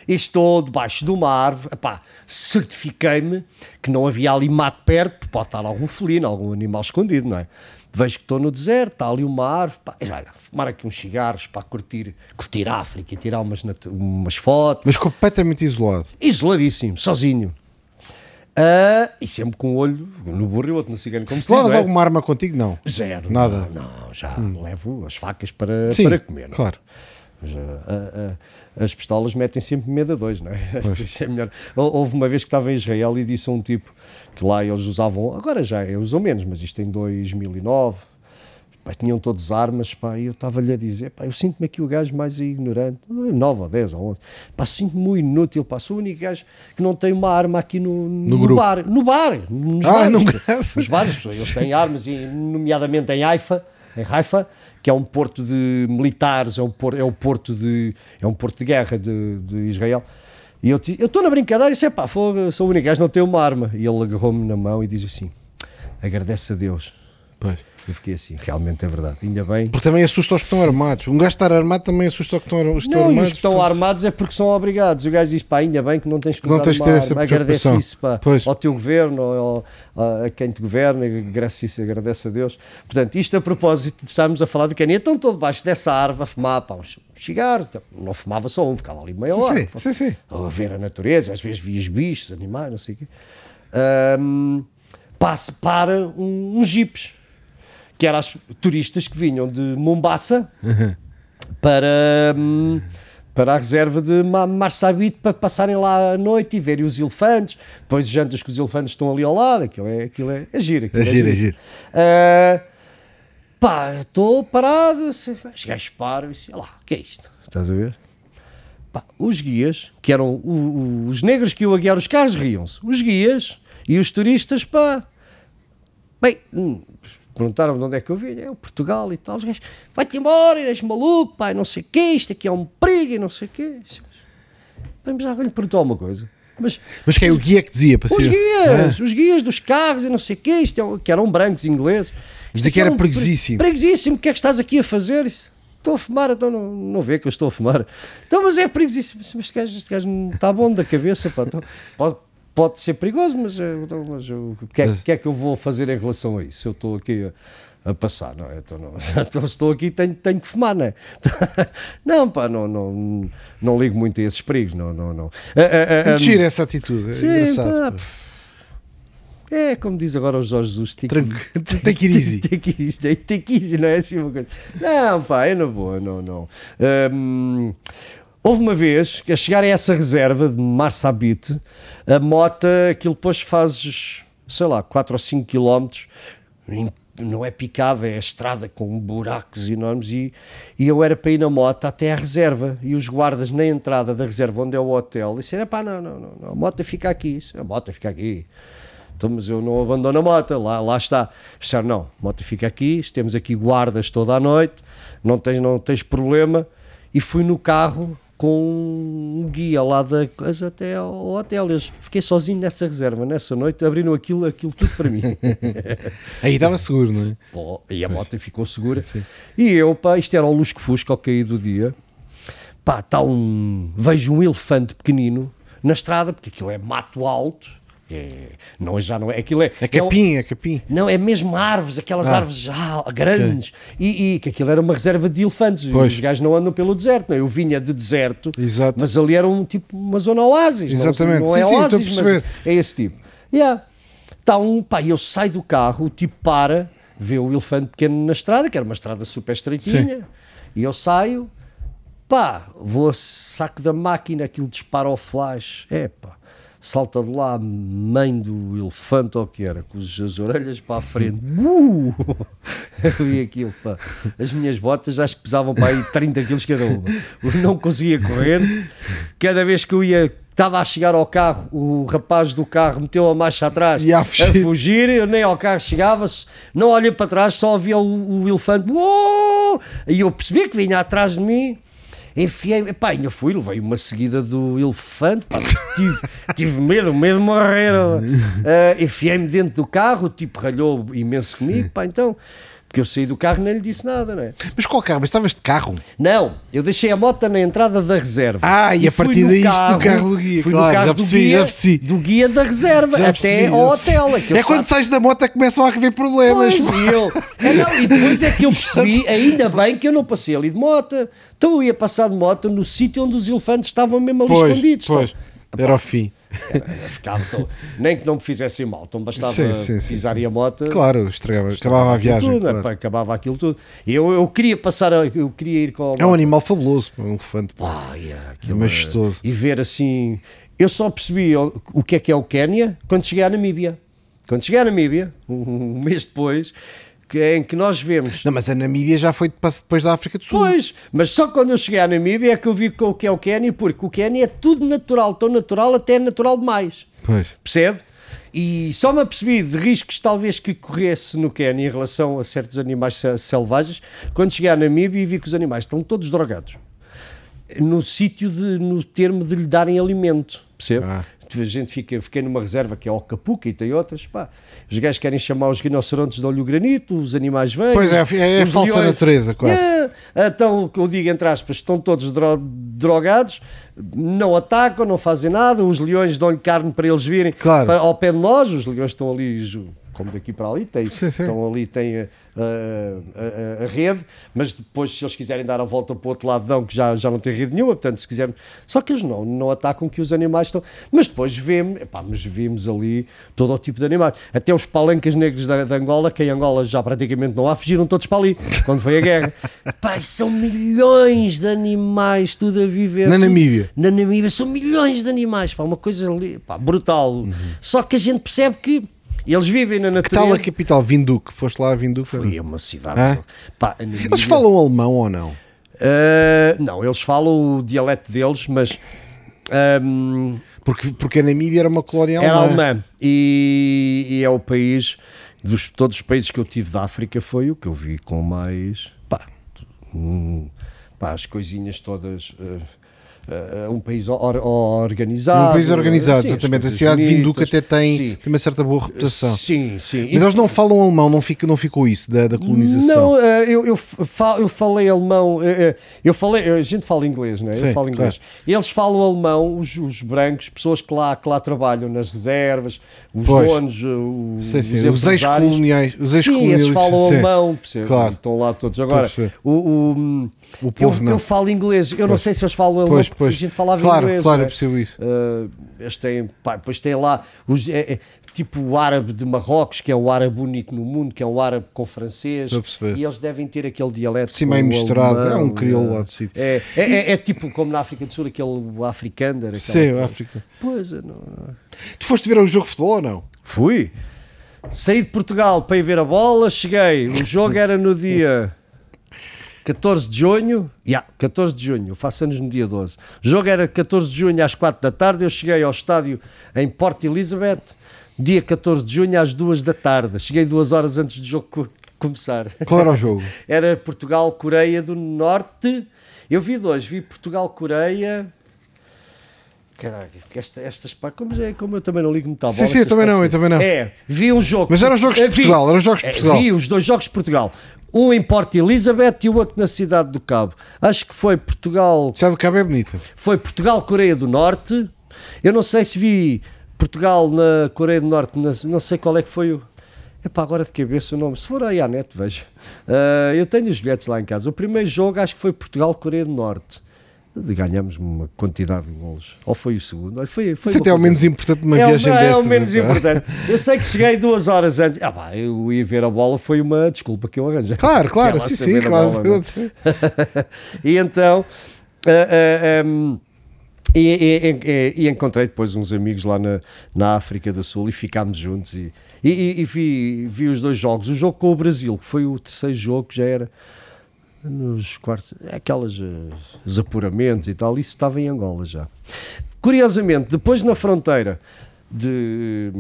estou debaixo de uma árvore, epá, certifiquei-me que não havia ali mato perto, porque pode estar algum felino, algum animal escondido, não é? Vejo que estou no deserto, está ali uma árvore, pá, e olha, fumar aqui uns cigarros para curtir, curtir a África e tirar umas, umas fotos. Mas completamente isolado. Isoladíssimo, sozinho. Ah, e sempre com o olho no burro e o outro no cigano, como se levas é? alguma arma contigo? Não. Zero. Nada. Não, não, já levo as facas para, Sim, para comer. não é? claro. Mas, ah, ah, as pistolas metem sempre medo a dois, não é? Isso é melhor. Hou- Houve uma vez que estava em Israel e disse a um tipo que lá eles usavam, agora já é, usam menos, mas isto em 2009, pá, tinham todos armas, pá, e eu estava-lhe a dizer, pá, eu sinto-me aqui o gajo mais ignorante, 9 ou 10 ou 11, pá, sinto-me muito inútil, pá, sou o único gajo que não tem uma arma aqui no, no, grupo. bar, no bar, nos Ah, bares. no bar. Nos bares, eles têm armas, e, nomeadamente em Haifa, em Haifa, que é um porto de militares, é, um por, é, o porto de, é um porto de guerra de, de Israel. E eu estou na brincadeira e disse, pá, fogo, sou o único gajo que não tem uma arma. E ele agarrou-me na mão e diz assim, agradece a Deus. Pois. Eu fiquei assim, realmente é verdade. Ainda bem. Porque também assusta os que estão armados. Um gajo estar armado também assusta os que estão, os que estão Não, e armados. os que estão portanto- armados é porque são obrigados. O gajo diz, pá, ainda bem que não tens que Não tens de ter essa Agradece preocupação. isso, pá, Pois. ao teu governo, ao- ao- a quem te governa, agradece isso, agradece a Deus. Portanto, isto a propósito de estarmos a falar de Quênia, então estou debaixo dessa árvore a fumar, pá, uns cigarros, não fumava só um, ficava ali meia hora. sim, sim, sim. a ver a natureza, às vezes vi os bichos, animais, não sei o quê. Passe para um, uns jipes, que eram os turistas que vinham de Mombasa para, hum, para a reserva de Ma- Marsabit para passarem lá à noite e verem os elefantes. Depois jantas que os elefantes estão ali ao lado, aquilo é, aquilo é, é giro. aquilo É giro, é giro. Ah, pá, estou parado, se- os gajos param e olha lá, o que é isto? Estás a ver? Pá, os guias, que eram o- o- os negros que iam a guiar os carros, riam-se. Os guias e os turistas, pá. Bem, hum, perguntaram de onde é que eu vinha, é o Portugal e tal. Os gajos, vai-te embora, és maluco, pá, não sei o quê, isto aqui é um perigo e não sei o quê. Vamos já lhe perguntar uma coisa. Mas Mas quem é o guia que dizia para os ser- guias, Ah, os guias dos carros e não sei o quê, isto é, que eram brancos ingleses. Isto aqui é era um perigosíssimo. per- Perigosíssimo, o que é que estás aqui a fazer? Isso, Estou a fumar, então não, não vê que eu estou a fumar. Então, mas é perigosíssimo. Mas este gajo, este gajo não está bom da cabeça, pá. Então, pode, pode ser perigoso, mas, eh, então, mas o que é, que é que eu vou fazer em relação a isso? Eu estou aqui a, a passar, não é? Então, não, então, se estou aqui, tenho, tenho que fumar, não é? Não, pá, não, não, não ligo muito a esses perigos, não, não, não. Ah, ah, ah, gira essa atitude. É Sim, engraçado. pá. É, como diz agora o Jorge Jesus, take. Take it easy. take it easy, take it easy, não é assim uma coisa. Não, pá, é na boa, não, não. Hum, houve uma vez que a chegar a essa reserva de Marsabit, a moto, aquilo depois fazes, sei lá, 4 ou 5 quilómetros, não é picada, é estrada com buracos enormes e, e eu era para ir na moto até à reserva e os guardas na entrada da reserva onde é o hotel disseram, pá, não, não, não, a moto fica aqui, a moto fica aqui. Então, mas eu não abandono a moto, lá, lá está. Disseram, não, a moto fica aqui, temos aqui guardas toda a noite, não tens, não tens problema. E fui no carro com um guia lá da coisa até ao hotel. Eles, fiquei sozinho nessa reserva, nessa noite, abriram aquilo, aquilo tudo para mim. Aí estava seguro, não é? Pô, e a moto ficou segura. E eu, pá, isto era o lusco-fusco ao cair do dia. Pá, está um. Vejo um elefante pequenino na estrada, porque aquilo é mato alto. É, não, já não é. Aquilo é. É é capim, é capim. não, é mesmo árvores, aquelas Ah. árvores ah, grandes. E, e que aquilo era uma reserva de elefantes. Pois. os gajos não andam pelo deserto. Não. é? Eu vinha de deserto, Exato. mas ali era um tipo uma zona oásis. não- Exatamente. Não, Sim, é sim, oásis, mas é esse tipo. Yeah. Tá um, pá, eu saio do carro, o tipo para, vê o elefante pequeno na estrada, que era uma estrada super estreitinha, e eu saio, pá, vou a saco da máquina, aquilo dispara ao flash, é pá, salta de lá, mãe do elefante ou o que era, com as as orelhas para a frente, uh! eu vi aquilo, pá, as minhas botas acho que pesavam para aí 30 quilos cada uma, eu não conseguia correr, cada vez que eu ia Estava a chegar ao carro, o rapaz do carro meteu a marcha atrás a fugir. fugir, eu nem ao carro chegava, não olhei para trás, só via o, o elefante, Uou! e eu percebi que vinha atrás de mim, enfiei, pá, ainda fui, levei uma seguida do elefante, pá, tive, tive medo, medo de morrer, uh, enfiei-me dentro do carro, o tipo ralhou imenso comigo, pá, então, porque eu saí do carro e nem lhe disse nada, né? Mas qual carro? Mas estavas de carro? Não, eu deixei a moto na entrada da reserva. Ah, e a fui partir daí isto do carro do guia, Fui claro, no carro já do percebi, guia, já percebi. do guia da reserva Já até percebi, ao hotel. aquele É quando espaço- sais da moto é que começam a haver problemas. Pois, e eu, é, não, e depois é que eu percebi, ainda bem que eu não passei ali de moto. Então eu ia passar de moto no sítio onde os elefantes estavam mesmo ali Pois, escondidos. pois. Então, Era o fim. Eu ficava tão- nem que não me fizessem mal, então bastava Sim, sim, pisar sim. a moto. Claro, estragava, acabava a viagem. tudo, claro. pá, acabava aquilo tudo. E eu, eu queria passar, a- eu queria ir com a É um animal fabuloso, um elefante. pá. Yeah, É aquilo majestoso. E ver assim. Eu só percebi o, que é que é o Quénia quando cheguei à Namíbia. Quando cheguei à Namíbia, um mês depois, que, em que nós vemos. Não, mas a Namíbia já foi depois da África do Sul. Pois, mas só quando eu cheguei à Namíbia é que eu vi o que é o Quénia, porque o Quénia é tudo natural, tão natural até natural demais. Pois. Percebe? E só me apercebi de riscos talvez que corresse no Quénia em relação a certos animais se- selvagens quando cheguei à Namíbia e vi que os animais estão todos drogados. No sítio, de, no termo de lhe darem alimento, percebe? Ah. A gente fica, fiquei numa reserva que é o Capuca e tem outras, pá. Os gajos querem chamar os rinocerontes de olho granito, os animais vêm. Pois é, é os falsa natureza, quase. Então, eu digo entre aspas, estão todos dro- drogados, não atacam, não fazem nada, os leões dão-lhe carne para eles virem Claro. para- ao pé de nós, os leões estão ali, como daqui para ali, tem, Sim, sim. estão ali, tem a, a- a- a rede, mas depois se eles quiserem dar a volta para o outro lado dão, que já, já não tem rede nenhuma, portanto se quiserem, só que eles não, não atacam que os animais estão, mas depois vemos, epá, mas vimos ali todo o tipo de animais, até os palancas negros da, da Angola, que em Angola já praticamente não há, fugiram todos para ali, quando foi a guerra. Pai, são milhões de animais, tudo a viver. Na Namíbia. na Namíbia são milhões de animais, pá, uma coisa ali, pá, brutal. Só que a gente percebe que eles vivem na Que tal natureza. a capital? Vinduque. Foste lá a Vinduque? Foi uma cidade. Hã? Pá, Eles falam alemão ou não? Ah, não, eles falam o dialeto deles, mas ahm, Porque, porque a Namíbia era uma colónia era alemã. alemã. E, e é o país, dos todos os países que eu tive da África, foi o que eu vi com mais. Pá, hum, pá as coisinhas todas. ah, ah, um país or- organizado. Um país organizado, sim, exatamente. A cidade de bonitas. até tem, Sim. tem uma certa boa reputação. Sim, sim. Mas eles não falam alemão, não, fica, não ficou isso da, da colonização. Não, eh, eu, eu, eu falei alemão, eh, eh, eu falei, a gente fala inglês, não é? Sim, eu falo inglês. Eles falam alemão, os, os brancos, pessoas que lá, que lá trabalham nas reservas, os Pois. donos, eh, os os ex-coloniais- os Sim, ex-colonialistas, falam alemão, percebe? Claro. estão lá todos. Agora, o, o, O povo eu, não. eu falo inglês, eu não sei se eles falam alemão Pois, porque pois. a gente falava Claro, inglês. claro, eu é? percebo isso. Uh, eles têm, pá, depois tem lá os, é- é tipo o árabe de Marrocos, que é o árabe único no mundo, que é o árabe com francês, e eles devem ter aquele dialeto Sim, meio misturado. É alemão, um crioulo é. lá do sítio. É, é, é- é tipo como na África do Sul, aquele africander. Sim, África. Pois, não... Tu foste ver o jogo de futebol ou não? Fui. Saí de Portugal para ir ver a bola, cheguei. O jogo era no dia 14 de junho. Yeah, 14 de junho, faço anos no dia 12. O jogo era 14 de junho às 4 da tarde. Eu cheguei ao estádio em Port Elizabeth, dia 14 de junho às 2 da tarde. Cheguei duas horas antes do jogo co- começar. Qual era o jogo? Era Portugal-Coreia do Norte. Eu vi dois, vi Portugal-Coreia. Que esta, estas pá, como, já- como eu também não ligo muito à bola. Sim, sim, eu também não, eu também não. É, vi um jogo. Mas eram jogos de vi- Portugal, eram jogos de eh, Portugal. Vi os dois jogos de Portugal. Um em Porto Elizabeth e o outro na cidade do Cabo. Acho que foi Portugal. Já do Cabo é bonita. Foi Portugal-Coreia do Norte. Eu não sei se vi Portugal na Coreia do Norte, na- não sei qual é que foi o. Epá, agora de cabeça o nome. Se for aí à net, veja. Ah, eu tenho os bilhetes lá em casa. O primeiro jogo acho que foi Portugal-Coreia do Norte. Ganhamos uma quantidade de golos. Ou foi o segundo? Olha, Foi, foi Isso uma até é o menos importante numa é, viagem é destas. o menos epá. importante. Eu sei que cheguei duas horas antes. Ah, pá, eu ia ver a bola, foi uma desculpa que eu arranjei. Claro, claro, sim, sim, claro. bola, não é? e então ah, ah, um, e, e- e- e encontrei depois uns amigos lá na, na África do Sul e ficámos juntos e, e- e- e vi, vi os dois jogos. O jogo com o Brasil, que foi o terceiro jogo, que já era nos quartos, aquelas eh, os apuramentos e tal, isso estava em Angola já. Curiosamente, depois na fronteira de,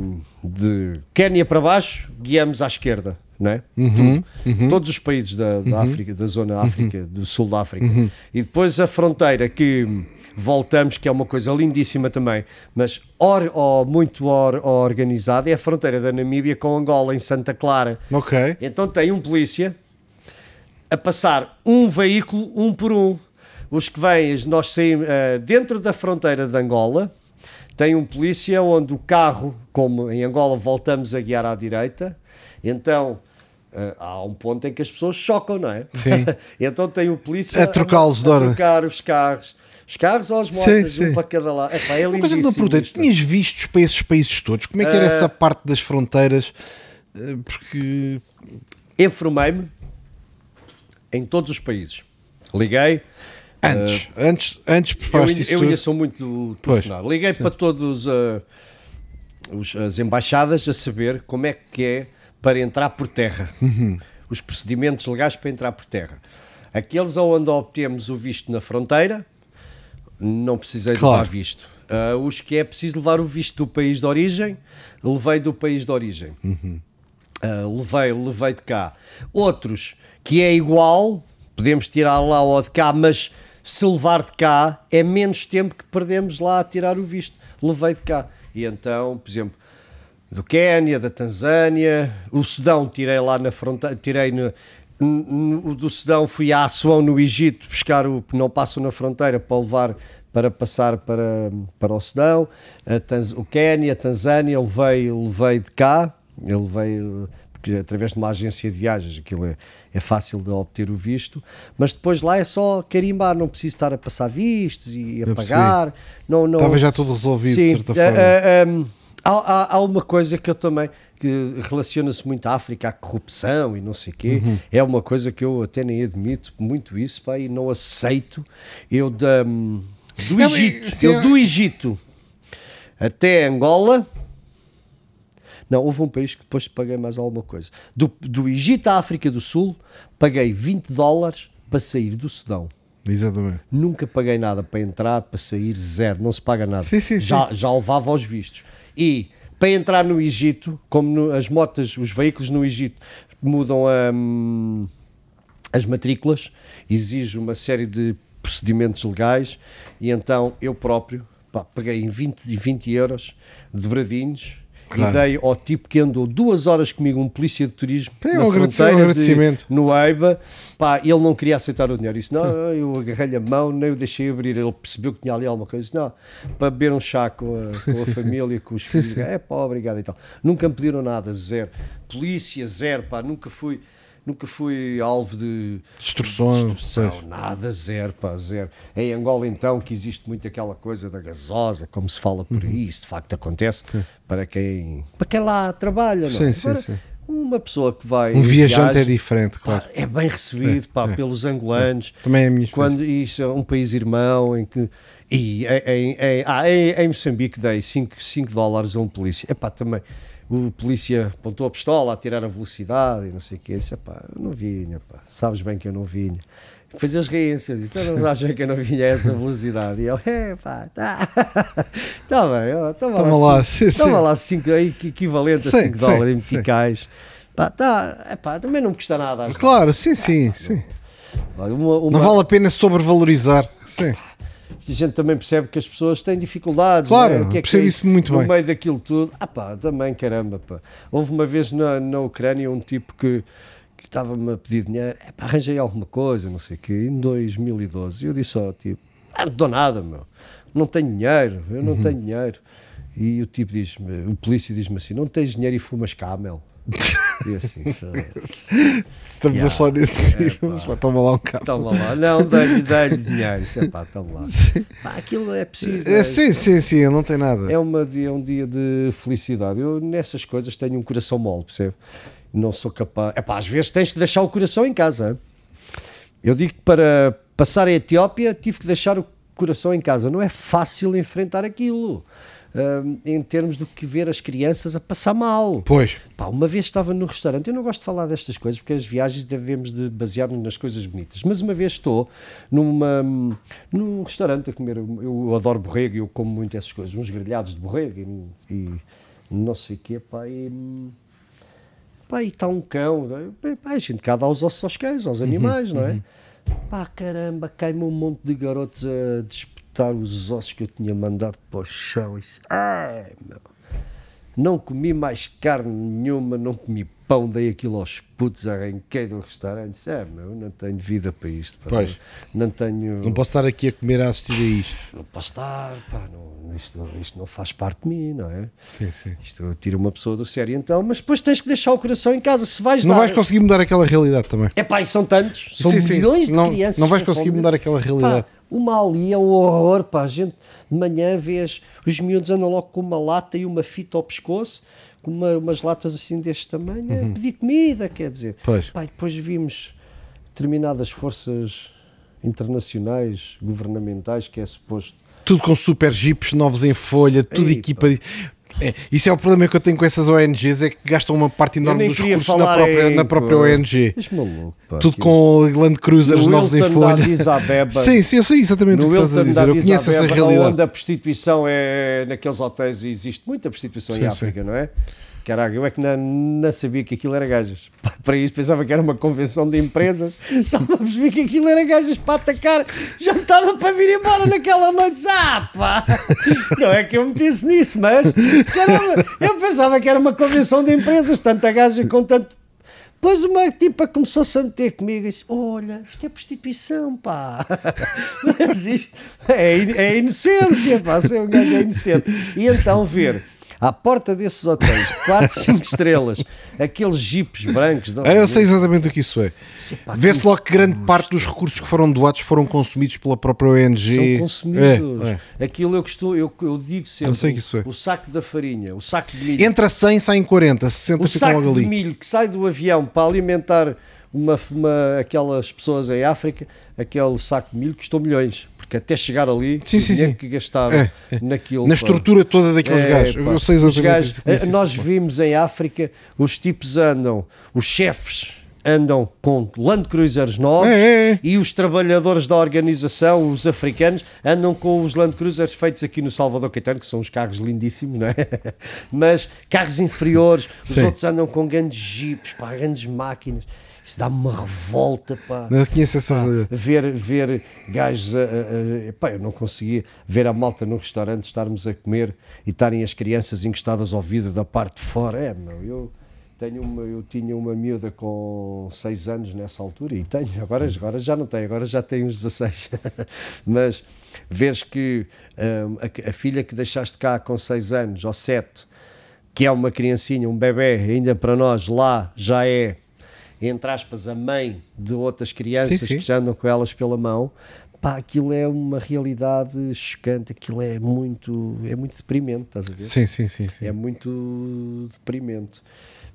de Quénia para baixo, guiamos à esquerda, não é? Uhum. Todos os países da, da África, da zona África, do sul da África. E depois a fronteira que voltamos, que é uma coisa lindíssima também, mas or, or- muito or- organizada, é a fronteira da Namíbia com Angola, em Santa Clara. Ok. Então tem um polícia a passar um veículo, um por um. Os que vêm, nós saímos eh, dentro da fronteira de Angola, tem um polícia onde o carro, como em Angola voltamos a guiar à direita, então eh, há um ponto em que as pessoas chocam, não é? Sim. então tem o polícia A trocá-los de a, hora. trocar os carros. Os carros ou as Sim, motos, sim. um para cada lado. Epá, é Uma coisa que não perguntei, tinhas vistos para esses países todos? Como é que era Eh, essa parte das fronteiras? Porque. Informei-me em todos os países. Liguei, Antes, antes, antes Eu, eu tudo? ainda sou muito telefonar. Liguei para todos uh, os- as embaixadas a saber como é que é para entrar por terra. Uhum. Os procedimentos legais para entrar por terra. Aqueles onde obtemos o visto na fronteira, não precisei de Claro. levar visto. Uh, os que é preciso levar o visto do país de origem, levei do país de origem. Uh, levei, levei de cá. Outros que é igual, podemos tirar lá ou de cá, mas se levar de cá é menos tempo que perdemos lá a tirar o visto. Levei de cá. E então, por exemplo, do Quénia, da Tanzânia, o Sudão tirei lá na fronteira, tirei no, o do Sudão fui a Assuão no Egito buscar o que não passam na fronteira para levar para passar para, para o Sudão, o Quénia, a Tanzânia, levei, levei de cá, eu levei eh, porque através de uma agência de viagens, aquilo é, é fácil de obter o visto, mas depois lá é só carimbar, não preciso estar a passar vistos e a pagar, não, não, Estava já tudo resolvido, Sim, de certa eh, forma. eh, um, há, há- há uma coisa que eu também que relaciona-se muito à África, à corrupção e não sei o quê. Uhum. É uma coisa que eu até nem admito muito isso, pá, e não aceito. Eu da, hum, do É, Egito, eu é- do Egito até Angola. Não, houve um país que depois paguei mais alguma coisa. Do, do Egito à África do Sul, paguei 20 dólares para sair do Sudão. Exatamente. Nunca paguei nada para entrar, para sair, zero, não se paga nada. Sim, sim, já, já levava aos vistos. E para entrar no Egito, como no- as motas, os veículos no Egito mudam hum, as matrículas, exige uma série de procedimentos legais e então eu próprio pá, paguei em 20, e 20 euros dobradinhos Claro. e dei ao tipo que andou duas horas comigo, um polícia de turismo, É, na um agradecimento, de- agradecimento. no EIBA, pá, ele não queria aceitar o dinheiro. Disse, não, eu agarrei-lhe a mão, nem o deixei abrir. Ele percebeu que tinha ali alguma coisa. Disse, não, para beber um chá com a, com a família, com os filhos. É pá, obrigado e tal. Nunca me pediram nada, zero. Polícia, zero, pá, nunca fui. Nunca fui alvo de Destruções, destruição, pois. nada, zero, pá, zero. Em Angola, então, que existe muito aquela coisa da gasosa, como se fala por Uhum. aí, isso de facto acontece para quem, para quem lá trabalha, não Sim, é? sim, Agora, sim. Uma pessoa que vai. Um em viajante é diferente, pá, claro. é bem recebido pá, pelos angolanos. Também é a minha Quando isso é um país irmão em que. E em, em, ah, em, em Moçambique dei 5 dólares a um polícia. Epá, também. O polícia apontou a pistola a tirar a velocidade e não sei o que. Disse, epá, eu não vinha, pá. Sabes bem que eu não vinha. Depois eles riem-se, eu disse, então não acham que eu não vinha a essa velocidade? E eu, é pá, tá, tá bem, ó, toma, Toma lá, lá, sim, cinco- toma sim. lá 5, aí, que equivalente a Sim, 5 sim, dólares em sim. meticais. Pá, tá, epá, também não me custa nada. Claro, sim, sim, sim. Olha, Uma, uma, Não vale a pena sobrevalorizar. Sim. A gente também percebe que as pessoas têm dificuldades. Claro, é? O que é que percebo é isso muito no bem. meio daquilo tudo. Ah pá, também caramba, pá. Houve uma vez na, na Ucrânia um tipo que, que estava-me a pedir dinheiro, é pá, arranjei alguma coisa, não sei o quê, em 2012. E eu disse ao tipo, ah, não dou nada, meu. Não tenho dinheiro, eu Uhum. não tenho dinheiro. E o tipo diz-me, o polícia diz-me assim, não tens dinheiro e fumas camel. E assim, Estamos Yeah. a falar desse pá. Toma lá um cabo. toma lá, não, dá-lhe dá dinheiro. Isso é pá, toma lá. Pá, aquilo é preciso. É, sim, sim, sim, não tem nada. É uma dia, um dia de felicidade. Eu nessas coisas tenho um coração mole, percebe? Não sou capaz. Epá, às vezes tens que deixar o coração em casa. Eu digo que para passar a Etiópia tive que deixar o coração em casa. Não é fácil enfrentar aquilo. Em termos do que ver as crianças a passar mal. Pois. Pá, uma vez estava no restaurante, eu não gosto de falar destas coisas porque as viagens devemos de basear-nos nas coisas bonitas, mas uma vez estou numa, num restaurante a comer, eu adoro borrego, eu como muito essas coisas, uns grelhados de borrego e, e não sei o quê, pá, e, pá, e está um cão, pá, a gente cá dá os ossos aos cães, aos animais, não é? Pá, caramba, cai-me um monte de garotos a disputar os ossos que eu tinha mandado para o chão, isso, ai, meu... Não comi mais carne nenhuma, não comi pão, dei aquilo aos putos, arranquei do restaurante. Disse, É, meu, não tenho vida para isto. Pá. Pois. Não tenho. Não posso estar aqui a comer a assistir a isto. não posso estar, pá, não, isto, isto não faz parte de mim, não é? Sim, sim. Isto tira uma pessoa do sério, então, mas depois tens que deixar o coração em casa. Se vais Não dar. vais conseguir mudar aquela realidade também. É pá, e são tantos, são Sim, sim. milhões de Não- crianças. não vais conseguir mudar aquela realidade. Pá, uma ali é um horror, pá. A gente de manhã vês os miúdos andam logo com uma lata e uma fita ao pescoço, com uma- umas latas assim deste tamanho, a pedir comida, quer dizer. Uhum. Pois. Pá, depois vimos determinadas forças internacionais, governamentais, que é suposto. Tudo com super jeeps novos em folha, tudo Ei, equipa. É, isso é o problema que eu tenho com essas ONGs, é que gastam uma parte enorme dos recursos na própria, em na própria. ONG. Maluco, pá. Tudo aquilo. com Land Cruisers No novos em Hilton da folha. Abeba. Sim, sim, eu sei exatamente o No que estás a dizer. Eu conheço essa Abeba, realidade. Onde a prostituição é naqueles hotéis existe muita prostituição Sim, em África, não é? Caraca, eu é que não, não sabia que aquilo era gajas. Para isso pensava que era uma convenção de empresas, só para perceber que aquilo era gajas para atacar. Já estava para vir embora naquela noite. Ah, pá! Não é que eu metisse nisso, mas caramba, eu pensava que era uma convenção de empresas, tanta gaja com tanto Depois uma tipa começou-se a meter comigo e disse: Olha, isto é prostituição, pá. Mas isto é, é inocência, pá. Ser um gajo é inocente. E então ver à porta desses hotéis de 4, 5 estrelas, aqueles jipes brancos. de- Ah, eu sei exatamente o que isso é. Vê-se logo que grande parte dos recursos que foram doados foram consumidos pela própria ONG. São consumidos. É, é. Aquilo eu, costumo, eu, eu digo sempre: Eu sei que isso é. o saco da farinha, o saco de milho. Entra 100, saem 40, 60 o ficam saco logo de ali. milho que sai do avião para alimentar uma, uma- aquelas pessoas em África, aquele saco de milho custou milhões, porque até chegar ali, Sim, o sim, que gastaram É, é. naquilo. Na pá. estrutura toda daqueles É, gajos. pá, Eu sei exatamente gajos- isso, conheço eh, Nós pá. vimos em África, os tipos andam, os chefes andam com Land Cruisers novos É, é, é. e os trabalhadores da organização, os africanos, andam com os Land Cruisers feitos aqui no Salvador Caetano, que são uns carros lindíssimos, não é? Mas carros inferiores, os Sim. outros andam com grandes jipes, pá, grandes máquinas. Isso dá-me uma revolta, pá. Não conheço essa realidade. Ver, ver gajos, a, a- a- pá, eu não conseguia ver a malta no restaurante, estarmos a comer e estarem as crianças encostadas ao vidro da parte de fora. É, meu, eu, tenho uma, eu tinha uma miúda com 6 anos nessa altura e tenho, agora, agora já não tenho, agora já tenho uns 16. Mas vês que hum, a, a filha que deixaste cá com 6 anos ou 7, que é uma criancinha, um bebê, ainda para nós lá já é entre aspas, a mãe de outras crianças Sim, sim. que já andam com elas pela mão, pá, aquilo é uma realidade chocante, aquilo é muito, é muito deprimente, estás a ver? Sim, sim, sim. sim. É muito deprimente.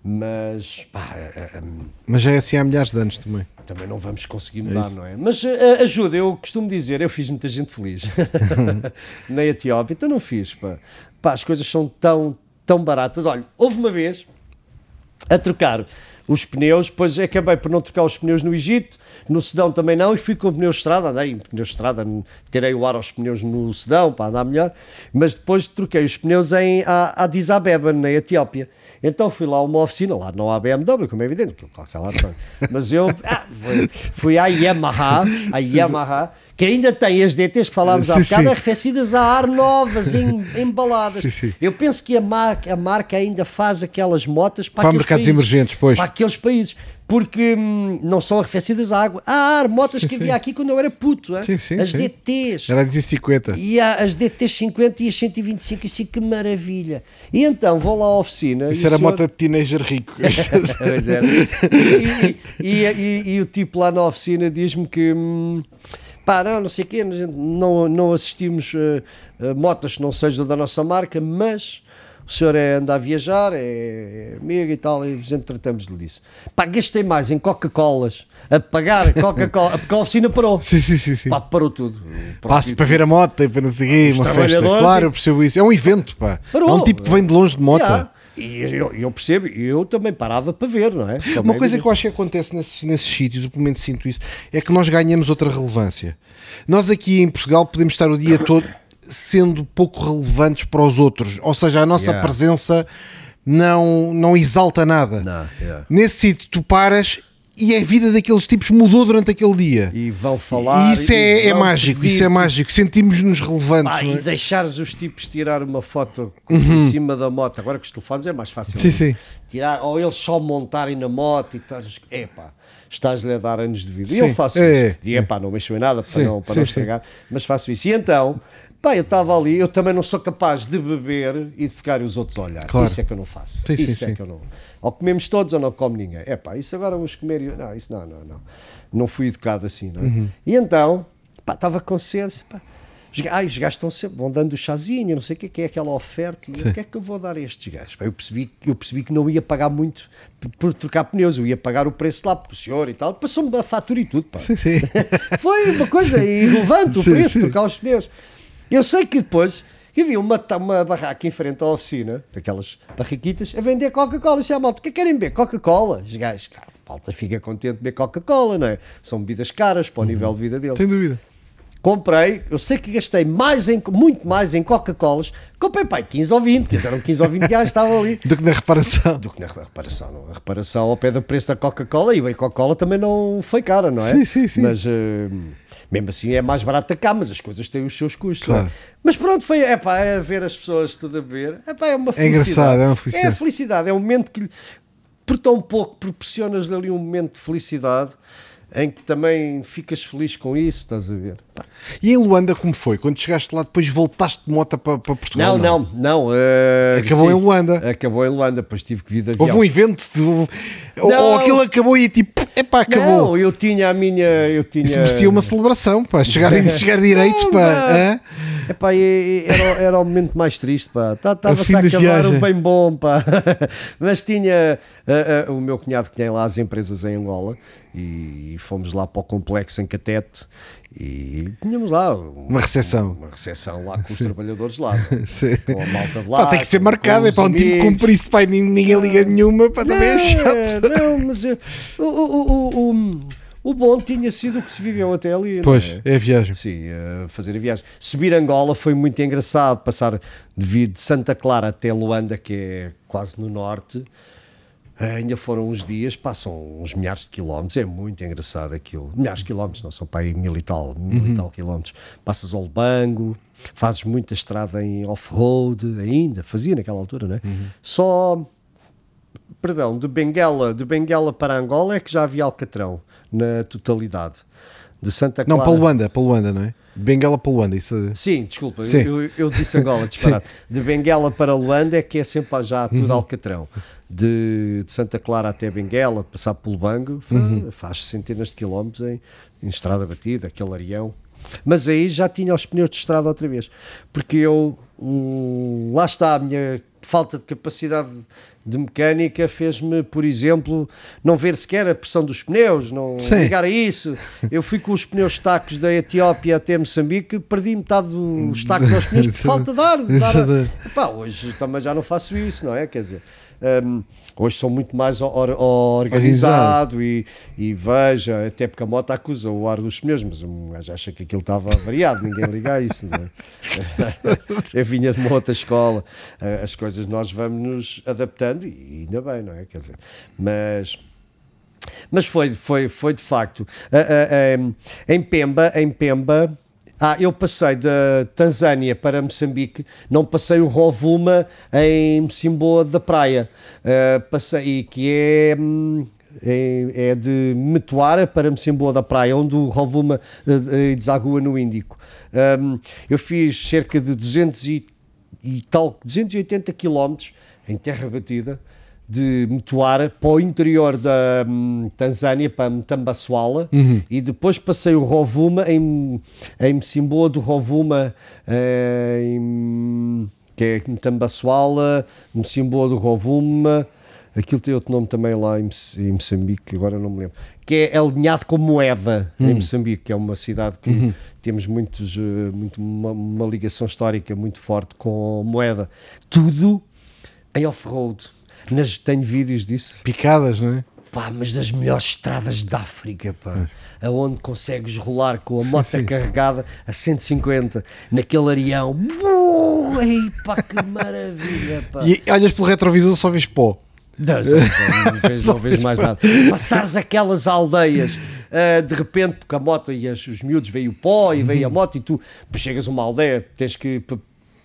Mas, pá, eh, eh, Mas já é assim há milhares de anos também. também não vamos conseguir mudar, isso. não é? Mas eh, ajuda, eu costumo dizer, eu fiz muita gente feliz na Etiópia, então não fiz, pá. Pá, as coisas são tão, tão baratas. Olha, houve uma vez a trocar os pneus, depois acabei por não trocar os pneus no Egito, no Sudão também não, e fui com pneus de estrada, andei em pneus de estrada, tirei o ar aos pneus no Sudão para andar melhor, mas depois troquei os pneus em Addis Abeba, na Etiópia. Então fui lá a uma oficina, lá não há BMW, como é evidente, lado tem. mas eu ah, fui, fui à Yamaha, à Yamaha, que ainda tem as DTs que falámos há Sim, bocado, sim. arrefecidas a ar novas, em, embaladas. Sim, sim. Eu penso que a marca, a marca ainda faz aquelas motas para, Para aqueles mercados países, emergentes, pois. Para aqueles países, porque hum, não são arrefecidas a água. Há ar, motas que havia aqui quando eu era puto, hein? Sim, sim, as. DTs. Era de 50. E há as DTs 50 e as 125, isso que maravilha. E então vou lá à oficina. Isso era senhor- moto de teenager rico. Pois era. E, e- e- e o tipo lá na oficina diz-me que hum, pá, não, sei o quê, não, não assistimos a, a motas que não sejam da nossa marca, mas o senhor é, anda a viajar, é, é amigo e tal, e a gente tratamos-lhe disso. Pá, gastei mais em Coca-Colas, a pagar Coca-Cola, porque a oficina parou. sim, sim, sim. sim. Pá, parou tudo. Passo para ver a moto e para não Os uma festa. Claro, eu percebo isso. É um evento, pá. Parou. É um tipo que vem de longe de moto. Yeah. E eu, eu percebo, eu também parava para ver, não é? Uma Também coisa que eu acho que acontece nesses, nesses sítios, pelo menos sinto isso, é que nós ganhamos outra relevância. Nós aqui em Portugal podemos estar o dia todo sendo pouco relevantes para os outros, ou seja, a nossa Yeah. presença não, não exalta nada. Não, yeah. Nesse sítio tu paras e a vida daqueles tipos mudou durante aquele dia. E vão falar. E isso é, é vão mágico, pedir isso é mágico. Sentimos-nos relevantes. Ah, não e é? deixares os tipos tirar uma foto em cima da moto. Agora com os telefones é mais fácil. Uhum. Sim, sim. Tirar, ou eles só montarem na moto e tal. Epá, estás-lhe a dar anos de vida. E Sim, eu faço é, isso. E epá, não mexo em nada para Sim, não, para sim, não sim. estragar, mas faço isso. E então, pá, eu estava ali, eu também não sou capaz de beber e de ficar os outros a olhar. Claro. Isso é que eu não faço. Sim, sim, isso é sim. que eu não. Ou comemos todos ou não come ninguém. Epá, isso agora vamos comer. e eu- Não, isso não, não, não. Não fui educado assim, não é? Uhum. E então, pá, estava com sede, pá, ai, os gajos estão sempre, vão dando o chazinho, não sei o que, que é aquela oferta, o que é que eu vou dar a estes gajos? Pá, eu, percebi, eu percebi que não ia pagar muito por, trocar pneus, eu ia pagar o preço lá, porque o senhor e tal, passou-me a fatura e tudo, pá. Sim, sim. Foi uma coisa irrelevante o Sim, preço sim. de trocar os pneus. Eu sei que depois havia uma, uma barraca em frente à oficina, daquelas barraquitas, a vender Coca-Cola. Disse à malta, o que é que querem beber? Coca-Cola. Os gajos, cara, a malta fica contente de beber Coca-Cola, não é? São bebidas caras para o nível de vida deles. Sem dúvida. Comprei, eu sei que gastei mais em, muito mais em Coca-Colas. Comprei, pai, 15 ou 20, que eram 15 ou 20 reais, estavam ali. Do que na reparação. Do que na reparação, não. A reparação ao pé do preço da Coca-Cola e a Coca-Cola também não foi cara, não é? Sim, sim, sim. Mas eh, mesmo assim é mais barata cá, mas as coisas têm os seus custos. Claro. é? Mas pronto, foi é pá, é ver as pessoas tudo a beber. É pá, é uma É felicidade. engraçado, é uma felicidade. É a felicidade, é um momento que por tão pouco proporcionas-lhe ali um momento de felicidade em que também ficas feliz com isso, estás a ver? E em Luanda, como foi? Quando chegaste lá, depois voltaste de moto para, para Portugal? Não, não, não. eh, Acabou sim, em Luanda. Acabou em Luanda, depois tive que vir de avião. Houve um evento, de- ou, ou Não. aquilo acabou e tipo, epá, acabou. Não, eu tinha a minha. Eu tinha... Isso merecia uma celebração, pá. Chegar, chegar direitos, Não, pá. não. Epá, era, era o momento mais triste, pá. Estava-se fim a acabar o bem bom, pá. Mas tinha ah, ah, o meu cunhado que tem lá as empresas em Angola e, fomos lá para o complexo em Catete e tínhamos lá um- Uma recepção. Uma recepção lá com os trabalhadores lá. é? Sim. Com a malta de lá. Pá, tem que ser com é para um tipo amigos. cumprir isso, pá, e ninguém, liga nenhuma, pá, também é chato. Não, mas eh, o, o, o, o, o bom tinha sido o que se viveu até ali. não Pois, é? é a viagem. Sim, eh, fazer a viagem. Subir Angola foi muito engraçado, passar de Santa Clara até Luanda, que é quase no norte. Ainda foram uns dias, passam uns milhares de quilómetros, é muito engraçado aquilo. Milhares de quilómetros, não são para aí mil e tal, mil e tal quilómetros. Passas ao Lubango, fazes muita estrada em off-road ainda, fazia naquela altura, não é? Só perdão, de Benguela, de Benguela para Angola é que já havia Alcatrão na totalidade. De Santa Não, Clara. para Luanda, para Luanda, não é? Bengala para Luanda, isso. Sim, desculpa, Sim. Eu, eu disse Angola, disparado. De Benguela para Luanda é que é sempre já tudo Alcatrão. De, de Santa Clara até Benguela, passar pelo Bango, fa- faz centenas de quilómetros em, em estrada batida, aquele areião. Mas aí já tinha os pneus de estrada outra vez, porque eu, hum, lá está a minha falta de capacidade de mecânica fez-me, por exemplo, não ver sequer a pressão dos pneus, não Sim. ligar a isso. Eu fui com os pneus tacos da Etiópia até Moçambique, perdi metade dos tacos aos pneus por falta de ar. De dar a... Epá, hoje também já não faço isso, não é? Quer dizer, hum, hoje sou muito mais or- organizado e, e veja, até porque a moto acusa o ar dos pneus, mas um gajo acha que aquilo estava variado, ninguém liga a isso, não é? Eu vinha de uma outra escola, as coisas nós vamos nos adaptando e ainda bem, não é? Quer dizer, mas. Mas foi, foi, foi de facto. Em Pemba, em Pemba, ah, eu passei da Tanzânia para Moçambique, não passei o Rovuma em Mocimboa da Praia, Ah, passei, que é, hum, é, é de Metuara para Mocimboa da Praia, onde o Rovuma ah, ah, desagua no Índico. Hum, eu fiz cerca de 200 e, e tal, 280 quilómetros em terra batida, de Mutuara para o interior da hum, Tanzânia, para Mtambaswala, e depois passei o Rovuma em, em Mcimboa do Rovuma, eh, em, que é Mtambaswala, Mcimboa do Rovuma, aquilo tem outro nome também lá em, em Moçambique, agora não me lembro, que é alinhado com Moeda, em Moçambique, que é uma cidade que temos muitos, eh, muito, uma, uma ligação histórica muito forte com Moeda. Tudo em off-road. Nas- Tenho vídeos disso. Picadas, não é? Pá, mas das melhores estradas da África, pá. Aonde consegues rolar com a moto sim. carregada a 150 naquele areião. Buh, ei, pá, que maravilha, pá. E olhas pelo retrovisor só vês pó. Não, não, não vês, não vês mais nada. Passares aquelas aldeias, ah, de repente, porque a moto e as- os miúdos veio o pó e veio a moto e tu chegas a uma aldeia, tens que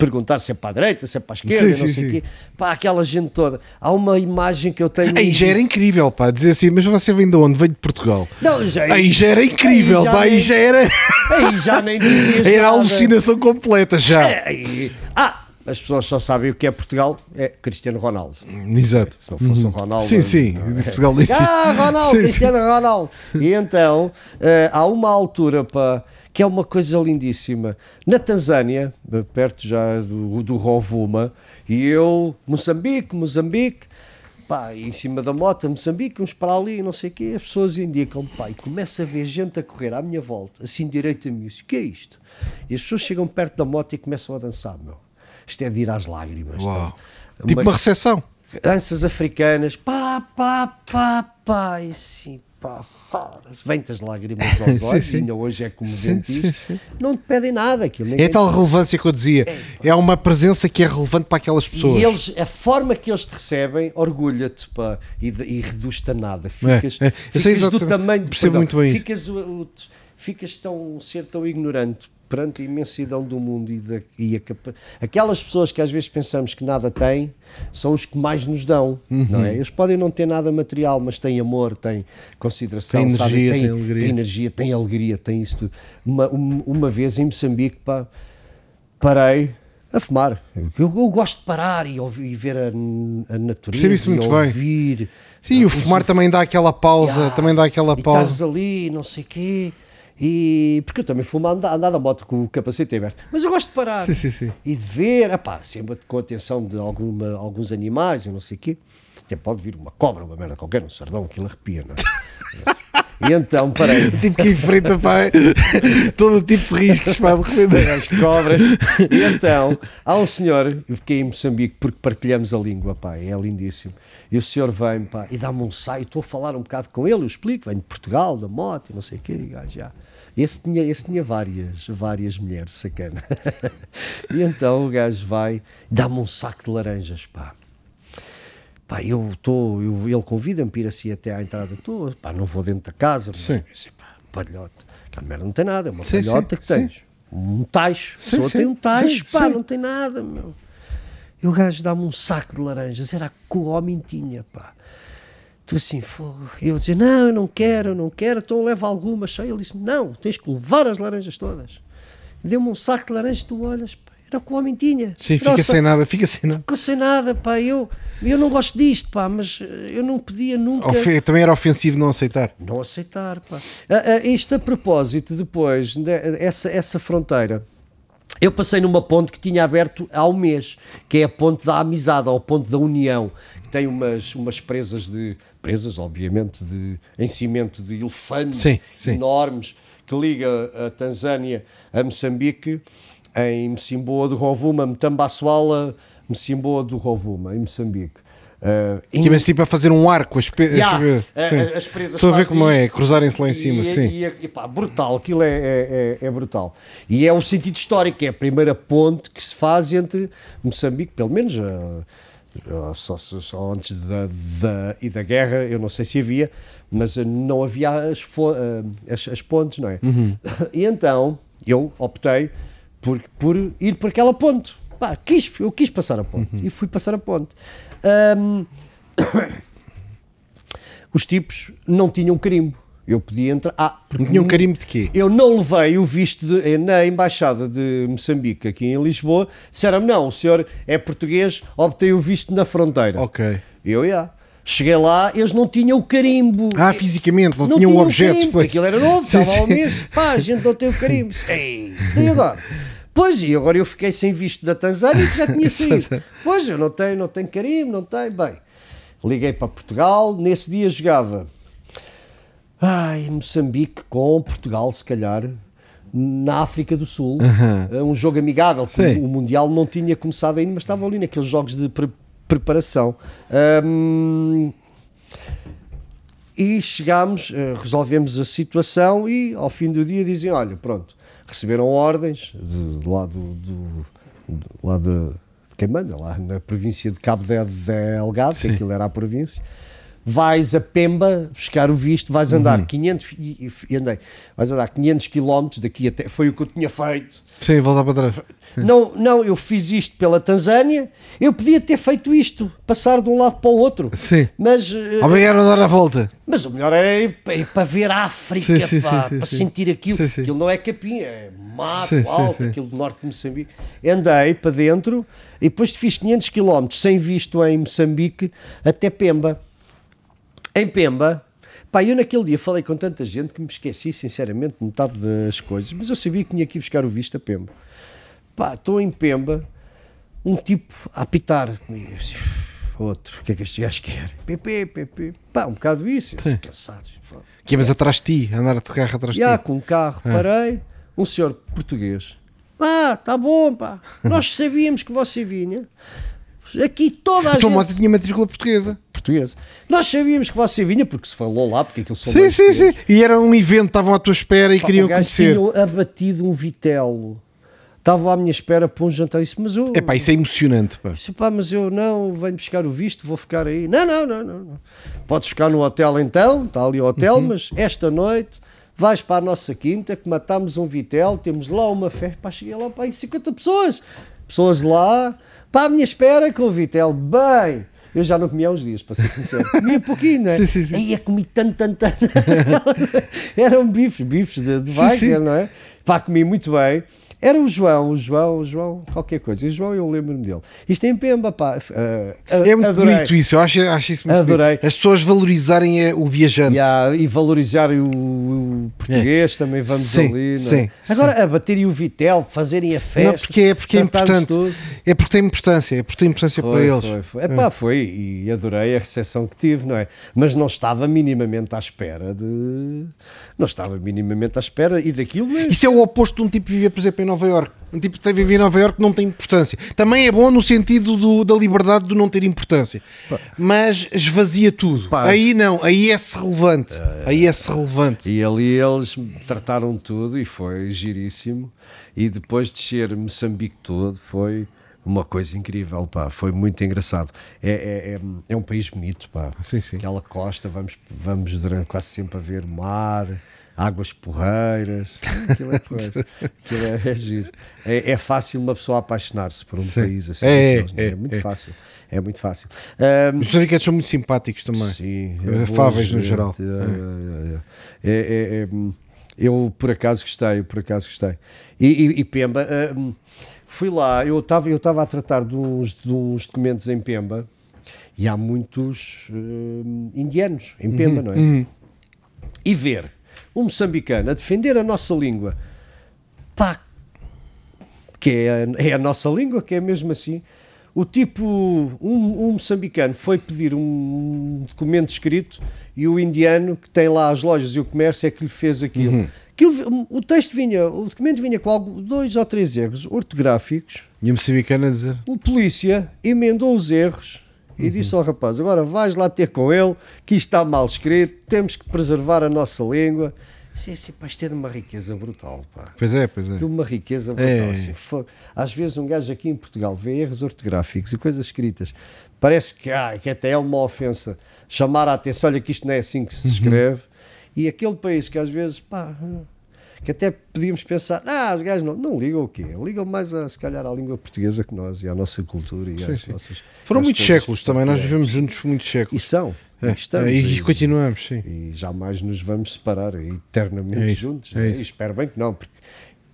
perguntar se é para a direita, se é para a esquerda, Sim, não sim, sei o sim. quê. Pá, aquela gente toda. Há uma imagem que eu tenho. Aí já era incrível, pá. Dizer assim, mas você vem de onde? Veio de Portugal. Não, já, Aí já era incrível, Aí já pá. Aí nem- já era, aí já nem dizias era nada. alucinação completa já. É, aí- ah, as pessoas só sabem o que é Portugal, é Cristiano Ronaldo. Exato. Se não fosse o Ronaldo. Sim, sim. é? Portugal existe. Ah, Ronaldo, Sim, sim. Cristiano Ronaldo. E então, eh, há uma altura pá, que é uma coisa lindíssima. Na Tanzânia, perto já do, do Rovuma, e eu, Moçambique, Moçambique, pá, em cima da moto, Moçambique, uns para ali, não sei o quê, as pessoas indicam, pá, e começa a ver gente a correr à minha volta, assim direito a mim, o que é isto? E as pessoas chegam perto da moto e começam a dançar, meu. Isto é de ir às lágrimas. Uau. Tipo uma recepção. danças africanas, pá, pá, pá, pá, e assim, pá, vem-te as lágrimas aos Sim, olhos, sim. e ainda hoje é comovente Sim, sim, isto. sim. Não te pedem nada, aquilo É tal relevância que eu dizia. É uma presença que é relevante para aquelas pessoas. E eles, a forma que eles te recebem, orgulha-te e, e reduz-te a nada. Ficas, É, é. Ficas do tamanho Percebo Portugal. muito bem ficas, o- o- ficas tão ser tão ignorante perante a imensidão do mundo e, da, e a aquelas pessoas que às vezes pensamos que nada têm são os que mais nos dão, não Uhum. é? Eles podem não ter nada material, mas têm amor, têm consideração, Tem sabem? energia, têm, tem alegria. têm energia, têm alegria, têm isso tudo. Uma, um- uma vez em Moçambique, pá, parei a fumar. Eu, eu gosto de parar e, ouvir, e ver a, a natureza Percebo isso e muito bem. ouvir. Sim, o fumar também dá aquela pausa, Ya, também dá aquela e pausa. estás ali, não sei o quê. E, porque eu também fumo a andar, andar da moto com o capacete aberto. Mas eu gosto de parar Sim, sim, sim. e de ver, epá, sempre com a atenção de alguma, alguns animais, e não sei o quê. Até pode vir uma cobra, uma merda qualquer, um sardão, aquilo arrepia, não é? e então parei. Tipo que enfrenta pá, todo o tipo de riscos pá, de repente. as cobras. E então, há um senhor, eu fiquei em Moçambique porque partilhamos a língua, pá, é lindíssimo. E o senhor vem, pá, e dá-me um saio, estou a falar um bocado com ele, eu explico, venho de Portugal, da moto, e não sei o quê, e gajo, já. Esse tinha, esse tinha várias, várias mulheres, sacana. e então o gajo vai, dá-me um saco de laranjas, pá. Pá, eu estou, ele convida-me para ir assim até à entrada, estou, pá, não vou dentro da casa, Sim. mas, assim, pá, palhote, aquela merda não tem nada, é uma Sim, palhota sim, que sim. tens, um tacho, a Sim, pessoa sim, tem um tacho, sim, pá, sim. não tem nada, meu. E o gajo dá-me um saco de laranjas, era que o homem tinha, pá. Tu assim, fogo. Eu dizia, não, eu não quero, eu não quero, então leva algumas só. Ele disse, não, tens que levar as laranjas todas. deu-me um saco de laranja, tu olhas, pá, era o que o homem tinha. Sim, Era fica sem nada, fica sem nada. Ficou sem nada, pá, eu, eu não gosto disto, pá, mas eh, eu não podia nunca Ofe- Também era ofensivo não aceitar. não aceitar, pá. Ah, ah, isto a propósito, depois, de- essa, essa fronteira, eu passei numa ponte que tinha aberto há um mês, que é a ponte da amizade, ou a ponte da união, que tem umas, umas presas de, presas, obviamente, de, em cimento de elefante, Sim, sim. enormes, que liga a Tanzânia a Moçambique, em Mocimboa do Rovuma, Mtambaçoala, Mocimboa do Rovuma, em Moçambique. Ah, Que é tipo a fazer um arco, as, pe... Ya, as- a- as presas Estou a ver como é, cruzarem-se lá em cima, e, sim. E, e, pá, brutal, aquilo é, é, é- é brutal. E é o sentido histórico, é a primeira ponte que se faz entre Moçambique, pelo menos ah, ah, só, só- só antes da, da, e da guerra, eu não sei se havia, mas ah, não havia as, ah, as, as pontes, não é? Uhum. E então eu optei por, por ir por aquela ponte. Pá, quis, eu quis passar a ponte Uhum. e fui passar a ponte. Ahm, os tipos não tinham carimbo. Eu podia entrar. Ah, porque Não tinha um carimbo de quê? eu não levei o visto de- na embaixada de Moçambique aqui em Lisboa. Disseram-me: não, o senhor é português, obtém o visto na fronteira. Ok. Eu, já. Cheguei lá, eles não tinham o carimbo. Ah, fisicamente, não, um tinham objeto. carimbo. Pois. Aquilo era novo, Sim, estava ao mês. Pá, a gente não tem o carimbo. Ei, e agora? Pois, e agora eu fiquei sem visto da Tanzânia que já tinha saído. Pois, eu não tenho, não tenho carimbo, não tenho. Bem, liguei para Portugal, nesse dia jogava. Ai, Moçambique com Portugal, se calhar, na África do Sul. É Um jogo amigável, o Mundial não tinha começado ainda, mas estavam ali naqueles jogos de pre- preparação. Ahm, e chegámos, eh, resolvemos a situação e ao fim do dia dizem, olha, pronto, receberam ordens de, de lá do, do- de, lá de, de quem manda, lá na província de Cabo de Delgado, que aquilo era a província, vais a Pemba buscar o visto, vais andar 500, e, e andei, vais andar 500 quilómetros daqui até, foi o que eu tinha feito, Sim, voltar para trás. não, não, eu fiz isto pela Tanzânia, eu podia ter feito isto, passar de um lado para o outro, Sim. mas... eh, Obrigado a dar a volta. mas o melhor era ir, pa- ir para ver a África, Sim, sim, pá, sim, para sentir aquilo. Sim, sim. Aquilo não é capim, é mato alto, aquilo do norte de Moçambique. Andei para dentro e depois fiz 500 km sem visto em Moçambique até Pemba. Em Pemba, pá, eu naquele dia falei com tanta gente que me esqueci, sinceramente, de metade das coisas, mas eu sabia que tinha que ir buscar o visto a Pemba. Pá, estou em Pemba, um tipo a apitar comigo. Outro, o que é que este gajo quer? PP, PP. Pá, um bocado isso, eu disse, cansado. Que mas atrás de ti, andar de carro atrás de Já ti. com um carro, parei, um senhor português. Ah, tá bom, pá. Nós sabíamos que você vinha. Aqui toda a A tua gente... moto tinha matrícula portuguesa. Portuguesa. Nós sabíamos que você vinha, porque se falou lá, porque aquilo são Sim, sim, sim. E era um evento, estavam à tua espera e Pá, queriam conhecer. tinha abatido um vitelo. Estava à minha espera para um jantar. Disse, mas eu... É pá, isso é emocionante. Pá. Disse, pá, mas eu não venho buscar o visto, vou ficar aí. Não, não, não, não. não. Podes ficar no hotel então, está ali o hotel, Uhum. mas esta noite vais para a nossa quinta, que matámos um vitel, temos lá uma festa. Pá, cheguei lá, pá, aí 50 pessoas. Pessoas lá, pá, à minha espera com o vitel. Bem, eu já não comia há uns dias, para ser sincero. Comia pouquinho, não é? Sim, sim, sim. Aí eu comi tanto, tanto, tanto. Eram bifes, bifes de, de vaca, não é? Pá, comi muito bem. Era o João, o João, o João, qualquer coisa. E o João, eu lembro-me dele. Isto é em Pemba, pá. Ah, É muito adorei. bonito isso, eu acho, acho isso muito Adorei. bonito. As pessoas valorizarem eh, o viajante. E, há- e valorizar o, o português, também vamos Sim, ali. é? sim, Agora, a baterem o Vitel, fazerem a festa. Não, porque é, porque é importante. tudo. É porque tem importância, é porque tem importância para eles. Foi, foi. Epá, foi, e adorei a recepção que tive, não é? Mas não estava minimamente à espera de. Não estava minimamente à espera e daquilo mesmo. Isso é o oposto de um tipo que viver, por exemplo, em Nova York. Um tipo que viver em Nova York não tem importância. Também é bom no sentido do- da liberdade de não ter importância. Mas esvazia tudo. Pá. Aí não, aí é-se relevante. Aí é-se relevante. E ali eles trataram tudo e foi giríssimo. E depois descer Moçambique todo foi uma coisa incrível, pá. Foi muito engraçado. É, é, é, é um país bonito, pá. Sim, sim. Aquela costa, vamos, vamos durante quase sempre a ver mar, águas porreiras. Aquilo é, porreiro. Aquilo é, é giro. É, é fácil uma pessoa apaixonar-se por um Sim. país assim. É, daqueles, não é, muito é. fácil. É muito fácil. Ahm, Os moçambicanos são muito simpáticos também. Sim, Afáveis no geral. é, é, é, é. É, é, é, hum, Eu por acaso gostei, por acaso gostei. E, e, e Pemba, uh, fui lá, eu estava eu a tratar de uns, de uns documentos em Pemba e há muitos uh, indianos em Pemba, uhum, não é? Uhum. E ver um moçambicano a defender a nossa língua, pá, que é a, é a nossa língua, que é mesmo assim. O tipo, um, um moçambicano foi pedir um documento escrito e o indiano que tem lá as lojas e o comércio é que lhe fez aquilo. Uhum. aquilo o texto vinha, o documento vinha com algo, dois ou três erros ortográficos. E o moçambicano a dizer? O polícia emendou os erros e uhum. disse ao rapaz: Agora vais lá ter com ele, que isto está mal escrito, temos que preservar a nossa língua. Sim, sim, pá, isto é de uma riqueza brutal, pá. Pois é, pois é. De uma riqueza brutal. É. Assim, às vezes um gajo aqui em Portugal vê erros ortográficos e coisas escritas. Parece que, ah, que até é uma ofensa chamar a atenção, olha que isto não é assim que se uhum. escreve. Uhum. E aquele país que às vezes, pá, que até podíamos pensar, ah, os gajos não, não ligam o quê? Ligam mais, a, se calhar, à língua portuguesa que nós e à nossa cultura. E sim, às sim. Nossas, Foram muitos séculos também, nós vivemos juntos muitos séculos. E são. É, estamos, é, e, e, continuamos, sim. E jamais nos vamos separar eternamente é juntos. É e espero bem que não, porque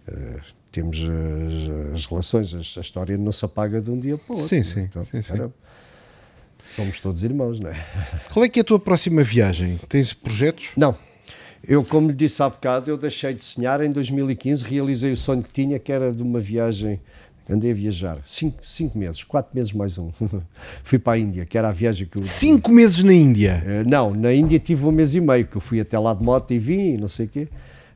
uh, temos as, as relações, a, a, história não se apaga de um dia para o outro. Sim, sim. Então, sim, sim. somos todos irmãos, não é? Qual é que é a tua próxima viagem? Tens projetos? Não. Eu, como lhe disse há bocado, eu deixei de sonhar em 2015, realizei o sonho que tinha, que era de uma viagem andei a viajar cinco, cinco meses, quatro meses mais um. fui para a Índia, que era a viagem que eu. Cinco meses na Índia? Uh, não, na Índia tive um mês e meio, que eu fui até lá de moto e vim, não sei o quê.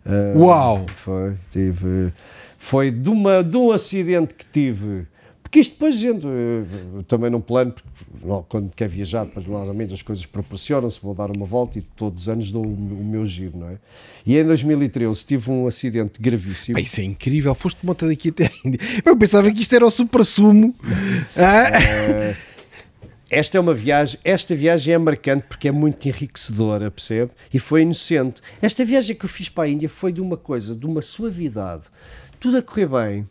Uh, Uau! Foi, tive. Foi de, uma, de um acidente que tive porque isto depois, gente, eu também não plano, porque quando quer viajar, depois normalmente as coisas proporcionam-se, vou dar uma volta e todos os anos dou o meu giro, não é? E em 2013 tive um acidente gravíssimo. Ah, isso é incrível, foste moto daqui até a Índia. Eu pensava que isto era o supra-sumo. Ah. esta é uma viagem, esta viagem é marcante porque é muito enriquecedora, percebe? E foi inocente. Esta viagem que eu fiz para a Índia foi de uma coisa, de uma suavidade, tudo a correr bem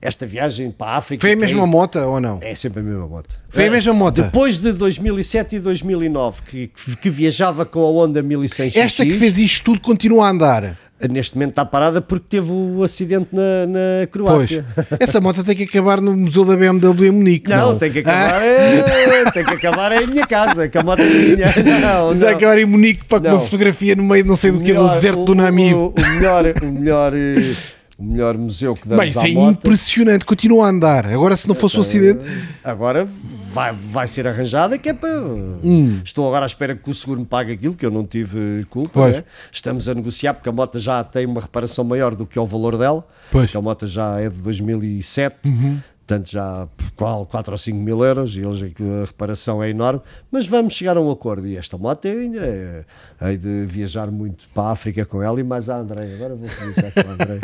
esta viagem para a África. Foi a mesma moto ou não? É sempre a mesma moto. Foi a mesma moto? Depois de 2007 e 2009, que, que viajava com a Honda 1100 Esta que fez isto tudo continua a andar? Neste momento está parada porque teve o acidente na, na Croácia. Pois. Essa moto tem que acabar no Museu da BMW em Munique. Não, não. tem que acabar ah? é, tem que acabar em minha casa, que a moto é minha. Não, Mas não. acabar em Munique para uma fotografia no meio não sei do que do deserto o, do Namib. O, o melhor, o melhor eh, o melhor museu que damos Bem, isso é impressionante, continua a andar. Agora, se não fosse o um acidente. Agora vai, vai ser arranjada, que é para. Hum. Estou agora à espera que o seguro me pague aquilo, que eu não tive culpa. Né? Estamos a negociar, porque a moto já tem uma reparação maior do que o valor dela. Pois. A moto já é de 2007. Uhum portanto já qual 4 ou 5 mil euros e eles, a reparação é enorme, mas vamos chegar a um acordo. E esta moto eu ainda é, hei de viajar muito para a África com ela e mais a André, agora vou viajar com a André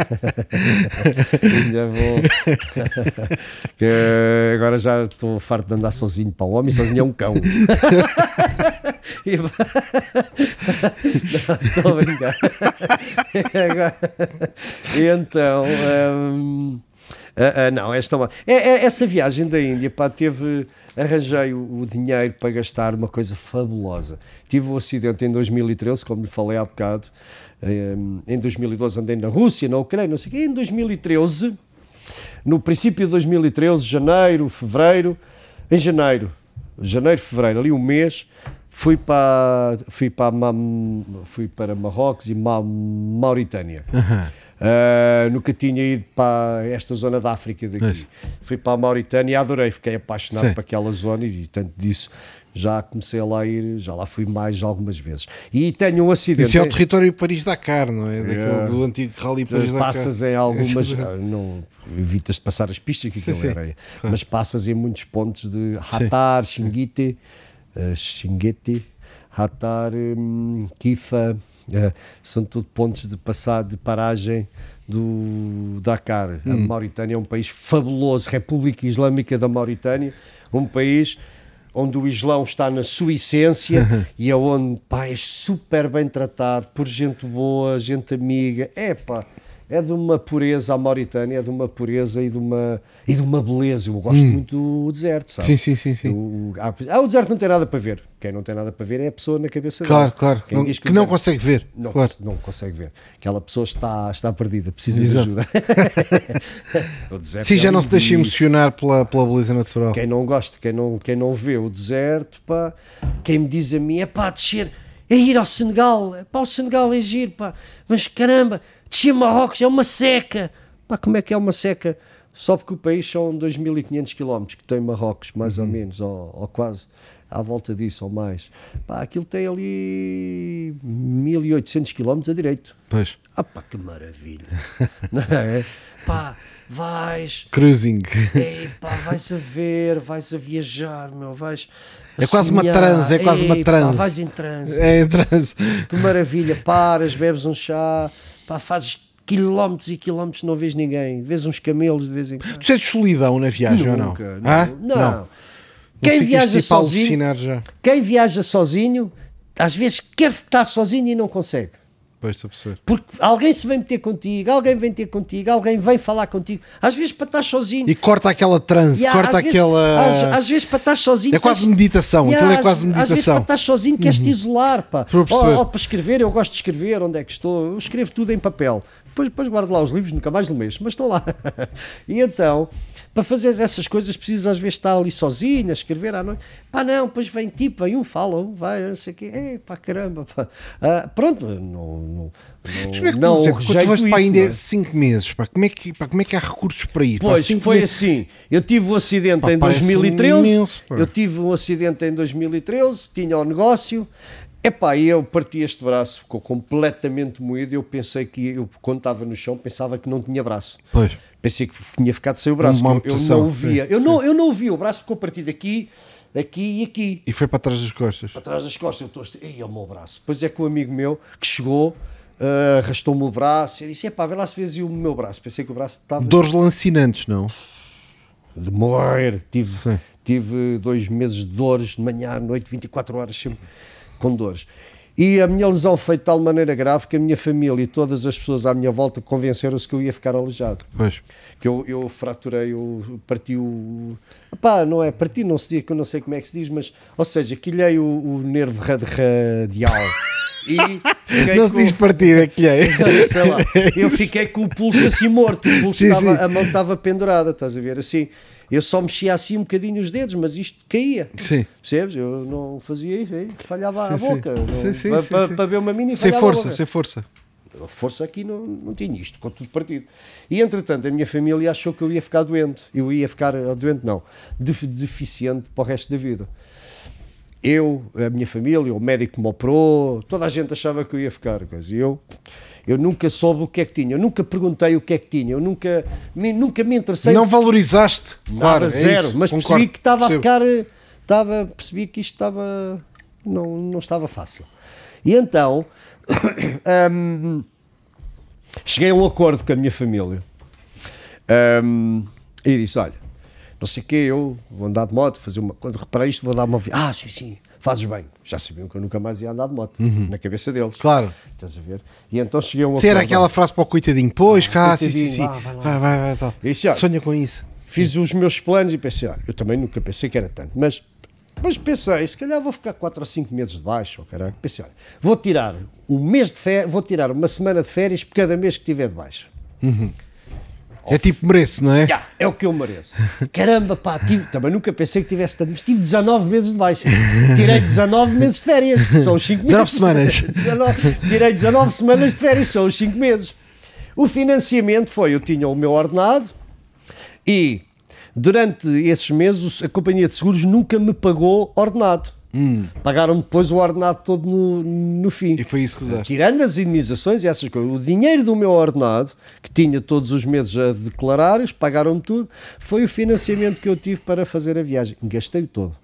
ainda vou. Que agora já estou farto de andar sozinho para o homem, sozinho é um cão. E, não, estou a brincar. E então um, Uh, uh, não, esta é, é, essa viagem da Índia, pá, teve. Arranjei o, o, dinheiro para gastar uma coisa fabulosa. Tive um acidente em 2013, como lhe falei há bocado. Um, em 2012 andei na Rússia, na Ucrânia, não sei o quê. Em 2013, no princípio de 2013, janeiro, fevereiro, em janeiro, janeiro, fevereiro, ali um mês, fui para, fui para, fui para Marrocos e Mauritânia. Uhum Uh, nunca tinha ido para esta zona da África daqui. Mas... Fui para a Mauritânia e adorei, fiquei apaixonado Sim. por aquela zona e tanto disso já comecei a lá ir, já lá fui mais algumas vezes. E tenho um acidente. Isso é o território Paris-Dakar, não é? Daquele, é. Do antigo Rally Paris-Dakar. Passas em algumas. Ah, não evitas de passar as pistas, que aquilo é areia. Mas passas em muitos pontos de Hatar, Xinguite, uh, Xinguete, Hatar, um, Kifa. É, são tudo pontos de passar de paragem do Dakar. Hum. A Mauritânia é um país fabuloso, República Islâmica da Mauritânia, um país onde o Islão está na sua essência e é onde pá, é super bem tratado por gente boa, gente amiga. É pá, é de uma pureza, a Mauritânia é de uma pureza e de uma, e de uma beleza. Eu gosto muito do deserto, sabe? Sim, sim, sim, sim. O, ah, o deserto não tem nada para ver. Quem não tem nada para ver é a pessoa na cabeça Claro, dela. claro. Diz que, o não consegue ver. não, claro. não consegue ver. Aquela pessoa está, está perdida, precisa Exato. de ajuda. Sim, é já não se deixa emocionar pela, pela beleza natural. Quem não gosta, quem não, quem não vê o deserto, pá, quem me diz a mim é pá, descer, é ir ao Senegal, é pá, o Senegal é giro, pá, mas caramba, descer Marrocos é uma seca. Pá, como é que é uma seca? Só porque o país são 2.500 km que tem Marrocos, mais ou menos, ou, ou quase, à volta disso, ou mais. Pá, aquilo tem ali 1.800 km a direito. Pois. Ah pá, que maravilha. Não é? Pá, vais, Cruising. Ei, pá, vais a ver, vais a viajar, meu, vais. É quase uma sonhar. transe, é quase uma Ei, pá, transe. vais em transe. É em transe. Que maravilha, paras, bebes um chá, pá, fazes quilómetros e quilómetros, não vês ninguém, vês uns camelos de vez em quando. Tu sentes solidão na viagem ou não? Nunca, Hã? não. Não. Quem viaja tipo, sozinho, quem viaja sozinho, às vezes quer estar sozinho e não consegue. Pois, estou. Porque alguém se vem meter contigo, alguém vem ter contigo, alguém vem falar contigo. Às vezes para estar sozinho. E corta aquela transe, corta às vezes- aquela. às, às vezes para estar sozinho. É quase meditação, aquilo é às- quase Às vezes meditação. para estar sozinho queres te isolar, pá. Estou. Ou, ou para escrever, eu gosto de escrever, onde é que estou? Eu escrevo tudo em papel. Depois, depois guardo lá os livros, nunca mais no mês, mas estão lá. e então, para fazer essas coisas, precisas às vezes estar ali sozinho, a escrever à noite. Pá, não, depois vem tipo, vem um, fala, um, vai, não sei o quê. Ei, pá, caramba, pá. Ah, pronto, não, não, como é não, não quando foste para ainda não é? 5 meses, pá, como, é que, pá, como é que há recursos para ir? Pá, Pois, cinco foi meses- assim. Eu tive o acidente Pá, em parece 2013. imenso, pá. eu tive um acidente em 2013, tinha o negócio. Epá, e eu parti este braço, ficou completamente moído. Eu pensei que, eu, quando estava no chão, pensava que não tinha braço. Pois. Pensei que tinha ficado sem o braço. Uma eu- eu, não o via. Eu não, eu não o. O braço ficou partido aqui, aqui e aqui E foi para trás das costas. para trás das costas. Eu estou a ei, é o meu braço. Depois é que um amigo meu que chegou, ah, arrastou-me o braço e disse: Epá, vê lá se vês o meu braço. Pensei que o braço estava Dores lancinantes, não? de morrer. Tive, Sim. tive dois meses de dores, de manhã à noite, 24 horas sempre com dores. E a minha lesão foi de tal maneira grave que a minha família e todas as pessoas à minha volta convenceram-se que eu ia ficar aleijado. Pois. Que eu, eu fraturei, eu parti o. Pá, não é parti, não se diz, que eu não sei como é que se diz, mas. Ou seja, quilhei o, o nervo rad- radial. E Não se com- diz partir, é que é. sei lá, eu fiquei com o pulso assim morto, o pulso Sim, sim. a mão estava pendurada, estás a ver? Assim, eu só mexia assim um bocadinho os dedos, mas isto caía. Sim. Percebes? Eu não fazia isso, falhava a Sim, sim. boca. não- Sim, sim, para, sim, para- sim. para ver uma mini Sem a força, sem força. A força aqui não, não tinha isto, com tudo partido. E entretanto, a minha família achou que eu ia ficar doente. Eu ia ficar eh, doente, não, def- deficiente para o resto da vida. Eu, a minha família, o médico que me operou, toda a gente achava que eu ia ficar. Coisa. E eu, eu nunca soube o que é que tinha, eu nunca perguntei o que é que tinha, eu nunca me, nunca me interessei. Não valorizaste. Claro, é zero, isso, mas concordo, percebi que estava percebo. a ficar. eh, Estava, percebi que isto estava. Não, não estava fácil. E então. hum, cheguei a um acordo com a minha família. Hum, e disse: Olha, não sei o quê, eu vou andar de moto, fazer uma. Quando reparei isto, vou dar uma. Ah, sim, sim, fazes bem. Já sabiam que eu nunca mais ia andar de moto, na cabeça deles. Uhum. Claro. Estás a ver? E então cheguei a um Se era acordo. aquela frase para o coitadinho, pois cá, sim, sim, sim. vai. Vai, vai, vai. olha, Sonha com isso. Fiz os meus planos e pensei, olha, eu também nunca pensei que era tanto, mas, mas pensei, se calhar vou ficar 4 ou 5 meses de baixo, ou caralho. Pensei, olha, vou tirar um mês de férias, vou tirar uma semana de férias por cada mês que tiver de baixa. É tipo mereço, não é? Já, é o que eu mereço. Caramba, pá, tive, também nunca pensei que tivesse tanto, mas tive 19 meses de baixa. Tirei 19 meses de férias, são os 5 meses. 19 semanas. 19 tirei 19 semanas de férias, são os 5 meses. O financiamento foi, eu tinha o meu ordenado e durante esses meses a companhia de seguros nunca me pagou ordenado. Pagaram-me depois o ordenado todo no, no fim. E foi isso que usaste. Tirando as indemnizações e essas coisas, o dinheiro do meu ordenado, que tinha todos os meses a declarar, eles pagaram-me tudo, foi o financiamento que eu tive para fazer a viagem. Gastei-o todo.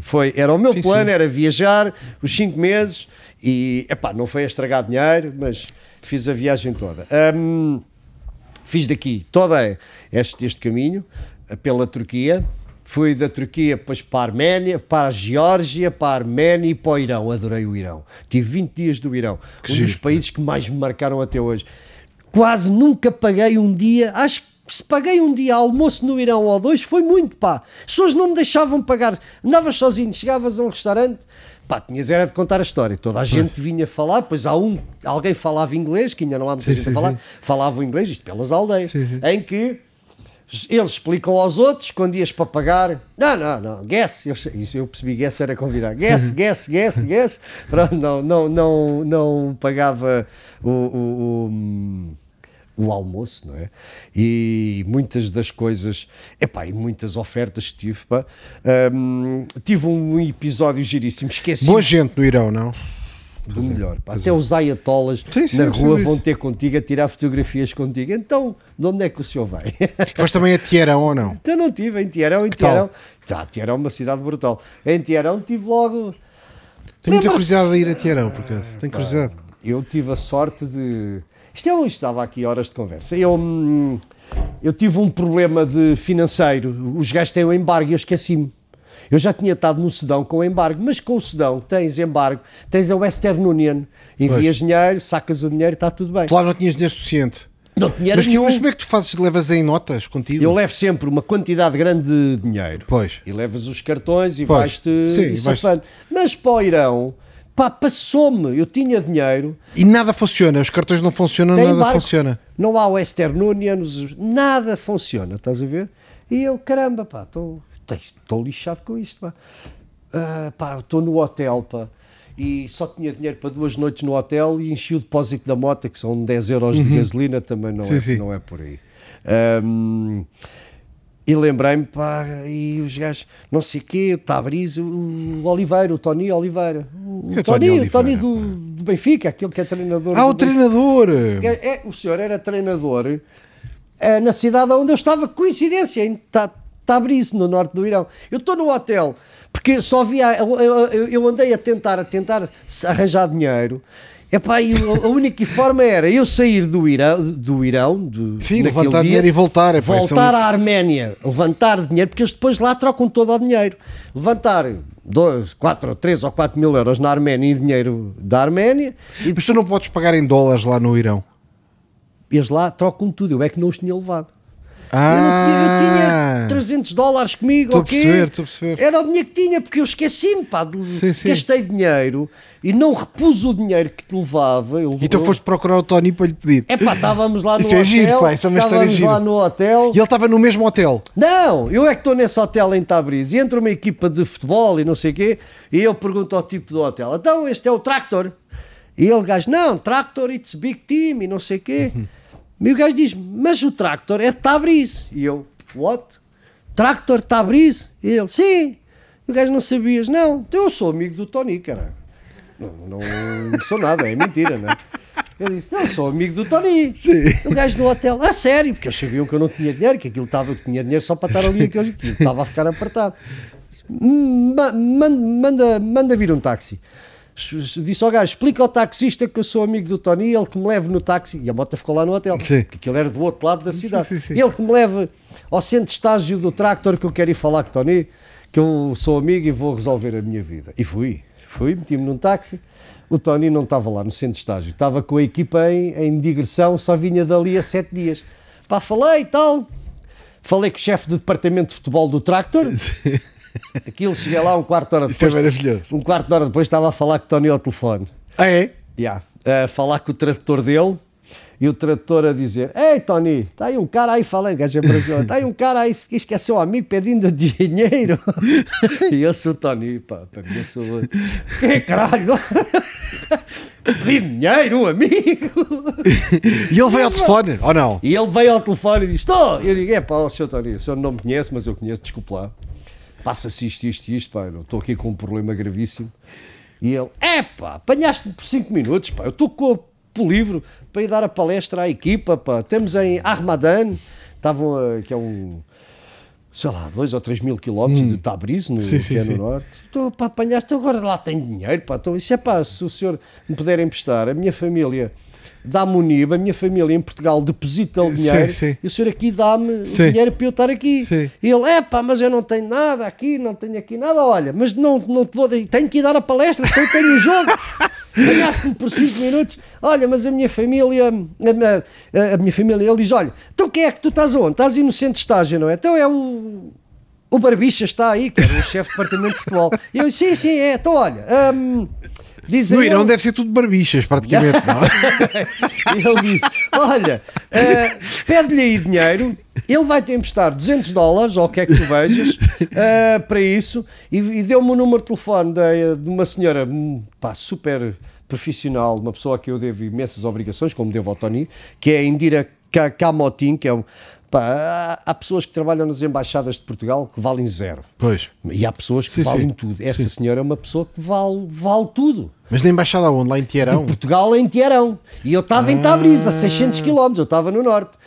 Foi, era o meu Sim, plano, sim. era viajar os 5 meses e, epá, não foi a estragar dinheiro, mas fiz a viagem toda. Hum, fiz daqui todo este, este caminho eh, pela Turquia. Fui da Turquia depois para a Arménia, para a Geórgia, para a Arménia e para o Irão. Adorei o Irão. Tive 20 dias do Irão. um dos giro. países que mais me marcaram até hoje. quase nunca paguei um dia, acho que se paguei um dia almoço no Irão ou dois, foi muito, pá. As pessoas não me deixavam pagar. Andavas sozinho, chegavas a um restaurante, pá, tinhas era de contar a história. Toda a gente vinha falar, pois há um, alguém falava inglês, que ainda não há muita Sim, gente sim, a falar, sim. falava inglês, isto pelas aldeias, em que eles explicam aos outros quando ias para pagar. Não, não, não, guess. Eu, isso eu percebi, guess era convidar. Guess, guess, guess, guess. Pronto, não, não, não, não pagava o, o, o, o almoço, não é? E muitas das coisas, epá, e muitas ofertas que tive, pá. Hum, tive um episódio giríssimo, esqueci Boa gente no Irão, não? Do melhor. pá. Até os ayatollahs Sim, sim, na rua vão ter contigo a tirar fotografias contigo. Então, de onde é que o senhor vai? Foste também a Tierão ou não? Então não tive, em Tiarão, em? Tiarão. Tá, Tiarão é uma cidade brutal. Em Tiarão tive logo. Tenho muita curiosidade de ir a Tierão, por acaso. Tenho curiosidade. Eu tive a sorte de. Isto é onde estava aqui horas de conversa. Eu, hum, eu tive um problema de financeiro. Os gajos têm o embargo e eu esqueci-me. Eu já tinha estado no Sudão com embargo, mas com o Sudão tens embargo, tens a Western Union, envias dinheiro, sacas o dinheiro e está tudo bem. Lá não tinhas dinheiro suficiente. Não dinheiro Mas, que- nenhum. mas como é que tu fazes? Levas em notas contigo? Eu levo sempre uma quantidade grande de dinheiro. Pois. E levas os cartões e Pois. vais-te safando. Mas para o Irão, pá, passou-me. Eu tinha dinheiro, E nada funciona. Os cartões não funcionam, tem nada barco, funciona. não há Western Union, nada funciona, estás a ver? E eu, caramba, pá, estou lixado com isto, pá. Ah, pá, estou no hotel, pá. E só tinha dinheiro para duas noites no hotel e enchi o depósito da moto, que são 10 euros de gasolina, também não, Uhum. Sim, é, sim. não é por aí. Ahm, e lembrei-me, pá, e os gajos, não sei o quê, o Tabriz, o, Oliveira, o Tony Oliveira. O, é Tony Tony, o Tony Oliveira, do, do Benfica, aquele que é treinador Ah, o treinador! É, é, o senhor era treinador eh, na cidade onde eu estava, coincidência, em Ta- Tabriz, no norte do Irão. Eu estou no hotel, porque só via. Eu, eu- eu andei a tentar, a tentar arranjar dinheiro. Epá, e a única forma era eu sair do Irão, do Irão do, Sim, levantar dia, dinheiro e voltar. Pá, isso é voltar um- à Arménia, levantar dinheiro, porque eles depois lá trocam todo o dinheiro. Levantar 4, 3 ou 4 mil euros na Arménia em dinheiro da Arménia e Mas tu não podes pagar em dólares lá no Irão. eles lá trocam tudo, eu é que não os tinha levado. Eu, tinha, eu Ah! tinha 300 dólares comigo, ok? perceber, estou a perceber. Era o dinheiro que tinha, porque eu esqueci-me, pá, Sim, sim. gastei dinheiro e não repus o dinheiro que te levava. Eu, Então foste procurar o Tony para lhe pedir. É pá, estávamos lá no Isso é hotel. giro, pá, isso é uma história estávamos gira. lá no hotel. E ele estava no mesmo hotel. Não, eu é que estou nesse hotel em Tabriz e entra uma equipa de futebol e não sei o quê e eu pergunto ao tipo do hotel, então este é o Tractor? E ele, gajo, não, Tractor, it's big team e não sei o quê. E o gajo diz, mas o Tractor é de Tabriz. E eu, what? Tractor Tabriz? E ele, sim. E o gajo não sabias, não, então eu sou amigo do Tony, cara. Não, não sou nada, é mentira, não é? Eu disse, não, sou amigo do Tony. Sim. O gajo no hotel, a sério, porque eles sabiam que eu não tinha dinheiro, que aquilo estava, que tinha dinheiro só para estar ali, aquilo aquilo estava a ficar apertado. Man- Manda, manda vir um táxi. Disse ao gajo, explica ao taxista que eu sou amigo do Tony, ele que me leve no táxi. E a moto ficou lá no hotel, Sim. porque aquilo era do outro lado da cidade. sim, sim. Ele que me leve ao centro de estágio do tractor que eu quero ir falar com o Tony, que eu sou amigo e vou resolver a minha vida. E fui, fui, meti-me num táxi. O Tony não estava lá no centro de estágio, estava com a equipa em, em digressão, só vinha dali a sete dias. Pá, falei e tal. Falei com o chefe do departamento de futebol do tractor. Aquilo, cheguei lá um quarto de hora Isto é depois. maravilhoso. Um quarto de hora depois estava a falar com o Tony ao telefone. Ah, é? Yeah. A falar com o tradutor dele e o tradutor a dizer: Ei, Tony, está aí um cara aí falando, gajo é brasileiro, está aí um cara aí que esqueceu um amigo pedindo dinheiro. e eu sou o Tony, pá, para mim eu sou. Que caralho! Pedi dinheiro, um amigo! E ele veio ao telefone, ou não? E ele veio ao telefone e diz: Estou! Eu digo: É pá, o senhor Tony, o senhor não me conhece, mas eu conheço, desculpe lá. Passa-se isto, isto e isto, pá, eu estou aqui com um problema gravíssimo. E ele: É pá, apanhaste-me por 5 minutos, pá, eu estou com o livro para ir dar a palestra à equipa, pá. Temos em Armadan, estavam, a- que é um. Sei lá, 2 ou 3 mil quilómetros de Tabriz, no, Sim, sim, é no sim. norte. Estou para apanhaste, agora lá tenho dinheiro, pá. Então, isso é pá, se o senhor me puder emprestar, a minha família dá-me o NIB, a minha família em Portugal deposita o Sim, dinheiro sim. e o senhor aqui dá-me o Sim. dinheiro para eu estar aqui. Sim. E ele, é pá, mas eu não tenho nada aqui, não tenho aqui nada, olha, mas não, não te vou, tenho que ir dar a palestra, então eu tenho um jogo. ganhaste-me por 5 minutos. Olha, mas a minha família, a, a, a, minha família, ele diz: Olha, então quem é que tu estás onde? Estás aí no centro de estágio, não é? Então é o. O Barbicha está aí, que era o chefe de departamento de futebol. E eu disse: Sim, sim, é. Então olha. Um, Dizem no Irão ele... deve ser tudo barbichas, praticamente, não? ele diz: Olha, uh, pede-lhe aí dinheiro, ele vai te emprestar 200 dólares, ou o que é que tu vejas, uh, para isso, e, e deu-me o número de telefone de, de uma senhora hum, pá, super profissional, uma pessoa a que eu devo imensas obrigações, como devo ao Tony, que é a Indira Kamotin, que é um Pá, há pessoas que trabalham nas embaixadas de Portugal que valem zero. Pois. E há pessoas que sim, valem sim. tudo. Esta sim. senhora é uma pessoa que vale, vale tudo. Mas na embaixada onde? Lá em Tiarão? De Portugal em Tiarão. E eu estava ah. em Tabriz, a 600 km, eu estava no norte.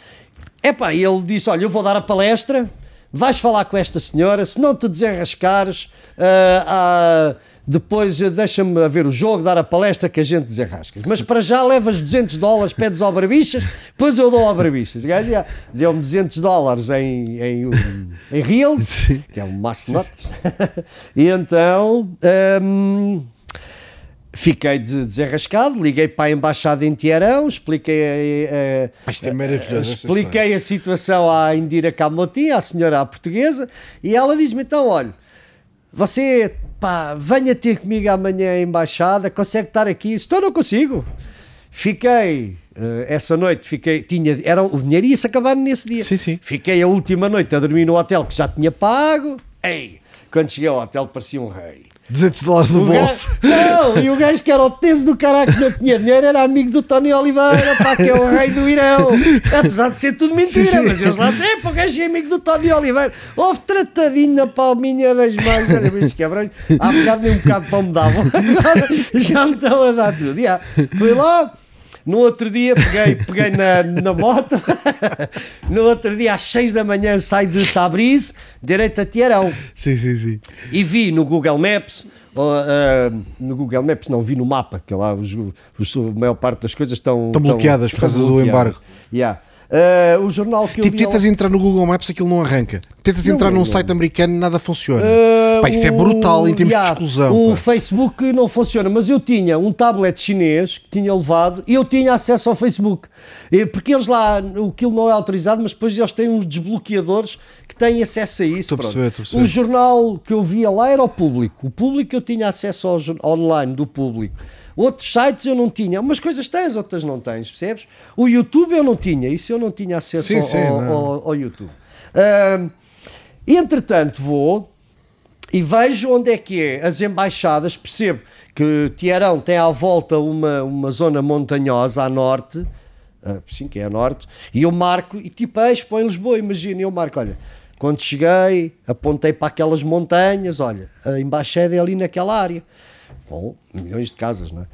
Epá, e ele disse, olha, eu vou dar a palestra, vais falar com esta senhora, se não te desenrascares... Uh, uh, depois eh, deixa-me ver o jogo, dar a palestra que a gente desenrasca. Mas para já levas 200 dólares, pedes ao Barbichas, depois eu dou ao Barbichas. Deu-me 200 dólares em, em, em Reels, Sim. que é um maço de notas. e então hum, fiquei desenrascado, liguei para a embaixada em Tiarão, expliquei, a, a, é expliquei a situação à Indira Camotim, à senhora portuguesa, e ela diz-me então, olha, você pá, venha ter comigo amanhã à embaixada, consegue estar aqui? Estou, não consigo. Fiquei, uh, essa noite, fiquei, tinha, era, o dinheiro ia-se acabar nesse dia. Sim, sim. Fiquei a última noite a dormir no hotel que já tinha pago. Ei, quando cheguei ao hotel parecia um rei. 200 dólares no bolso. Gajo, não, e o gajo que era o teso do caralho que não tinha dinheiro era amigo do Tony Oliveira, pá, que é o rei do Irão. Apesar de ser tudo mentira, sim, sim. mas eles lá dizem, pá, o gajo é amigo do Tony Oliveira. Houve tratadinho na palminha das mãos. Olha, bichos cabrões, há bocado nem um bocado de pão me davam. Agora já me estão a dar tudo. Yeah. Fui lá no outro dia peguei, peguei na, na moto, no outro dia às 6 da manhã saio de Tabriz, direito a Tiarão. Sim, sim, sim. E vi no Google Maps, uh, uh, no Google Maps não, vi no mapa, que lá os, os, a maior parte das coisas estão... Estão bloqueadas por causa do embargo. Yeah. Uh, o jornal que tipo, eu tentas entrar no Google Maps, aquilo não arranca. Tentas não, entrar num não. site americano, nada funciona. Uh, Pá, isso é brutal em termos yeah, de exclusão. O pá. Facebook não funciona, mas eu tinha um tablet chinês que tinha levado e eu tinha acesso ao Facebook. Porque eles lá, aquilo não é autorizado, mas depois eles têm uns desbloqueadores que têm acesso a isso. Estou perceber, estou perceber. O jornal que eu via lá era o público. O público eu tinha acesso ao online do público. Outros sites eu não tinha. Umas coisas tens, outras não tens, percebes? O YouTube eu não tinha. Isso eu não tinha acesso sim, ao, sim, ao, ao, ao, YouTube. Uh, entretanto, vou e vejo onde é que é as embaixadas. Percebo que Tiarão tem à volta uma, uma zona montanhosa a norte. Uh, sim, que é a norte. E eu marco, e tipo, Expo em Lisboa, imagina, eu marco, olha... Quando cheguei, apontei para aquelas montanhas, olha, a embaixada é ali naquela área com milhões de casas, não é?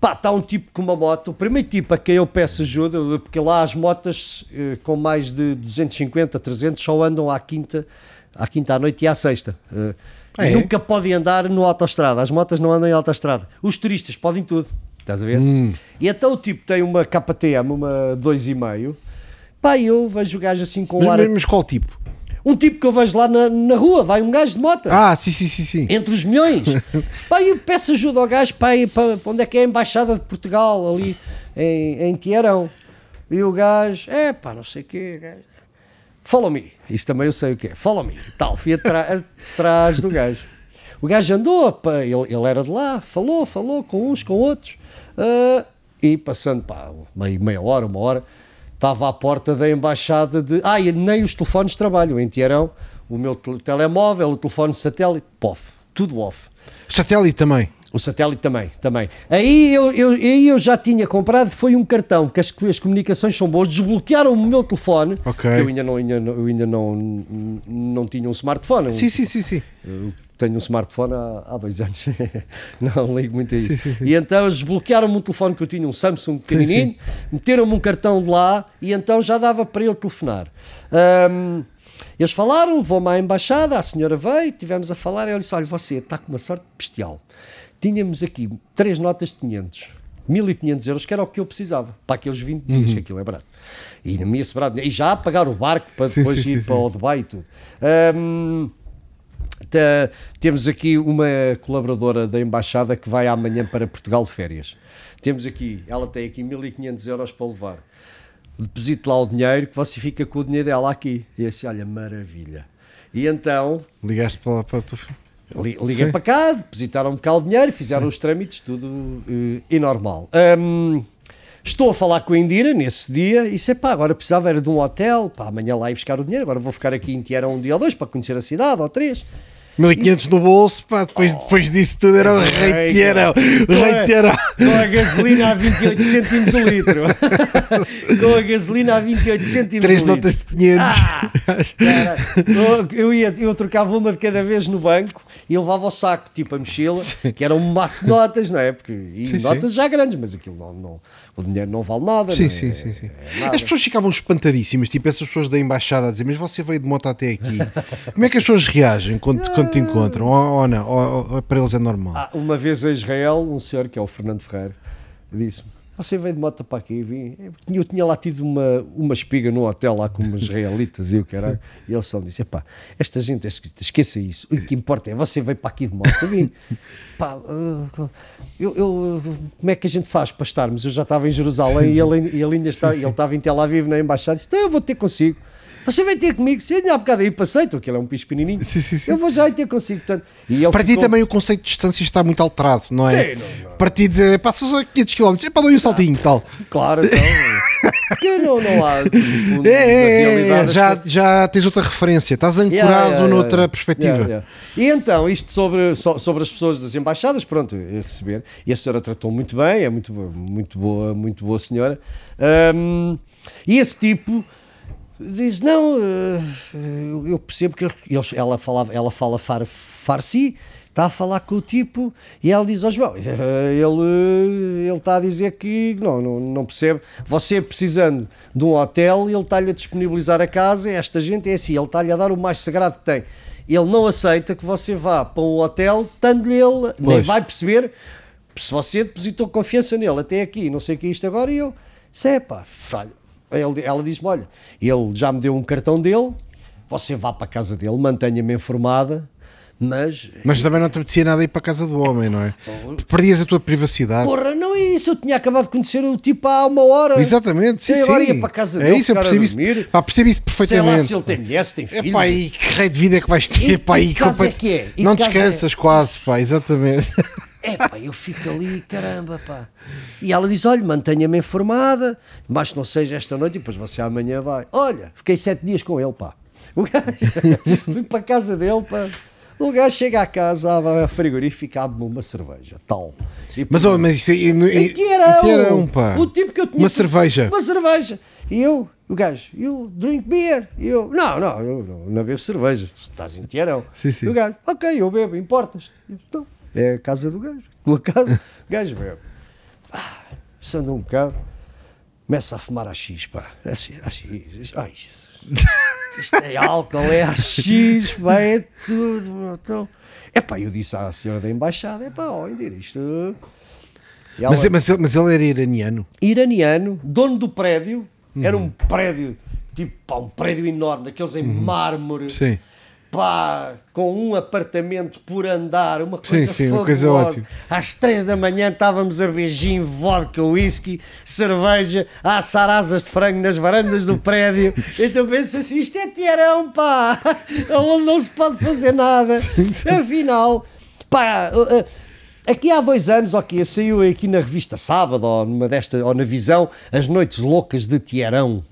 Pá, está um tipo com uma moto, o primeiro tipo a quem eu peço ajuda, porque lá as motas eh, com mais de 250, 300 só andam à quinta, à quinta à noite e à sexta. Eh, é? Nunca podem andar no autoestrada, as motas não andam em autoestrada. Os turistas podem tudo, estás a ver? Hum. E então o tipo tem uma KTM, uma 2,5. Pá, eu vejo o gajo assim com mas, ar. Mas qual tipo? Um tipo que eu vejo lá na, na rua, vai um gajo de moto. Ah, sim, sim, sim. sim. Entre os milhões. pá, eu peço ajuda ao gajo para ir para, para onde é que é a Embaixada de Portugal, ali em, em Tiarão. E o gajo, é pá, não sei o quê, gajo. Follow me. Isso também eu sei o que é. Follow me. Tal, fui atrás, atrás do gajo. O gajo andou, pá, ele, ele era de lá, falou, falou com uns, com outros. Uh, e passando, pá, meia, meia hora, uma hora, estava à porta da embaixada de. Ah, e nem os telefones trabalham em Tiarão. O meu telemóvel, o telefone satélite, pof, tudo off. Satélite também. O satélite também, também. Aí eu, eu, aí eu já tinha comprado, foi um cartão, que as, as comunicações são boas, desbloquearam o meu telefone, okay. que eu ainda não, ainda, eu ainda não, não tinha um smartphone. Sim, sim, sim, sim. Tenho um smartphone há, há dois anos, não ligo muito a isso. Sim, sim. E então eles desbloquearam-me um telefone que eu tinha, um Samsung pequenininho, meteram-me um cartão de lá e então já dava para eu telefonar. Um, eles falaram, vou-me à embaixada, a senhora veio, tivemos a falar, e ela disse, olha, você está com uma sorte bestial tínhamos aqui três notas de 500. 1500 euros, que era o que eu precisava para aqueles 20 dias, uhum. que aquilo é barato. E na minha sobrado, e já a pagar o barco para sim, depois sim, ir sim, para o Dubai e tudo. Um, Tá- temos aqui uma colaboradora da embaixada que vai amanhã para Portugal de férias. Temos aqui, ela tem aqui 1500 euros para levar. Deposite lá o dinheiro que você fica com o dinheiro dela aqui. E assim, olha, maravilha. E então Ligaste para, para tu. li- liguei Sim. para cá, depositaram um bocado de dinheiro, fizeram os trâmites, tudo eh, e normal. Hum, estou a falar com a Indira nesse dia e disse: pá, agora precisava era de um hotel, pá, amanhã lá ir buscar o dinheiro, agora vou ficar aqui em Tiara um dia ou dois para conhecer a cidade, ou três. 1500 no bolso, pá, depois, depois disso tudo era um rei Tiarão. Com a- Rei Tiarão. Com a gasolina a 28 cêntimos o litro. com a gasolina a 28 cêntimos Três o litro. notas de 500. Ah, cara, eu, ia, eu trocava uma de cada vez no banco e levava o saco, tipo a mochila, que era um maço de notas, não é? Porque, e Sim, sim. notas já grandes, mas aquilo não, não- o dinheiro não vale nada. Sim, não é? sim, sim, sim. É nada. As pessoas ficavam espantadíssimas, tipo essas pessoas da embaixada a dizer, mas você veio de moto até aqui. Como é que as pessoas reagem quando, quando te encontram? Ou, ou não? Ou, ou para eles é normal? Ah, uma vez em Israel, um senhor que é o Fernando Ferreira disse-me: Você veio de moto para aqui? Vim. Eu tinha lá tido uma, uma espiga no hotel lá com umas israelitas e o caralho. E ele só me disse: Epá, esta gente, esque- esqueça isso. O que importa é você veio para aqui de moto. Eu vim. Pá, ah, eu, eu- como é que a gente faz para estarmos? Eu já estava em Jerusalém e ele, e ele ainda está, ele estava em Tel Aviv na embaixada. Disse: Então eu vou ter consigo. Você vai ter comigo, se eu há bocado aí passei, tu, aquilo é um piso pequenininho. Sim, sim, sim. Eu vou já ter consigo. Portanto, e ele Para ti ficou- também o conceito de distância está muito alterado, não é? Sim, não, não. Para ti dizer, pá, só 500 km, é para dar um saltinho e tal. Claro, então. Porque não, não há. fundo, É, é, é, já, coisas- já tens outra referência, estás ancorado Yeah, yeah, yeah, noutra perspectiva. E então, isto sobre, so- sobre as pessoas das embaixadas, pronto, receber. E a senhora tratou muito bem, é muito, boa- muito boa, muito boa senhora. Ahm, e esse tipo diz: Não, eh, eu- percebo que eles- ela, falava, ela fala far, farsi. Está a falar com o tipo e ela diz ao João: "Eh, ele, ele está a dizer que não, não, não percebe. Você precisando de um hotel, ele está-lhe a disponibilizar a casa. Esta gente é assim, ele está-lhe a dar o mais sagrado que tem. Ele não aceita que você vá para um hotel, estando-lhe ele, nem Pois. vai perceber se você depositou confiança nele até aqui, não sei o que é isto agora. E eu, se é pá, falha. Ele- ela diz-me: Olha, ele já me deu um cartão dele, você vá para a casa dele, mantenha-me informada, mas Mas também não te apetecia nada ir para a casa do homem, não é? Perdias a tua privacidade. Porra, não é isso. Eu tinha acabado de conhecer o tipo há uma hora. Exatamente, sim, E agora sim. ia para a casa é dele isso, eu percebi isso, pá, percebi isso Sei lá perfeitamente. se ele tem mulher, se tem É filho. pá, e que rei de vida é que vais ter, E pá, e complet- é que é? E Não descansas quase, pá, exatamente. É pá, eu fico ali, caramba, pá. E ela diz: olha, mantenha-me informada, mas não seja esta noite e depois você amanhã vai. Olha, fiquei sete dias com ele, pá. O gajo, fui para a casa dele, pá. O gajo chega à casa, abre a frigorífico, abre-me uma cerveja, tal. E Mas, oh, mas isto é. é- Em é- Tiarão, Tiarão, pá. O tipo que eu tinha Uma cerveja. Uma cerveja. E eu, o gajo, eu drink beer. E eu, não, não, eu não, não bebo cerveja. Estás em Tiarão. Sim, sim. E o gajo, ok, eu bebo, importas? Eu, não, é a casa do gajo. Tua casa, gajo bebe. Ah, se anda um bocado, começa a fumar a X, pá. Assim, a X. Ai, Jesus. Isto é álcool, é a X, pá, é tudo. Então, é pá, eu disse à senhora da embaixada, é pá, ó, Indira, isto... Ela- Mas, mas, ele- mas ele era iraniano. iraniano, dono do prédio, era Uhum. um prédio, tipo, pá, um prédio enorme, daqueles em mármore, Uhum. Sim. Pá, com um apartamento por andar, uma coisa sim, uma coisa fabulosa. ótima. Às três da manhã estávamos a beijinho, vodka, whisky, cerveja, a assar asas de frango nas varandas do prédio. então pensa assim, isto é tiarão, pá, onde não se pode fazer nada. Afinal, pá... uh, uh, Aqui há dois anos, ok, saiu aqui na revista Sábado, ou, numa desta, ou na Visão, As Noites Loucas de Tiarão.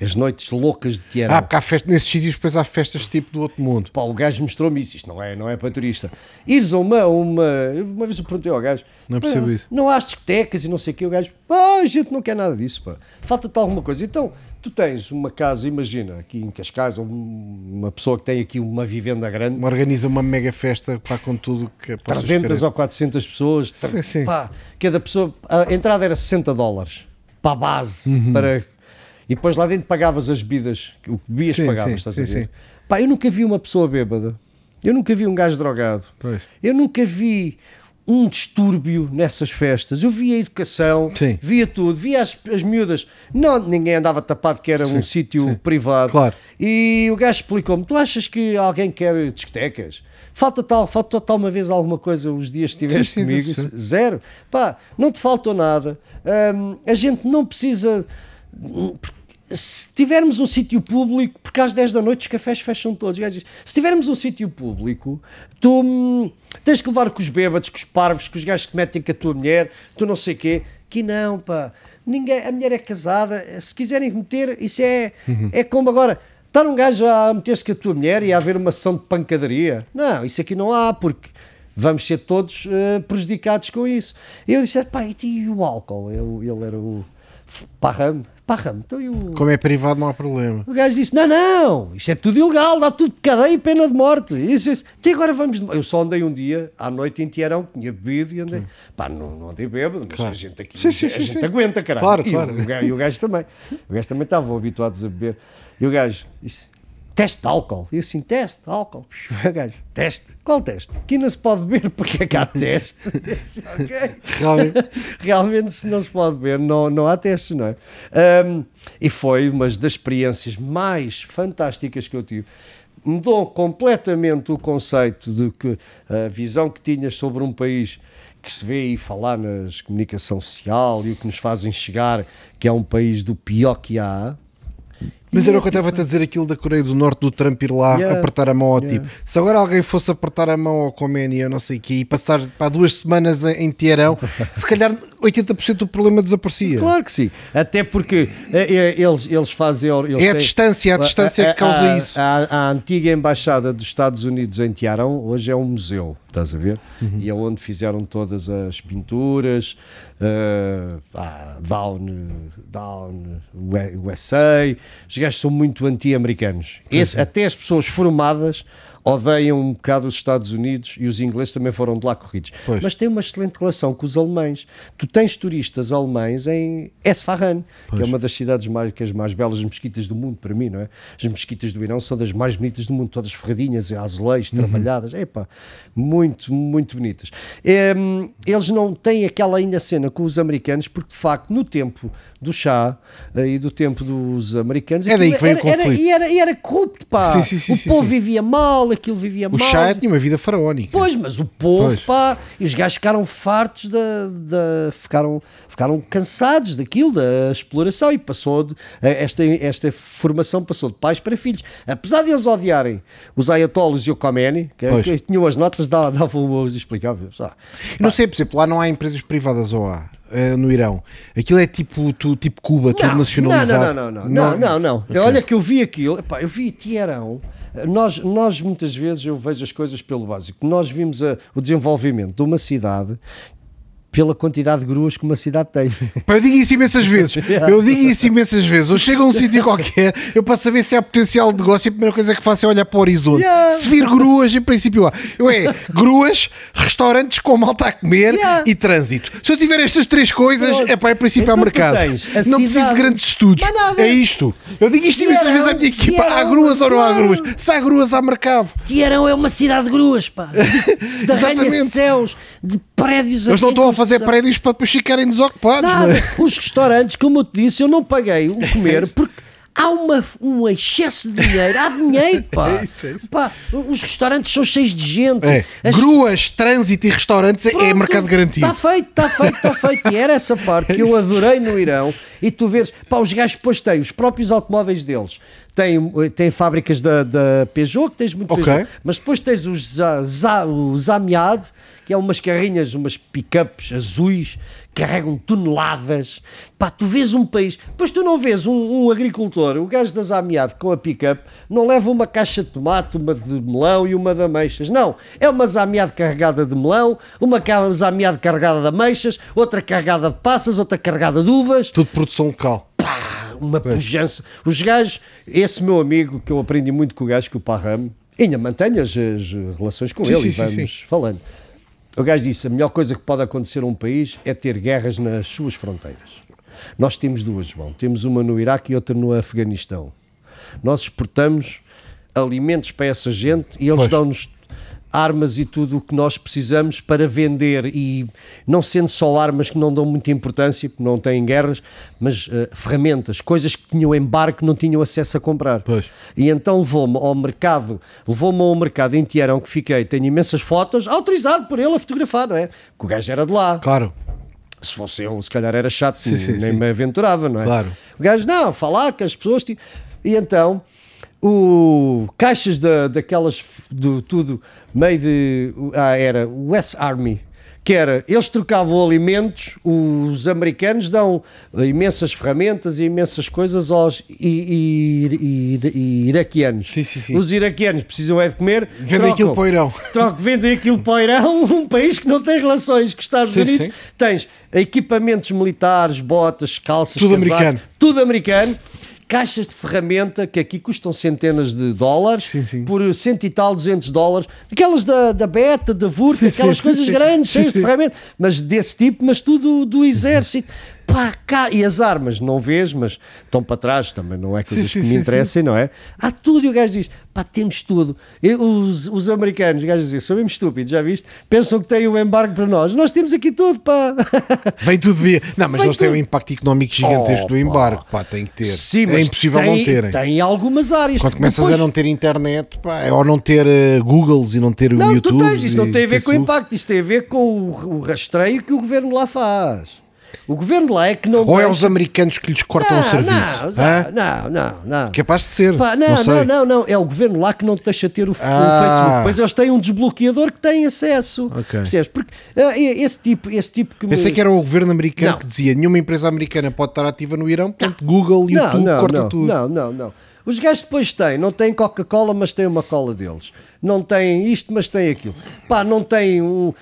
As Noites Loucas de Tiarão. Uhum. Ah, porque há festa, nesses sítios depois há festas tipo do outro mundo. Pá, o gajo mostrou-me isso, isto não é, não é para turista. Ires a uma, uma. Uma vez eu perguntei ao gajo: Não percebo "Pá, isso." Não há discotecas e não sei o que. O gajo: pá, a gente não quer nada disso, pá. Falta-te alguma coisa. Então, tu tens uma casa, imagina, aqui em Cascais, uma pessoa que tem aqui uma vivenda grande, Organiza uma mega festa pá, com tudo que possas 300 querer. ou 400 pessoas, Sim, sim. pá, cada pessoa, a entrada era 60 dólares para a base, Uhum. para, e depois lá dentro pagavas as bebidas, o que bebias Sim, pagavas, sim, estás a ver? Pá, eu nunca vi uma pessoa bêbada, eu nunca vi um gajo drogado, Pois. eu nunca vi um distúrbio nessas festas. Eu via a educação, Sim. via tudo, via as, as miúdas. Não, ninguém andava tapado que era um sítio privado. Claro. E o gajo explicou-me: tu achas que alguém quer discotecas? Falta tal, falta tal uma vez alguma coisa os dias que estiveste Sim, sim, comigo? sim. Zero. Pá, não te faltou nada. Hum, a gente não precisa. Se tivermos um sítio público, porque às 10 da noite os cafés fecham todos. Se tivermos um sítio público, tu hum, tens que levar com os bêbados, com os parvos, com os gajos que metem com a tua mulher, tu não sei quê. Que não, pá. Ninguém, a mulher é casada. Se quiserem meter, isso é, é como agora. Estar um gajo a meter-se com a tua mulher e a haver uma sessão de pancadaria. Não, isso aqui não há, porque vamos ser todos eh, prejudicados com isso. E eu disse, pá, e, e o álcool? Eu, ele era o Parram. Então e o... Como é privado, não há problema. O gajo disse: Não, não, isto é tudo ilegal, dá tudo de cadeia e pena de morte. Isso, isso. Até agora vamos. de- Eu só andei um dia à noite em Tiarão, tinha bebido e andei. Pá, não, não andei bêbado, mas Claro. a gente aqui Sim, sim, a sim, gente sim. aguenta, caralho. Claro, e, claro. O, gajo, e o gajo também. O gajo também estavam habituados a beber. E o gajo disse: Teste de álcool. E eu assim: Teste de álcool. Gajo: Teste. Qual teste? Aqui não se pode beber, porque é que há teste? Realmente. Realmente, se não se pode ver, não, não há testes, não é? Um, e foi uma das experiências mais fantásticas que eu tive. Mudou completamente o conceito de que a visão que tinhas sobre um país que se vê aí falar nas comunicação social e o que nos fazem chegar que é um país do pior que há. Mas era o que eu estava a dizer aquilo da Coreia do Norte, do Trump ir lá Yeah. apertar a mão ao Yeah. tipo. Se agora alguém fosse apertar a mão ao Khomeini, eu não sei o quê, e passar para duas semanas em, Teherão, se calhar 80% do problema desaparecia. Claro que sim. Até porque eh, eh, eles, eles fazem. Eles É a têm- distância, a distância que causa a- isso. A, a antiga embaixada dos Estados Unidos em Tiarão hoje é um museu, estás a ver? Uhum. E é onde fizeram todas as pinturas, eh, ah, Down, Down USA. Os gajos são muito anti-americanos. Esse- Até as pessoas formadas odeiam um bocado os Estados Unidos e os ingleses também foram de lá corridos. Pois. Mas tem uma excelente relação com os alemães. Tu tens turistas alemães em Esfahan, que é uma das cidades mais, que as mais belas mesquitas do mundo, para mim, não é? As mesquitas do Irão são das mais bonitas do mundo, todas ferradinhas, azulejos, trabalhadas, epá, muito, muito bonitas. Em, eles não têm aquela ainda cena com os americanos, porque de facto, no tempo do chá eh, e do tempo dos americanos, É daí que vem o era, era- conflito. e, era, e era corrupto, pá. Sim, sim, sim, o povo vivia mal, aquilo vivia O mal. chá tinha uma vida faraónica. Pois, mas o povo, Pois. pá, e os gajos ficaram fartos da. da- ficaram, ficaram cansados daquilo, da exploração, e passou de, esta, esta formação passou de pais para filhos. Apesar de eles odiarem os ayatollahs e o Khomeini, que, que tinham as notas, davam, davam os explicáveis. Ah, Não sei, por exemplo, lá não há empresas privadas ou há eh, no Irão. Aquilo é tipo, tu, tipo Cuba, tudo nacionalizado. Não, não, não, não, não, não, não. Olha que eu vi aquilo, epá, eu vi Tiarão. Nós, nós muitas vezes eu vejo as coisas pelo básico. Nós vimos a- o desenvolvimento de uma cidade pela quantidade de gruas que uma cidade tem. Eu digo isso imensas vezes. Eu digo isso imensas vezes. Eu chego a um sítio qualquer, eu para saber se há potencial de negócio, a primeira coisa que faço é olhar para o horizonte. Yeah. Se vir gruas, em princípio há. Eu é gruas, restaurantes com malta a comer Yeah. e trânsito. Se eu tiver estas três coisas, é para em princípio há Então tu mercado. Não preciso de cidade- grandes estudos. É isto. Eu digo isto imensas vezes à minha equipa. Há gruas ou não há gruas? Se há gruas, há mercado. Tiarão é uma cidade de gruas, pá. De, arranha-céus, de prédios Eles não estão a fazer prédios para depois ficarem desocupados. Nada. é? Os restaurantes, como eu te disse, eu não paguei o comer porque há uma, um excesso de dinheiro. Há dinheiro, pá. É isso, é isso. Pá, Os restaurantes são cheios de gente. É. As- Gruas, trânsito e restaurantes é- é Pronto, mercado garantido. Está feito, está feito, está feito. E era essa parte que eu adorei no Irão. E tu vês, pá, os gajos depois têm os próprios automóveis deles. Têm, têm fábricas da, da Peugeot, que tens muito Ok. Peugeot. Mas depois tens os, za, za, o Zamiad, que é umas carrinhas, umas pick-ups azuis, carregam toneladas. Pá, tu vês um país. Depois tu não vês um, um agricultor, o gajo da Zamiad com a pick-up, não leva uma caixa de tomate, uma de melão e uma de ameixas. Não, é uma Zamiad carregada de melão, uma Zamiad carregada de ameixas, outra carregada de passas, outra carregada de uvas Tudo produção local. pá, uma pujança. Os gajos, esse meu amigo, que eu aprendi muito com o gajo, que o Parram, ainda mantenho as, as relações com Sim, ele sim, e sim, vamos falando. O gajo disse: a melhor coisa que pode acontecer a um país é ter guerras nas suas fronteiras. Nós temos duas, João. Temos uma no Iraque e outra no Afeganistão. Nós exportamos alimentos para essa gente e eles Pois. dão-nos armas e tudo o que nós precisamos para vender e não sendo só armas que não dão muita importância, que não têm guerras, mas uh, ferramentas, coisas que tinham embarque que não tinham acesso a comprar. Pois. E então levou-me ao mercado, levou-me ao mercado em Tiarão que fiquei, tenho imensas fotos, autorizado por ele a fotografar, não é? Que o gajo era de lá. Claro. Se fosse eu, se calhar era chato, Sim, sim, nem sim. me aventurava, não é? Claro. O gajo, não, falar com as pessoas. ti- E então, o caixas da, daquelas, do tudo, meio de. Ah, era o West Army. Que era, eles trocavam alimentos, os americanos dão imensas ferramentas e imensas coisas aos i- i- i- iraquianos. Sim, sim, sim. Os iraquianos precisam é de comer. Vendem trocam. aquilo para o Irão. Troco, vendem aquilo para o Irão, um país que não tem relações com os Estados Unidos. Tens equipamentos militares, botas, calças, Tudo casaco, americano. Tudo americano. Caixas de ferramenta que aqui custam centenas de dólares Sim, sim. por cento e tal, 200 dólares. Aquelas da, da Beta, da Vurt, Sim, aquelas coisas grandes, cheias de ferramenta, mas desse tipo, mas tudo do exército. Pá, cá. E as armas, não vês, mas estão para trás também, não é coisas sim, que sim, me sim. interessem, não é? Há tudo e o gajo diz: pá, temos tudo. E os, os americanos, os gajos dizem, são mesmo estúpidos, já viste? Pensam que têm o embargo para nós. Nós temos aqui tudo, pá. Vem tudo via. Não, mas Vem eles têm tudo. um impacto económico gigantesco do Oh, embargo. Pá, tem que ter. Sim, é impossível tem, não terem. Tem algumas áreas. Quando começas Depois- a não ter internet, pá, é ou não ter eh, Googles e não ter o Não, YouTube. tu tens, isso não tem a ver com o impacto, isso tem a ver com o, o rastreio que o governo lá faz. O governo lá é que não. Ou é os americanos que lhes cortam não, o serviço? Não, Hã? não, não, não. Capaz de ser. Pá, não, não, não, não, não, É o governo lá que não te deixa ter o, f- o Ah. Facebook. Pois eles têm um desbloqueador que tem acesso. Ok. Percebes? Porque ah, esse tipo, esse tipo que me- Pensei que era o governo americano Não. que dizia nenhuma empresa americana pode estar ativa no Irão, portanto Google, YouTube, não, corta tudo. Não, não, não. Os gajos depois têm, não têm Coca-Cola, mas têm uma cola deles. Não têm isto, mas têm aquilo. Pá, não têm um.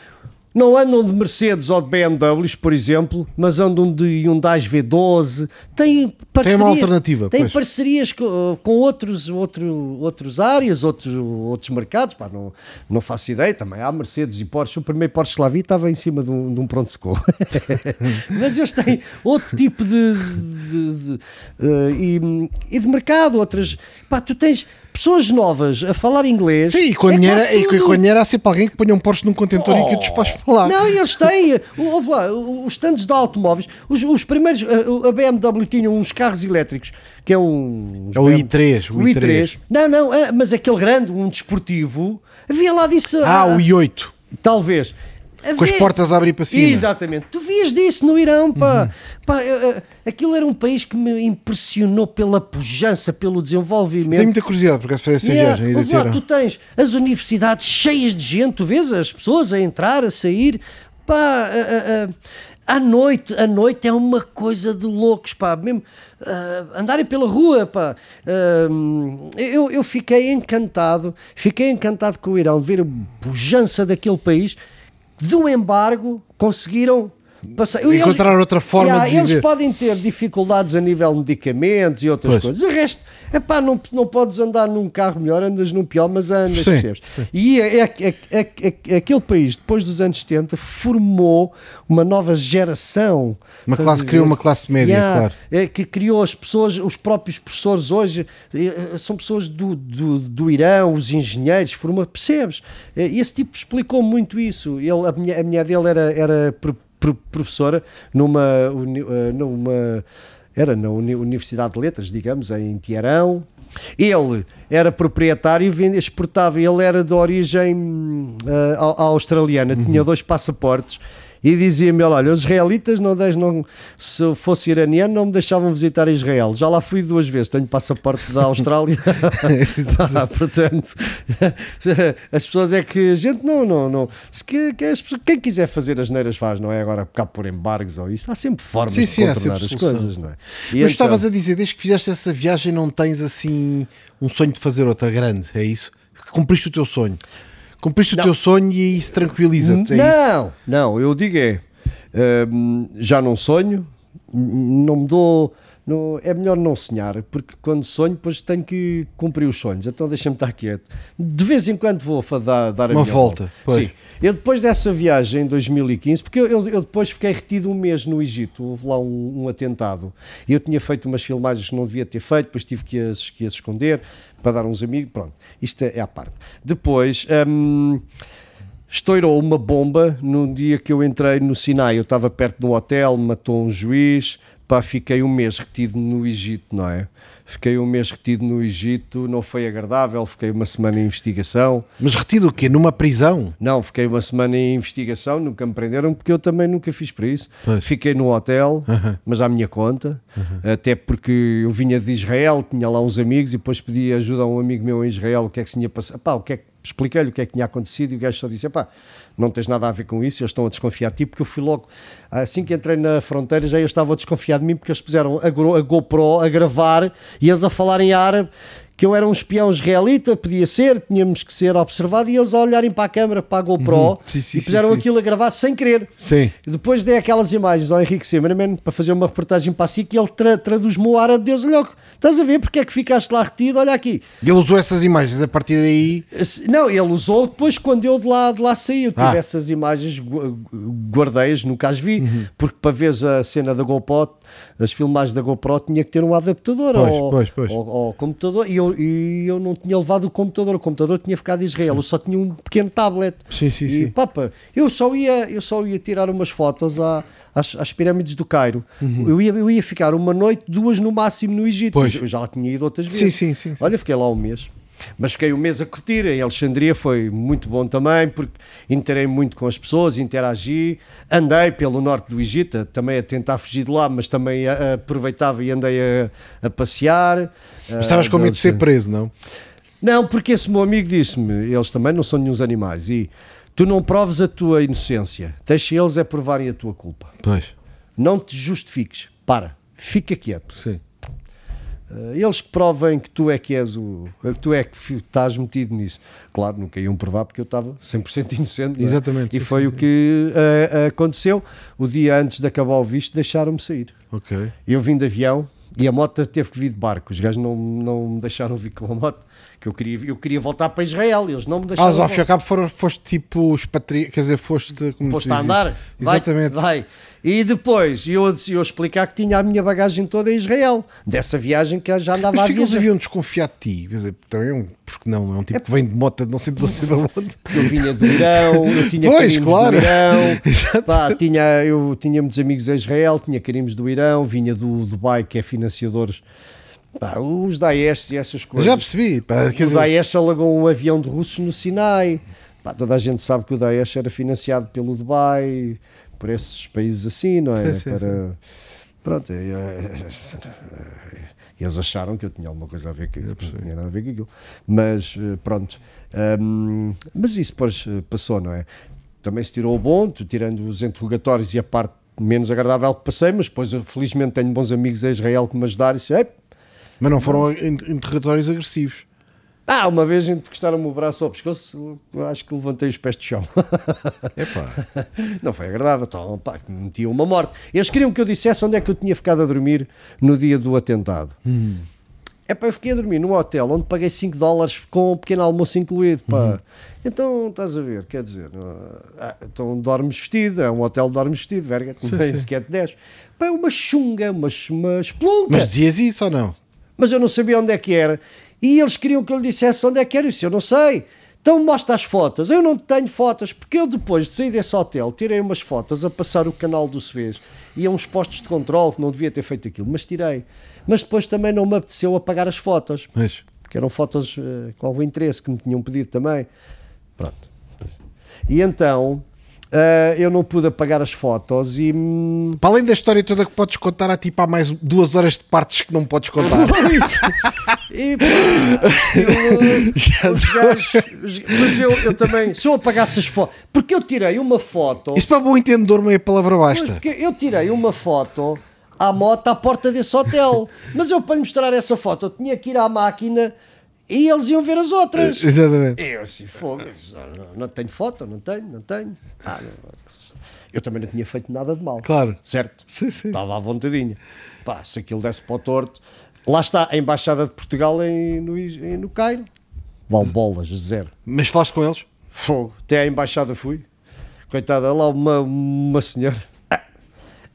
Não andam de Mercedes ou de BMWs, por exemplo, mas andam de Hyundai V12. Têm parceria, alternativa, Têm pois. parcerias com, com outros, outro, outros áreas, outros, outros mercados. Pá, não, não faço ideia. Também há Mercedes e Porsche. O primeiro Porsche que lá vi estava em cima de um, de um pronto-socorro. mas eles têm outro tipo de, de- de, eh, e, e de mercado. Outras. Pá, tu tens pessoas novas a falar inglês. Sim, e com, é dinheiro, e com, com dinheiro há sempre alguém que ponha um Porsche num contentor e que o despache para lá. Não, eles têm. Ouve lá, os stands de automóveis. Os, os primeiros. A, a BMW tinha uns carros elétricos que é um. É o i3, o O i3. Não, não, é, mas aquele grande, um desportivo. Havia lá disso. Ah, o i8. Talvez. Com as Havia- portas a abrir para cima. Exatamente. Tu vias disso no Irão, pá. Uhum. Pá, aquilo era um país que me impressionou pela pujança, pelo desenvolvimento. Tenho muita curiosidade porque fazer essa Yeah, viagem. ir a ouve lá, tu tens as universidades cheias de gente, tu vês as pessoas a entrar, a sair, pá, a- a- a- à noite, a noite é uma coisa de loucos, pá, mesmo ah, andarem pela rua, pá. Ah, eu, eu fiquei encantado, fiquei encantado com o Irão, ver a pujança daquele país, do embargo, conseguiram passar. Eles- Encontrar outra forma Yeah, de Eles viver. podem ter dificuldades a nível de medicamentos e outras Pois. coisas. O resto, epá, não, não podes andar num carro melhor, andas num pior, mas andas, Sim, percebes? E é, é- é- é- é- aquele país, depois dos anos 70, formou uma nova geração. Uma classe- criou uma classe média, claro. É, que criou as pessoas, os próprios professores hoje, eh, são pessoas do, do, do Irão, os engenheiros, formou, percebes? Eh, Esse tipo explicou muito isso. Ele, a, mulher, a mulher dele era, era professora numa, eh, numa era na Uni- Universidade de Letras, digamos, em Tiarão. Ele era proprietário e exportava. Ele era de origem au- australiana, Uhum. tinha dois passaportes. E dizia-me: Olha, os israelitas, não deixam, não, se fosse iraniano, não me deixavam visitar Israel. Já lá fui duas vezes, tenho passaporte da Austrália. Ah, portanto, as pessoas é que a gente não. não, não se que, que as pessoas- quem quiser fazer as neiras faz, não é? Agora cá por embargos ou isto, há sempre formas Sim, de sim, contornar as solução. coisas, não é? E Mas então- estavas a dizer, desde que fizeste essa viagem, não tens assim um sonho de fazer outra grande, é isso? Cumpriste o teu sonho. Cumpriste Não. o teu sonho e isso tranquiliza-te. É isso? não, não, eu digo é, hum, já não sonho, não me dou, não- é melhor não sonhar, porque quando sonho, depois tenho que cumprir os sonhos. Então deixa-me estar quieto. De vez em quando vou dar, dar a Uma minha volta, pois. Sim. Eu depois dessa viagem em 2015, porque eu, eu- eu depois fiquei retido um mês no Egito, houve lá um, um atentado. E eu tinha feito umas filmagens que não devia ter feito, depois tive que as, que as esconder para dar uns amigos. Pronto, isto é, à parte. Depois. hum, Estourou uma bomba no dia que eu entrei no Sinai. Eu estava perto de um hotel, matou um juiz. Pá, fiquei um mês retido no Egito, não é? Fiquei um mês retido no Egito, não foi agradável. Fiquei uma semana em investigação. Mas retido o quê? Numa prisão? Não, fiquei uma semana em investigação, nunca me prenderam, porque eu também nunca fiz para isso. Pois. Fiquei no hotel, mas à minha conta, até porque eu vinha de Israel, tinha lá uns amigos e depois pedi ajuda a um amigo meu em Israel, o que é que se tinha passado. Pá, o que é que- Expliquei-lhe o que é que tinha acontecido e o gajo só disse: pá, não tens nada a ver com isso, eles estão a desconfiar de ti, porque eu fui logo, assim que entrei na fronteira, já eles estavam a desconfiar de mim, porque eles puseram a, GoPro a gravar e eles a falar em árabe que eu era um espião israelita, podia ser, tínhamos que ser observado, e eles a olharem para a câmara, para a GoPro, Uhum. Sim, sim, e puseram sim, aquilo a gravar sem querer. Sim. E depois dei aquelas imagens ao Henrique Semerman para fazer uma reportagem para a SIC e ele tra traduz-me o árabe, Deus olha, estás a ver porque é que ficaste lá retido, olha aqui. Ele usou essas imagens a partir daí. Não, ele usou depois quando eu de lá, de lá saí. Eu tive Ah. essas imagens, gu- guardei-as, nunca as vi, Uhum. porque para ver a cena da GoPro, as filmagens da GoPro, tinha que ter um adaptador Pois, ao, pois, pois. ao- ao computador e eu, e eu não tinha levado o computador. O computador tinha ficado em Israel, eu só tinha um pequeno tablet. Sim, sim, e, sim. Papa, eu só ia, eu só ia tirar umas fotos à- às, às pirâmides do Cairo. Eu, ia, eu ia ficar uma noite, duas no máximo no Egito. Uhum. Pois. Eu já lá tinha ido outras Sim, vezes. sim, sim, sim. Olha, fiquei lá um mês. Mas fiquei um mês a curtir. Em Alexandria foi muito bom também, porque interei muito com as pessoas, interagi. Andei pelo norte do Egito, também a tentar fugir de lá, mas também aproveitava e andei a, a passear. Mas estavas com medo de ser preso, não? Não, porque esse meu amigo disse-me, eles também não são nenhum animais, e tu não proves a tua inocência, deixa eles é provarem a tua culpa. Pois. Não te justifiques, para, fica quieto. Sim. Eh, Eles que provem que tu é que és o. que tu é que estás metido nisso. Claro, nunca iam provar porque eu estava 100% inocente. é? Exatamente, E sim, foi sim, o que eh, aconteceu. O dia antes de acabar o visto, deixaram-me sair. Ok. Eu vim de avião e a moto teve que vir de barco. Os gajos não, não me deixaram vir com a moto. Que eu queria, eu queria voltar para Israel. Eles não me Ah, deixaram. mas ao fim e ao cabo foram, foste tipo expatri... Quer dizer, foste. Como Foste se a andar? isso? Vai, Exatamente. Vai. E depois eu, eu explicar que tinha a minha bagagem toda em Israel. Dessa viagem que já andava Mas a eles haviam desconfiado de ti? Quer dizer, também é. Porque não, é um tipo que vem de moto de não sei de não sei de onde. Eu vinha do Irão, eu tinha Pois, claro. do Irão, pá, tinha, eu tinha muitos amigos em Israel, tinha carimbos do Irão, vinha do Dubai, que é financiadores, pá, os Daesh e essas Eu coisas. já percebi. Pá, o dizer, Daesh alagou um avião de russos no Sinai. Pá, toda a gente sabe que o Daesh era financiado pelo Dubai, por esses países assim, não é? Sim, sim, Para... Pronto, e, eh, eles acharam que eu tinha alguma coisa a ver com não tinha nada a ver com aquilo. Mas eh, pronto. Ahm, mas isso depois eh, passou, não é? Também se tirou o bom, tirando os interrogatórios e a parte menos agradável que passei, mas depois eu felizmente tenho bons amigos em Israel que me ajudaram e disse, "Ei, Mas não foram in- interrogatórios agressivos. Ah, uma vez encostaram-me o braço ao pescoço, acho que levantei os pés do chão. Epá. Não foi agradável, então, pá, metiam uma morte. Eles queriam que eu dissesse onde é que eu tinha ficado a dormir no dia do atentado. É pá, eu fiquei a dormir num hotel onde paguei 5 dólares com um pequeno almoço incluído, pá. Então, estás a ver, quer dizer, ah, então dormes vestido, é um hotel de dormes vestido, verga, sequer te 10. Pá, é uma chunga, uma, uma esplunca Mas dizias isso ou não? Mas eu não sabia onde é que era. E eles queriam que eu lhe dissesse onde é que era isso. Eu não sei. Então mostra as fotos. Eu não tenho fotos, porque eu depois de sair desse hotel tirei umas fotos a passar o canal do Suez e a uns postos de controle que não devia ter feito aquilo, mas tirei. Mas depois também não me apeteceu apagar as fotos, Mas. porque eram fotos eh, com algum interesse que me tinham pedido também. Pronto. E então eh, eu não pude apagar as fotos e. hum, Para além da história toda que podes contar, há tipo há mais duas horas de partes que não podes contar. E, eu, os gajos, os- mas eu, eu também, se eu apagasse as fotos, porque eu tirei uma foto, Isto para bom entendedor, meia palavra Pois, basta. porque eu tirei uma foto à moto à porta desse hotel, mas eu para lhe mostrar essa foto eu tinha que ir à máquina e eles iam ver as outras. Exatamente. Eu assim, fogo, eu disse, não, não, não tenho foto, não tenho, não tenho. Ah, não. Eu também não tinha feito nada de mal. Claro. Certo? Sim, sim. Estava à vontadinha. Pá, se aquilo desse para o torto. Lá está a Embaixada de Portugal em, no, em, no Cairo. Zero. Mas falaste com eles? Fogo. Até à Embaixada fui. Coitada, lá uma, uma senhora.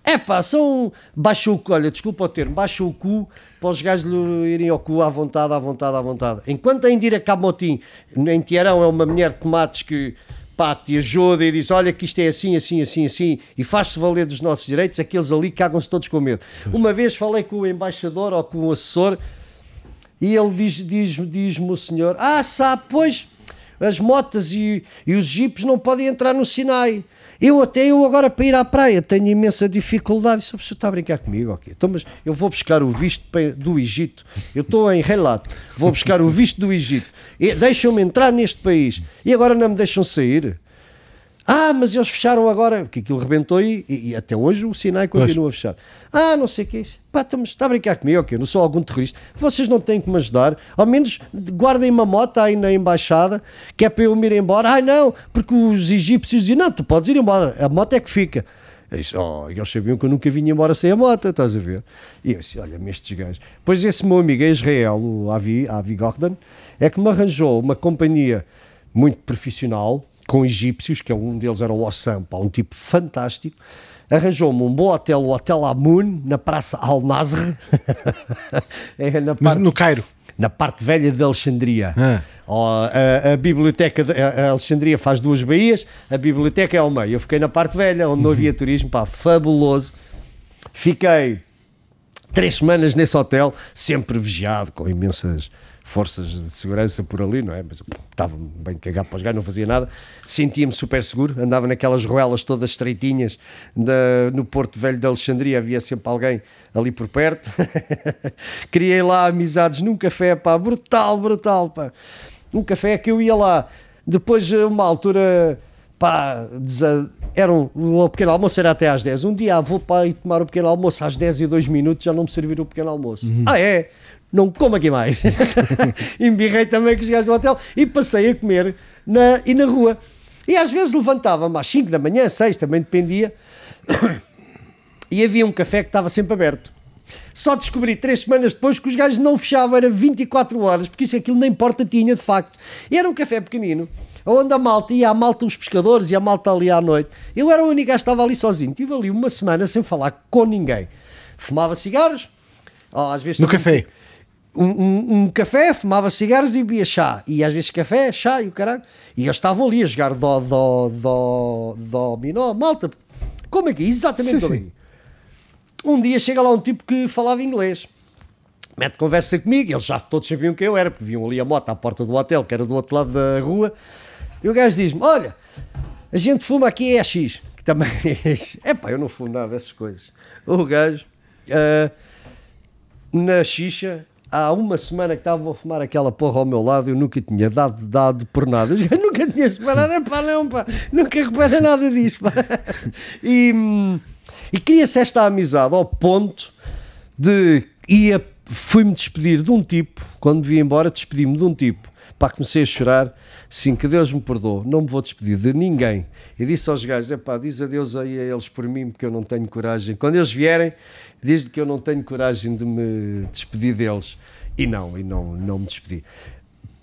É pá, são. Baixa o cu, olha, desculpa o termo, baixa o cu para os gajos lhe irem ao cu à vontade, à vontade, à vontade. Enquanto a Indira Camotim, em Tiarão, é uma mulher de tomates que pá, te ajuda e diz: Olha, que isto é assim, assim, assim, assim, e faz-se valer dos nossos direitos, aqueles ali cagam-se todos com medo. Uma vez falei com o embaixador ou com o assessor e ele diz-me diz, diz o senhor: Ah, sabe, pois as motas e, e os jipes não podem entrar no Sinai. Eu até eu agora para ir à praia tenho imensa dificuldade. Isso, está a brincar comigo? ok Então, mas eu vou buscar o visto do Egito. Eu estou em relato. Vou buscar o visto do Egito. Deixam-me entrar neste país. E agora não me deixam sair. Ah, mas eles fecharam agora, porque aquilo rebentou e, e, e até hoje o Sinai continua pois. fechado. Ah, não sei o que é isso. Pá, estamos, está a brincar comigo, ok? Não sou algum terrorista. Vocês não têm que me ajudar. Ao menos guardem uma moto aí na embaixada, que é para eu me ir embora. Ah, não, porque os egípcios dizem, não, tu podes ir embora, a moto é que fica. Oh, eles sabiam que eu nunca vinha embora sem a moto, estás a ver? E eu disse, olha-me estes gajos. Pois esse meu amigo é Israel, o Avi, Avi Gordon, é que me arranjou uma companhia muito profissional, com egípcios, que é um deles era o Ossam, pá, um tipo fantástico. Arranjou-me um bom hotel, o Hotel Amun, na Praça Al-Nasr. é na parte, no Cairo. Na parte velha de Alexandria. Ah. Oh, a, a, biblioteca de a Alexandria faz duas baías, a biblioteca é ao meio. Eu fiquei na parte velha, onde não havia uhum. turismo, pá, fabuloso. Fiquei três semanas nesse hotel, sempre vigiado, com imensas forças de segurança por ali, não é? Mas estava bem cagado para os gajos, não fazia nada. Sentia-me super seguro, andava naquelas ruelas todas estreitinhas da, no Porto Velho de Alexandria, havia sempre alguém ali por perto. Criei lá amizades num café, pá, brutal, brutal, pá. Um café que eu ia lá. Depois, uma altura, pá, era um, o pequeno almoço era até às 10. Um dia, ah, vou para ir tomar o pequeno almoço às 10 e 2 minutos, já não me serviram o pequeno almoço. Uhum. Ah, é? Não como aqui mais. Embirrei também com os gajos do hotel e passei a comer na, e na rua. E às vezes levantava-me às 5 da manhã, 6, também dependia, e havia um café que estava sempre aberto. Só descobri três semanas depois que os gajos não fechavam, era 24 horas, porque isso aquilo nem porta tinha de facto. E era um café pequenino, onde a malta ia, a malta os pescadores e a malta ali à noite. Eu era o único que estava ali sozinho. Estive ali uma semana sem falar com ninguém. Fumava cigarros, às vezes no café um, um, um, café, fumava cigarros e bebia chá. E às vezes café, chá e o caralho. E eles estavam ali a jogar dó, dó, dó, dominó. Malta, como é que é? Exatamente sim, sim. Um dia chega lá um tipo que falava inglês. Mete conversa comigo, eles já todos sabiam quem eu era, porque viam ali a moto à porta do hotel, que era do outro lado da rua. E o gajo diz-me: Olha, a gente fuma aqui é X, que também é. É pá, eu não fumo nada dessas coisas. O gajo, uh, na xixa, há uma semana que estava a fumar aquela porra ao meu lado, eu nunca tinha dado, dado por nada. Eu nunca tinha reparado, é pá, não, pá, nunca repara nada disso, pá. E, e cria-se esta amizade ao ponto de ia, fui-me despedir de um tipo, quando vi embora, despedi-me de um tipo. Pá, comecei a chorar, sim, que Deus me perdoe, não me vou despedir de ninguém. E disse aos gajos, é pá, diz adeus aí a eles por mim, porque eu não tenho coragem. Quando eles vierem, desde que eu não tenho coragem de me despedir deles. E não, e não, não me despedi.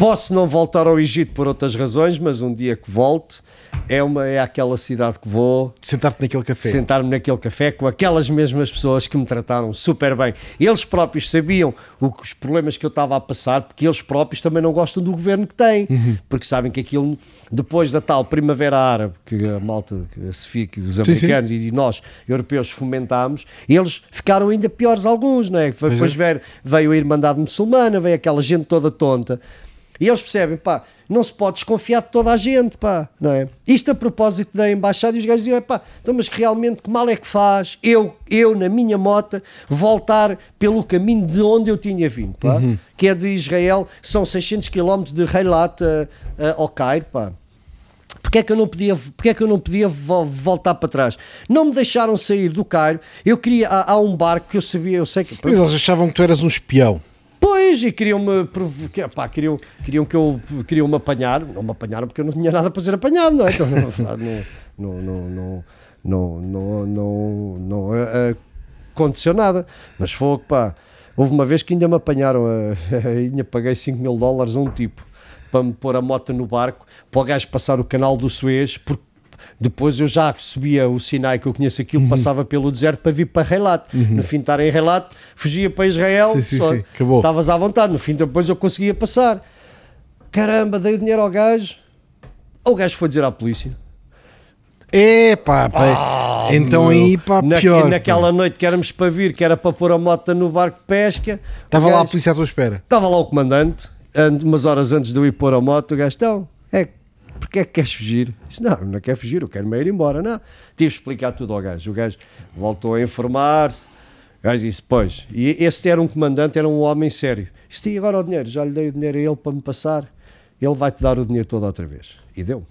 Posso não voltar ao Egito por outras razões, mas um dia que volte, é, uma, é aquela cidade que vou. Sentar-te naquele café. Sentar-me naquele café com aquelas mesmas pessoas que me trataram super bem. Eles próprios sabiam os problemas que eu estava a passar, porque eles próprios também não gostam do governo que têm, uhum. porque sabem que aquilo, depois da tal primavera árabe, que a malta, a Sofia, que os americanos sim, sim. e nós, europeus, fomentámos, eles ficaram ainda piores alguns, não é? Depois é. veio, veio a Irmandade Muçulmana, veio aquela gente toda tonta. E eles percebem, pá, não se pode desconfiar de toda a gente, pá, não é? Isto a propósito da embaixada, e os gajos diziam, pá, então, mas realmente que mal é que faz eu, eu na minha moto, voltar pelo caminho de onde eu tinha vindo, pá, uhum. que é de Israel, são 600 km de Reilat ao Cairo, pá. Porquê é que eu não podia, porque é que eu não podia voltar para trás? Não me deixaram sair do Cairo. Eu queria há, há um barco que eu sabia, eu sei que Mas eles achavam que tu eras um espião. Pois, e queriam-me pá, queriam, queriam que eu queriam me apanhar, não me apanharam porque eu não tinha nada para ser apanhado, não é? Então, não, não, não, não, Não, não, não, eh, aconteceu nada. Mas foi pá. Houve uma vez que ainda me apanharam, a, ainda paguei 5 mil dólares a um tipo para me pôr a moto no barco, para o gajo passar o canal do Suez, porque depois eu já subia o Sinai, que eu conheço aquilo, Uhum. passava pelo deserto para vir para Reilat. No fim de estar em Reilat, fugia para Israel, Sim, sim, só- sim. Acabou. estavas à vontade. No fim, depois eu conseguia passar. Caramba, dei o dinheiro ao gajo. O gajo foi dizer à polícia. É pá, pá. então Meu, aí pá, na- pior. naquela noite que éramos para vir, que era para pôr a moto no barco de pesca. Estava lá a polícia à tua espera. Estava lá o comandante, and- umas horas antes de eu ir pôr a moto, o gajo, então, é, porque é que queres fugir? Disse, não, não quero fugir, eu quero me ir embora, não. Tive de explicar tudo ao gajo. O gajo voltou a informar-se, o gajo disse, pois, e esse era um comandante, era um homem sério. Disse, e agora o dinheiro? Já lhe dei o dinheiro a ele para me passar, ele vai-te dar o dinheiro todo outra vez. E deu.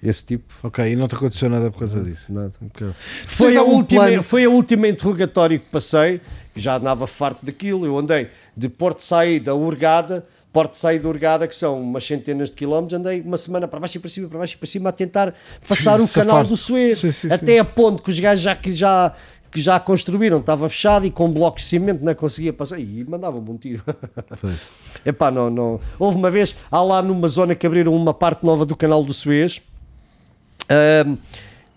Esse tipo, Ok, e não te aconteceu nada por causa disso. nada. Ok. Foi a, última, plano? foi a última interrogatório que passei, que já andava farto daquilo. Eu andei de Porto Saída a Urgada, Porto Saída a Urgada, que são umas centenas de quilómetros, andei uma semana para baixo e para cima, para baixo e para cima, a tentar passar o Safar-te. canal do Suez. Sim, sim, até sim. a ponte que os gajos já, que já, que já construíram estava fechado e com blocos de cimento não conseguia passar. E mandava-me um tiro. Epá, não, não. Houve uma vez, há lá numa zona que abriram uma parte nova do canal do Suez.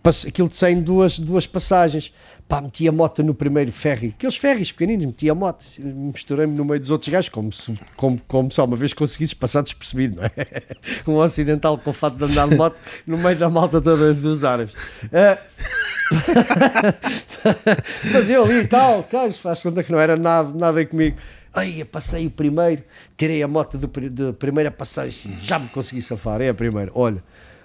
Passe- aquilo de 100 duas, duas passagens. Pá, meti a moto no primeiro ferry, aqueles ferries pequeninos, meti a moto, misturei-me no meio dos outros gajos, como se, como, como só uma vez conseguisses passar despercebido, não é? Um ocidental com o fato de andar de moto no meio da malta toda dos árabes. Ah, mas eu ali e tal, cara, faz conta que não era nada, nada comigo. Aí, passei o primeiro, tirei a moto do, da primeira passagem, já me consegui safar, é a primeira. Olha,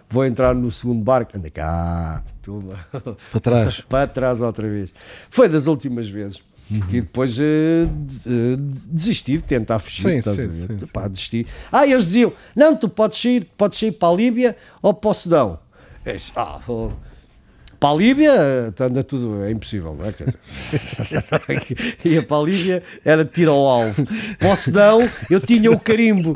vou entrar no segundo barco, anda cá, toma, Para trás. para trás outra vez. Foi das últimas vezes. E depois de- eh, desisti de tentar fugir. Sim, estás sim, a ver? sim. Pá, desisti. Ah, eles diziam: não, tu podes sair, podes sair para a Líbia ou para o Sudão. Eu disse, ah, vou- para a Líbia anda tudo, é impossível, não é? Ia para a Líbia, era tiro ao alvo. Para o Sudão, eu tinha o carimbo.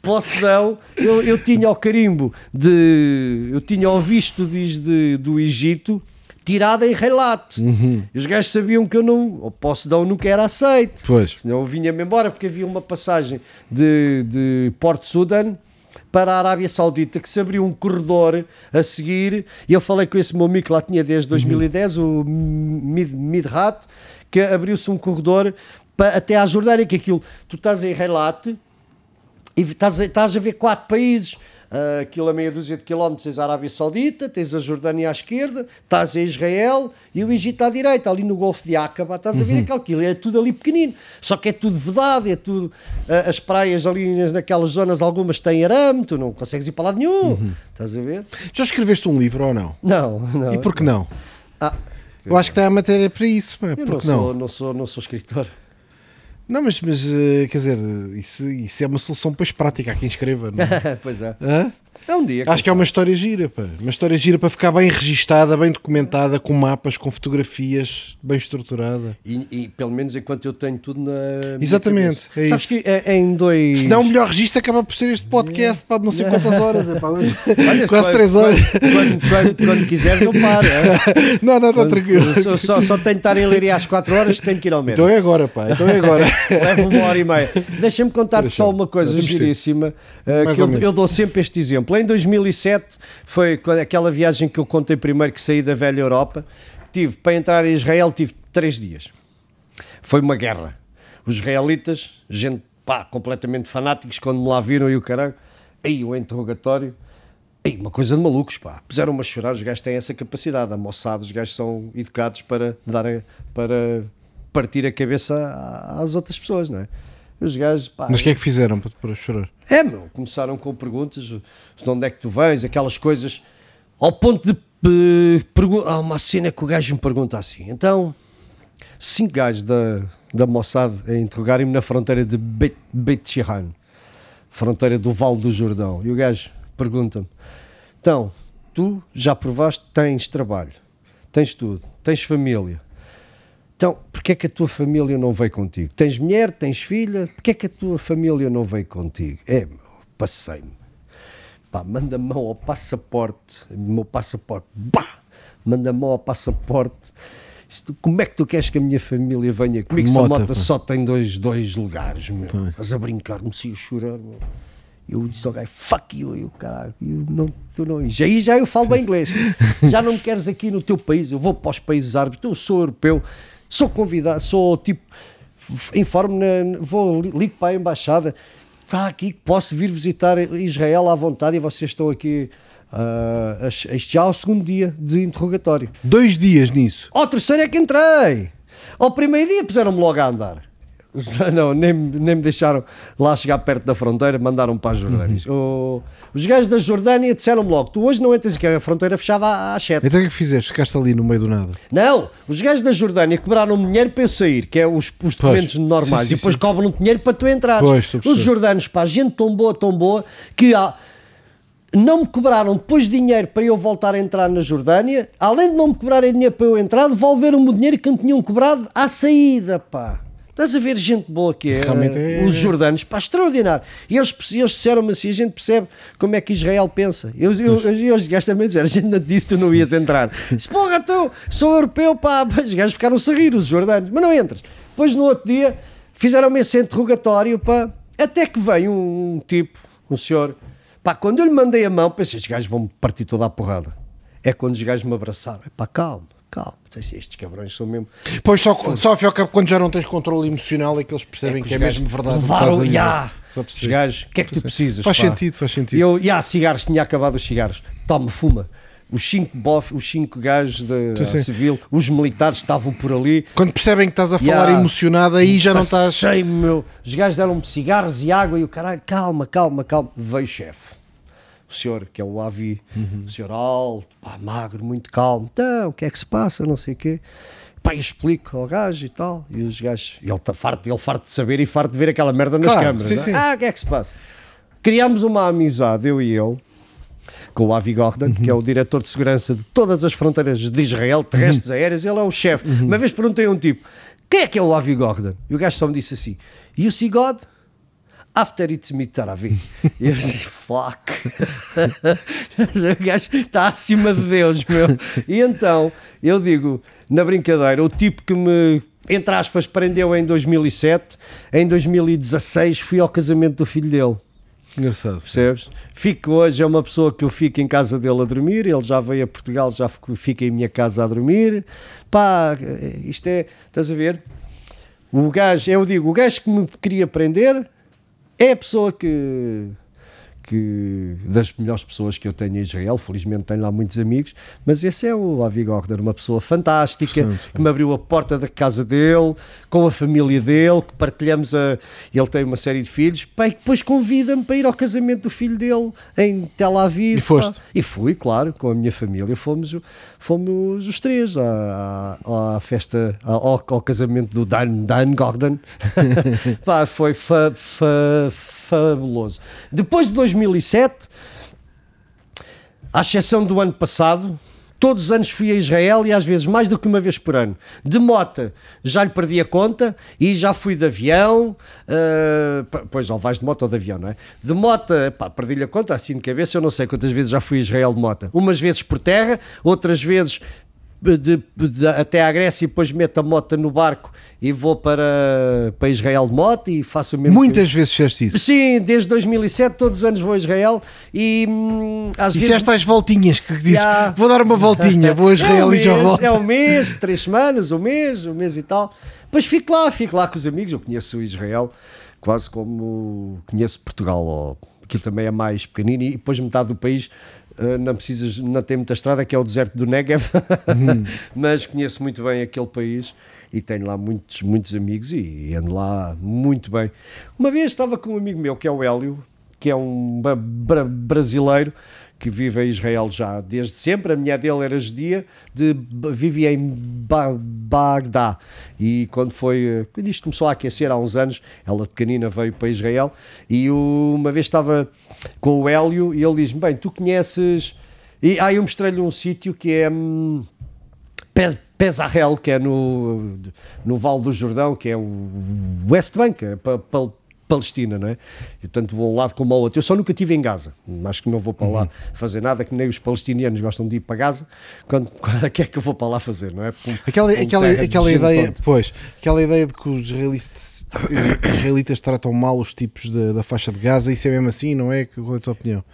para o Sudão, eu, eu tinha o carimbo de. Eu tinha o visto diz, de, do Egito tirado em relato. E os gajos sabiam que eu não. O para o Sudão nunca era aceito. Pois. Senão eu vinha-me embora porque havia uma passagem de, de Porto Sudan para a Arábia Saudita que se abriu um corredor a seguir e eu falei com esse meu amigo que lá tinha desde 2010, o Mid, Midrat, que abriu-se um corredor para, até à Jordânia, que aquilo, tu estás em Relate e estás estás a ver quatro países. Ah, aquilo a meia dúzia de quilómetros tens a Arábia Saudita, tens a Jordânia à esquerda, estás em Israel e o Egito à direita, ali no Golfo de Aqaba, estás a ver aquilo, aquilo é tudo ali pequenino, só que é tudo vedado, é tudo, ah, as praias ali naquelas zonas, algumas têm arame, tu não consegues ir para lado nenhum, estás a ver? Já escreveste um livro ou não? Não, não. E por que não? Ah, Eu acho que está a matéria para isso. pá. eu Por não sou, não? não, sou, não sou escritor. Não, mas, mas eh, quer dizer, isso, isso é uma solução depois prática. Há quem escreva. Não é? pois é. Hã? É um dia. Acho que é uma história gira, pá. Uma história gira para ficar bem registada, bem documentada, com mapas, com fotografias, bem estruturada. E, e pelo menos enquanto eu tenho tudo na. Exatamente, é Sabes que é, é em dois. Se não, o melhor registro acaba por ser este podcast, pá, de não sei quantas horas. É, pá, Olha, quase 3 horas. Quando, quando, quando- quiseres, eu paro. é? Não, não, está tranquilo. Só, só, só tenho de estar em Leiria às 4 horas que tenho que ir ao médico. Então é agora, pá, então é agora. Leva uma hora e meia. Deixa-me contar-te só uma coisa tempo. giríssima. uh, que eu, eu dou sempre este exemplo. Em 2007 foi aquela viagem que eu contei primeiro que saí da velha Europa. Tive para entrar em Israel, tive três dias. Foi uma guerra. Os israelitas, gente pá, completamente fanáticos, quando me lá viram e o caralho, aí o interrogatório. Ei, uma coisa de malucos, pá. Puseram-me a chorar, os gajos têm essa capacidade. A moçada, os gajos são educados para, dar a- para partir a cabeça às outras pessoas, não é? Os gajos, pá. Mas o que é que fizeram para, para chorar? É, meu, começaram com perguntas, de onde é que tu vens, aquelas coisas, ao ponto de há uma cena que o gajo me pergunta assim, então, cinco gajos da, da Mossad a interrogarem-me na fronteira de Bet, Bet Shehan, fronteira do Vale do Jordão, e o gajo pergunta-me, então, tu já provaste, tens trabalho, tens tudo, tens família, então, porquê é que a tua família não veio contigo? Tens mulher, tens filha, porquê é que a tua família não veio contigo? É, meu, passei-me. Pá, manda mão ao passaporte, meu passaporte, bah! manda-me ao passaporte. Isto, como é que tu queres que a minha família venha comigo? Se a moto pá. só tem dois, dois lugares, meu. Estás a brincar, comecei a chorar, meu. Eu disse ao gajo, fuck you, eu, caralho, eu não, tu não. e Aí já eu falo bem inglês. Já não me queres aqui no teu país, eu vou para os países árabes, eu sou europeu, sou convidado, sou tipo, informe, na, vou, ligo para a embaixada, está aqui, posso vir visitar Israel à vontade e vocês estão aqui. a- este já é o segundo dia de interrogatório. Dois dias nisso. Ao terceiro é que entrei. Ao primeiro dia puseram-me logo a andar. Não, nem, nem me deixaram lá chegar perto da fronteira, mandaram para a Jordânia. O- os gajos da Jordânia disseram-me logo: tu hoje não entras aqui, a fronteira fechava às 7. Então o que é que fizeste? Ficaste ali no meio do nada. Não, os gajos da Jordânia cobraram-me dinheiro para eu sair, que é os, os documentos normais, Sim, sim, e depois sim. cobram dinheiro para tu entrar. Pois, os jordanos, pá, gente tão boa, tão boa, que há- não me cobraram depois dinheiro para eu voltar a entrar na Jordânia, além de não me cobrarem dinheiro para eu entrar, devolveram-me o dinheiro que me tinham cobrado à saída, pá. Estás a ver gente boa que é, Realmente é- os jordanos, pá, extraordinário. E eles, eles disseram-me assim, a gente percebe como é que Israel pensa. Eu, eu, eu, eu os gajos também disseram, a gente não disse que tu não ias entrar. Disse, porra, tu, sou europeu, pá. Os gajos ficaram-se a rir, os jordanos, mas não entras. Depois no outro dia, fizeram-me esse interrogatório, pá, até que veio um, tipo, um senhor, pá, quando eu lhe mandei a mão, pensei, estes gajos vão partir toda a porrada. É quando os gajos me abraçaram, pá, calma, calma. Estes cabrões são mesmo... Pois só, só ao cabo, quando já não tens controle emocional, é que eles percebem que que, é mesmo verdade. levaram-! Para Os gajos, o que é que tu precisas? Faz pá? sentido, faz sentido. Eu, e há cigarros, tinha acabado os cigarros. Toma, fuma. Os cinco bof, os cinco gajos da civil, os militares estavam por ali. Quando percebem que estás a falar Ya. emocionado, aí já não estás. Passei, meu. Os gajos deram-me cigarros e água e o caralho, calma, calma, calma. Veio chefe. O senhor, que é o Avi, Uhum. o senhor alto, pá, magro, muito calmo. Então, o que é que se passa? Não sei o quê. Pá, eu explico ao gajo e tal. E os gajos, ele está farto, ele farto de saber e farto de ver aquela merda nas Claro, câmaras. sim, é? sim. Ah, o que é que se passa? Criámos uma amizade, eu e ele, com o Avi Gordon, que é o diretor de segurança de todas as fronteiras de Israel, terrestres, aéreas, ele é o chefe. Uma vez perguntei a um tipo, quem é que é o Avi Gordon? E o gajo só me disse assim, you see God? After it's me Taravi. E eu assim, fuck. o gajo está acima de Deus, meu. E então, eu digo, na brincadeira, o tipo que me, entre aspas, prendeu em 2007, em 2016 fui ao casamento do filho dele. Engraçado. Percebes? Fico hoje, é uma pessoa que eu fico em casa dele a dormir, ele já veio a Portugal, já fica em minha casa a dormir. Pá, isto é, estás a ver? O gajo, eu digo, o gajo que me queria prender é a pessoa que, que das melhores pessoas que eu tenho em Israel, felizmente tenho lá muitos amigos, mas esse é o Avi Gordner, uma pessoa fantástica, Sim, sim. que me abriu a porta da casa dele, com a família dele, que partilhamos a. Ele tem uma série de filhos, e depois convida-me para ir ao casamento do filho dele em Tel Aviv. E foste? pá. E fui, claro, com a minha família, fomos, fomos os três à, à, à festa, ao, ao casamento do Dan, Dan Gordon. Pá, foi fa- fa- fabuloso. Depois de 2007, à exceção do ano passado, todos os anos fui a Israel e às vezes mais do que uma vez por ano. De mota já lhe perdi a conta e já fui de avião. p- pois, ou vais de moto ou de avião, não é? De mota, pá, perdi-lhe a conta assim de cabeça. Eu não sei quantas vezes já fui a Israel de mota. Umas vezes por terra, outras vezes de- de- até à Grécia e depois meto a moto no barco e vou para, para Israel de moto e faço o mesmo. Muitas vezes fizeste isso. Sim, desde 2007, todos os anos vou a Israel e hum, às E vezes. estas voltinhas que dizes, vou dar uma voltinha, vou a Israel é um e já mês, volto. É um mês, três semanas, um mês, um mês e tal. Depois fico lá, fico lá com os amigos. Eu conheço Israel quase como conheço Portugal. Ou, aquilo também é mais pequenino e depois metade do país não precisas, não tem muita estrada, que é o deserto do Negev. Uhum. Mas conheço muito bem aquele país e tenho lá muitos, muitos amigos e ando lá muito bem. Uma vez estava com um amigo meu que é o Hélio, que é um brasileiro que vive em Israel já desde sempre. A mulher dele era judia, de, vivia em ba Bagdá. E quando foi, eh, quando isto começou a aquecer há uns anos, ela pequenina veio para Israel e uma vez estava com o Hélio e ele diz-me: Bem, tu conheces. E aí eu mostrei-lhe um sítio que é. hum, que é no, no Vale do Jordão, que é o West Bank, é Palestina, não é? E tanto vou a um lado como ao outro. Eu só nunca estive em Gaza, acho que não vou para lá Uhum. fazer nada, que nem os palestinianos gostam de ir para Gaza. Quando, o que é que eu vou para lá fazer, não é? Aquela, aquela, de aquela ideia, tonta. pois, aquela ideia de que os israelitas, israelitas tratam mal os tipos da, da faixa de Gaza, isso é mesmo assim, não é? Qual é a tua opinião?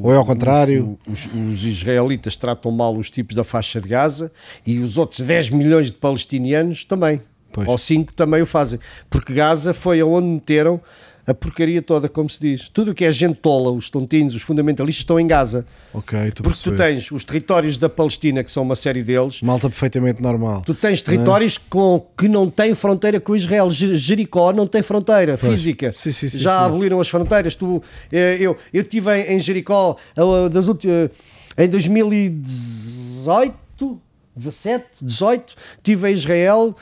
Ou é ao contrário? O- Os, os israelitas tratam mal os tipos da faixa de Gaza e os outros 10 milhões de palestinianos também. Pois. Ou 5 também o fazem. Porque Gaza foi aonde meteram a porcaria toda, como se diz. Tudo o que é gente tola, os tontinhos, os fundamentalistas estão em Gaza. Ok, Porque tu tens os territórios da Palestina, que são uma série deles, Malta perfeitamente normal. Tu tens territórios com, que não têm fronteira com Israel. Jer- Jericó não tem fronteira Pois. física. Sim, sim, sim, Já aboliram as fronteiras. Tu, eh, eu eu estive em, em Jericó eh, das últimas, em 2018, 17, 18. Estive em Israel.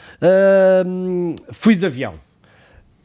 hum, fui de avião.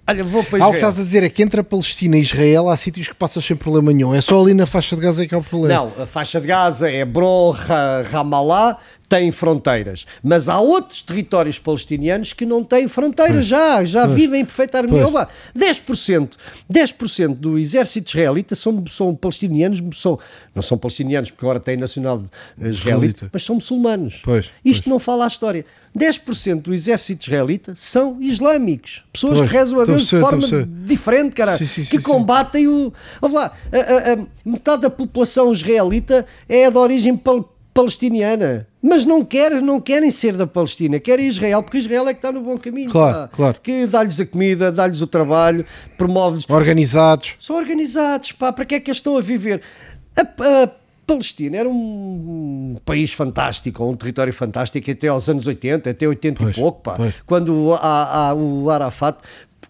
Olha, vou para Ah, o que estás a dizer é que entre a Palestina e Israel há sítios que passas sem problema nenhum. É só ali na faixa de Gaza que há o problema. Não, a faixa de Gaza é Bron, Ra- Ramallah, tem fronteiras. Mas há outros territórios palestinianos que não têm fronteiras já, já vivem em perfeita harmonia. Pois. Lá, 10%, 10% do exército israelita são, são palestinianos, são, não são palestinianos porque agora têm nacional israelita, mas são muçulmanos. Pois, Isto não fala a história. 10% do exército israelita são islâmicos. Pessoas Pois, que rezam a a Deus de forma diferente, cara, Sim, sim, que sim, combatem o. Ouve lá, a, a- a metade da população israelita é de origem pal- palestiniana. Mas não, quer, não querem ser da Palestina, querem Israel, porque Israel é que está no bom caminho. Claro, pá. claro. Que dá-lhes a comida, dá-lhes o trabalho, promove-lhes. Organizados. São organizados, pá, para que é que eles estão a viver? A Palestina era um, país fantástico, um território fantástico até aos anos 80, até 80 Pois, e pouco, pá. pois. Quando a, a- o Arafat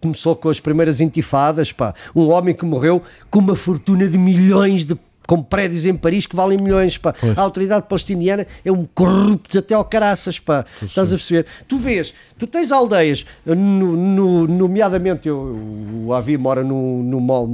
começou com as primeiras intifadas, pá. Um homem que morreu com uma fortuna de milhões de com prédios em Paris que valem milhões, pá. Pois. A autoridade palestiniana é um corrupto até ao caraças, pá. Estás a perceber? Tu vês, tu tens aldeias, no, no- nomeadamente eu, o Avi mora no, no Mo-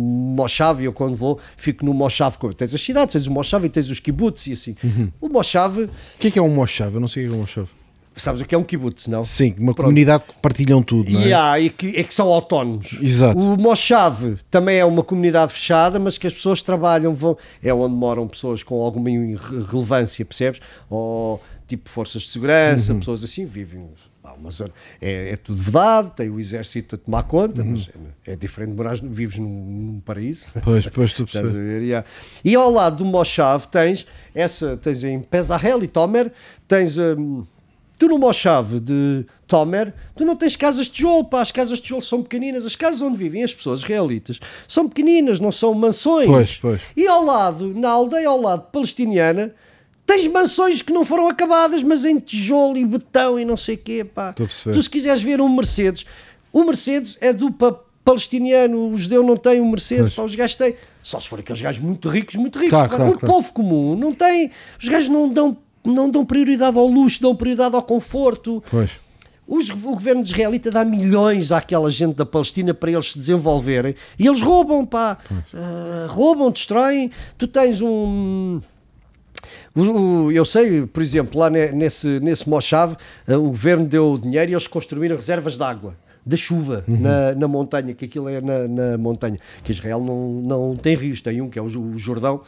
e eu quando vou fico no Moshav. com- Tens as cidades, tens o Moshav e tens os kibbutz e assim. Uhum. O Moshav, O que é que é um Moshav? Eu não sei o que é um Moshav. Sabes o que é um kibbutz, não? Sim, uma Pronto. comunidade que partilham tudo, não é? E, há, e, que, que são autónomos. Exato. O Moshav também é uma comunidade fechada, mas que as pessoas trabalham, vão, é onde moram pessoas com alguma relevância, percebes? Ou tipo forças de segurança, Uhum. pessoas assim, vivem. uma zona- é, é tudo vedado, tem o exército a tomar conta, Uhum. mas é, é diferente de morar, vives num, num paraíso. Pois, pois, Estás perceber. ver? Yeah. E ao lado do Moshav tens essa, tens em Pesarel e Tomer, tens hum, tu no Moshav de Tomer, tu não tens casas de tijolo, pá, as casas de tijolo são pequeninas, as casas onde vivem as pessoas israelitas são pequeninas, não são mansões. Pois, pois. E ao lado, na aldeia ao lado palestiniana, tens mansões que não foram acabadas, mas em tijolo e betão e não sei o quê, pá. Tu se quiseres ver um Mercedes, o Mercedes é do pa- palestiniano, o judeu não tem um Mercedes, pá, os gajos têm, só se forem aqueles gajos muito ricos, muito ricos, Claro, claro, o claro. povo comum não tem, os gajos não dão, não dão prioridade ao luxo, dão prioridade ao conforto. Pois. Os- o governo israelita dá milhões àquela gente da Palestina para eles se desenvolverem e eles roubam, pá. Ah, roubam, destroem. Tu tens um. o- o- eu sei, por exemplo, lá ne- nesse, nesse Moshav, ah, o governo deu dinheiro e eles construíram reservas de água. Da chuva na, na montanha, que aquilo é na, na montanha. Que Israel não, não tem rios, tem um que é o Jordão,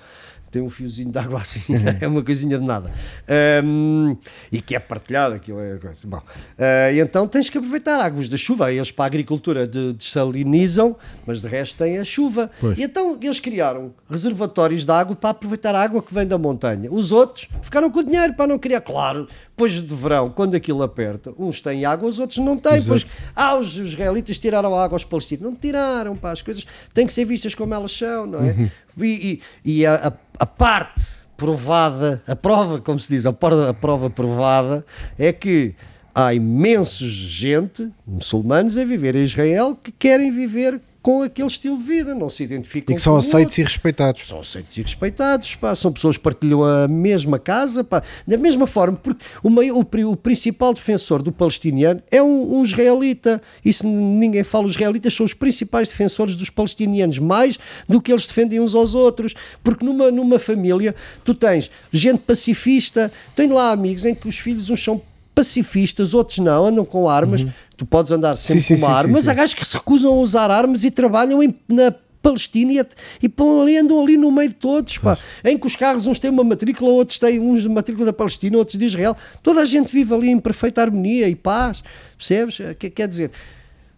tem um fiozinho de água assim, é uma coisinha de nada. Ahm, e que é partilhado, aquilo é coisa. Bom, ah, e então tens que aproveitar águas da chuva. Eles para a agricultura de- desalinizam, mas de resto tem a chuva. Pois. E então eles criaram reservatórios de água para aproveitar a água que vem da montanha. Os outros ficaram com o dinheiro para não criar. Claro, depois de verão, quando aquilo aperta, uns têm água, os outros não têm. Exato. Pois, ah, os israelitas tiraram a água aos palestinos. Não tiraram, pá, as coisas têm que ser vistas como elas são, não é? Uhum. E, e- e a, a- a parte provada, a prova, como se diz, a prova, a prova provada é que há imensos gente, muçulmanos, a viver em Israel que querem viver com aquele estilo de vida, não se identificam E que são aceitos outro. e respeitados. São aceitos e respeitados, pá. são pessoas que partilham a mesma casa, pá. da mesma forma, porque o, meio- o o principal defensor do palestiniano é um, um israelita. Isso ninguém fala, os israelitas são os principais defensores dos palestinianos, mais do que eles defendem uns aos outros, porque numa, numa família tu tens gente pacifista, tem lá amigos em que os filhos uns são pacifistas, outros não, andam com armas. Tu podes andar sempre Sim, com uma arma, mas há gajos que se recusam a usar armas e trabalham em- na Palestina e, e pão ali, andam ali no meio de todos, pá. Em que os carros, uns têm uma matrícula, outros têm uns de matrícula da Palestina, outros de Israel. Toda a gente vive ali em perfeita harmonia e paz, percebes? Eh, que- Quer dizer,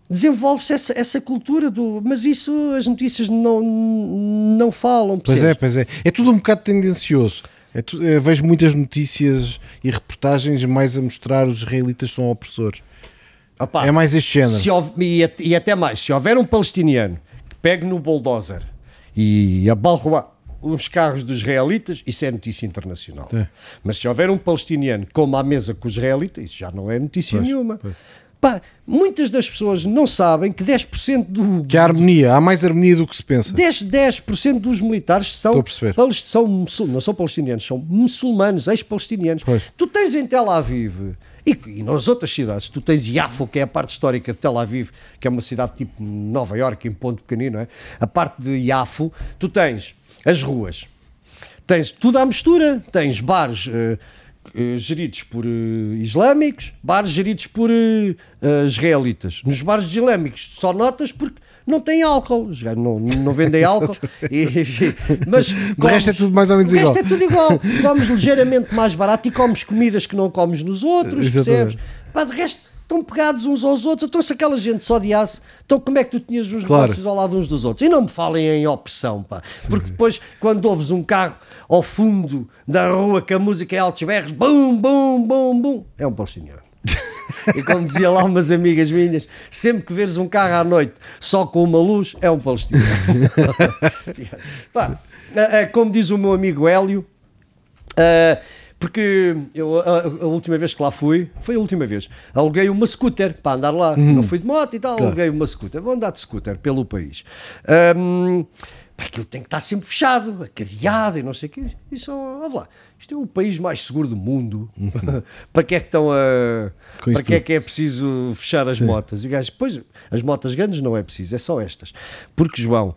desenvolve-se essa, essa cultura do. Mas isso as notícias não, não falam, Pois percebes? é, pois é. É tudo um bocado tendencioso. É eu vejo muitas notícias e reportagens mais a mostrar os israelitas são opressores. Opá, É mais este género. se houve- e, e até mais, se houver um palestiniano que pegue no bulldozer e abalroar uns carros dos israelitas, isso é notícia internacional. É. Mas se houver um palestiniano que coma à mesa com os israelitas, isso já não é notícia Pois, nenhuma. pois. Pá, muitas das pessoas não sabem que 10% do, Que há harmonia, há mais harmonia do que se pensa. 10%, 10 dos militares são, são muçul- não são palestinianos, são muçulmanos, ex-palestinianos. Tu tens em Tel Aviv e, e nas outras cidades, tu tens Yafo, que é a parte histórica de Tel Aviv, que é uma cidade tipo Nova Iorque, em ponto pequenino, é? A parte de Yafo, tu tens as ruas, tens tudo à mistura, tens bares eh, geridos por eh, islâmicos, bares geridos por eh, eh, israelitas. Nos bares islâmicos só notas porque não têm álcool, não, não vendem álcool, e- e- mas De resto é tudo mais ou menos o resto igual. é tudo igual. Comes ligeiramente mais barato e comes comidas que não comes nos outros, Exatamente. percebes? Pá, de resto, estão pegados uns aos outros. Então, se aquela gente se odiasse, então como é que tu tinhas os Claro. negócios ao lado uns dos outros? E não me falem em opressão, pá. Porque depois, quando ouves um carro ao fundo da rua que a música é altos berros, bum, bum, bum, bum, é um palestiniano. E como dizia lá umas amigas minhas, sempre que veres um carro à noite só com uma luz, é um palestiniano. Pá, é, é, como diz o meu amigo Hélio, ah, porque eu, a, a última vez que lá fui, foi a última vez, aluguei uma scooter para andar lá. Não fui de moto e tal, aluguei uma scooter. Vou andar de scooter pelo país. Pá, aquilo tem que estar sempre fechado, cadeado e não sei o quê. Isso, ó lá, isto é o país mais seguro do mundo. para que é que estão a. Com Para que é que é preciso fechar as motas? E o gajo, pois, as motas grandes não é preciso, é só estas. Porque, João,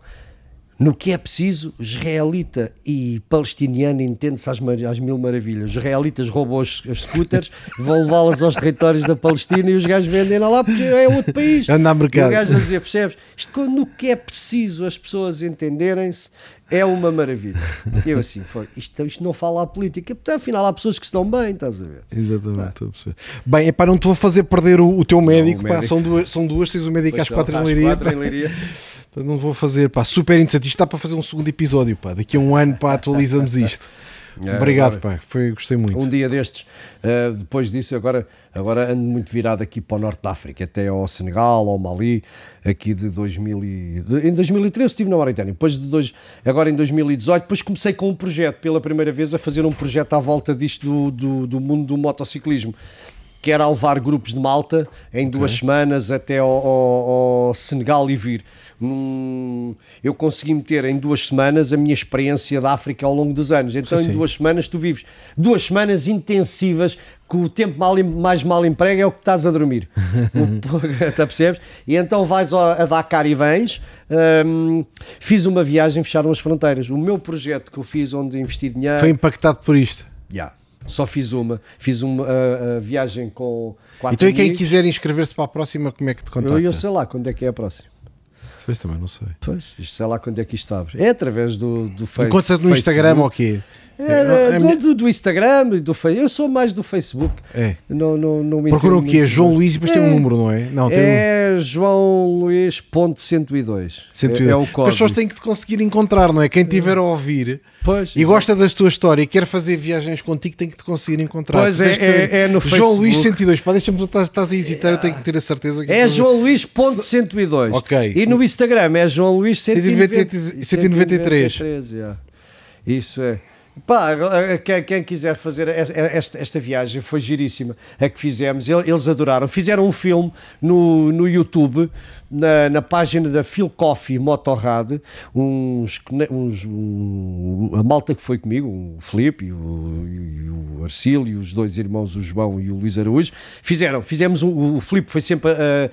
no que é preciso, israelita e palestiniano entende-se às, às mil maravilhas. Os israelitas roubam as, as scooters, vão levá-las aos territórios da Palestina e os gajos vendem lá porque é outro país. Anda a E mercado. o gajo a dizer, percebes? Isto quando- no que é preciso as pessoas entenderem-se é uma maravilha. E eu assim, foi, isto, isto não fala à política, porque afinal há pessoas que se dão bem, estás a ver? Exatamente, estou a perceber. Bem, é para não te vou fazer perder o, o teu médico, pá, médico. são, duas, são duas, tens o médico às quatro em Leiria. quatro em Leiria. Portanto, Não vou fazer, pá, super interessante. Isto está para fazer um segundo episódio, pá. Daqui a um ano, pá, atualizamos isto. É, Obrigado, agora- pá, foi, gostei muito. Um dia destes, uh, depois disso, agora, agora ando muito virado aqui para o Norte da África, até ao Senegal, ao Mali, aqui de 2000 e, de- em 2013 estive na Mauritânia, depois de dois, agora em 2018, depois comecei com um projeto, pela primeira vez a fazer um projeto à volta disto do, do, do mundo do motociclismo, que era levar grupos de malta em duas semanas até ao, ao- ao Senegal e vir. Num- eu consegui meter em duas semanas a minha experiência da África ao longo dos anos. Então, Sim, em sim. duas semanas, tu vives duas semanas intensivas que o tempo mal, mais mal emprego é o que estás a dormir. O- tá percebes? E então vais a Dakar e vens. hum, fiz uma viagem, fecharam as fronteiras. O meu projeto que eu fiz, onde investi dinheiro. Foi impactado por isto. Yeah. Só fiz uma. Fiz uma a- a viagem com quatro Então, e quem quiser inscrever-se para a próxima, como é que te contacta? Eu, eu sei lá quando é que é a próxima. Pois também, não sei. Pois, isto sei lá quando é que isto. É através do, do Face- Encontra-te no Facebook. Instagram ou quê? É, É, do, minha- do, do Instagram, e do Facebook. Eu sou mais do Facebook. É. Não, não, não me Procuram o quê? muito. João Luís e depois tem um É. número, não é? Não, tem um. É João Luís ponto 102. 102. É, é o As código. pessoas têm que te conseguir encontrar, não é? Quem estiver a ouvir Pois, e gosta da tua história e quer fazer viagens contigo, tem que te conseguir encontrar. Pois é, que é- é no João Luís Facebook. 102. Pá, deixa-me, estás, estás a hesitar, eu tenho que ter a certeza que É João Luís ponto 102. Ok. E no Instagram é João Luís 190 193. 193, 193, yeah. Isso é. Pá, agora, quem, quiser fazer esta, esta, viagem foi giríssima. A que fizemos, el- eles adoraram. Fizeram um filme no, no YouTube, na, na página da Phil Coffee Motorrad. Uns, uns, um- a malta que foi comigo, o Filipe e o, e o Arcílio, os dois irmãos, o João e o Luís Araújo, fizeram. Fizemos um, o Filipe foi sempre a,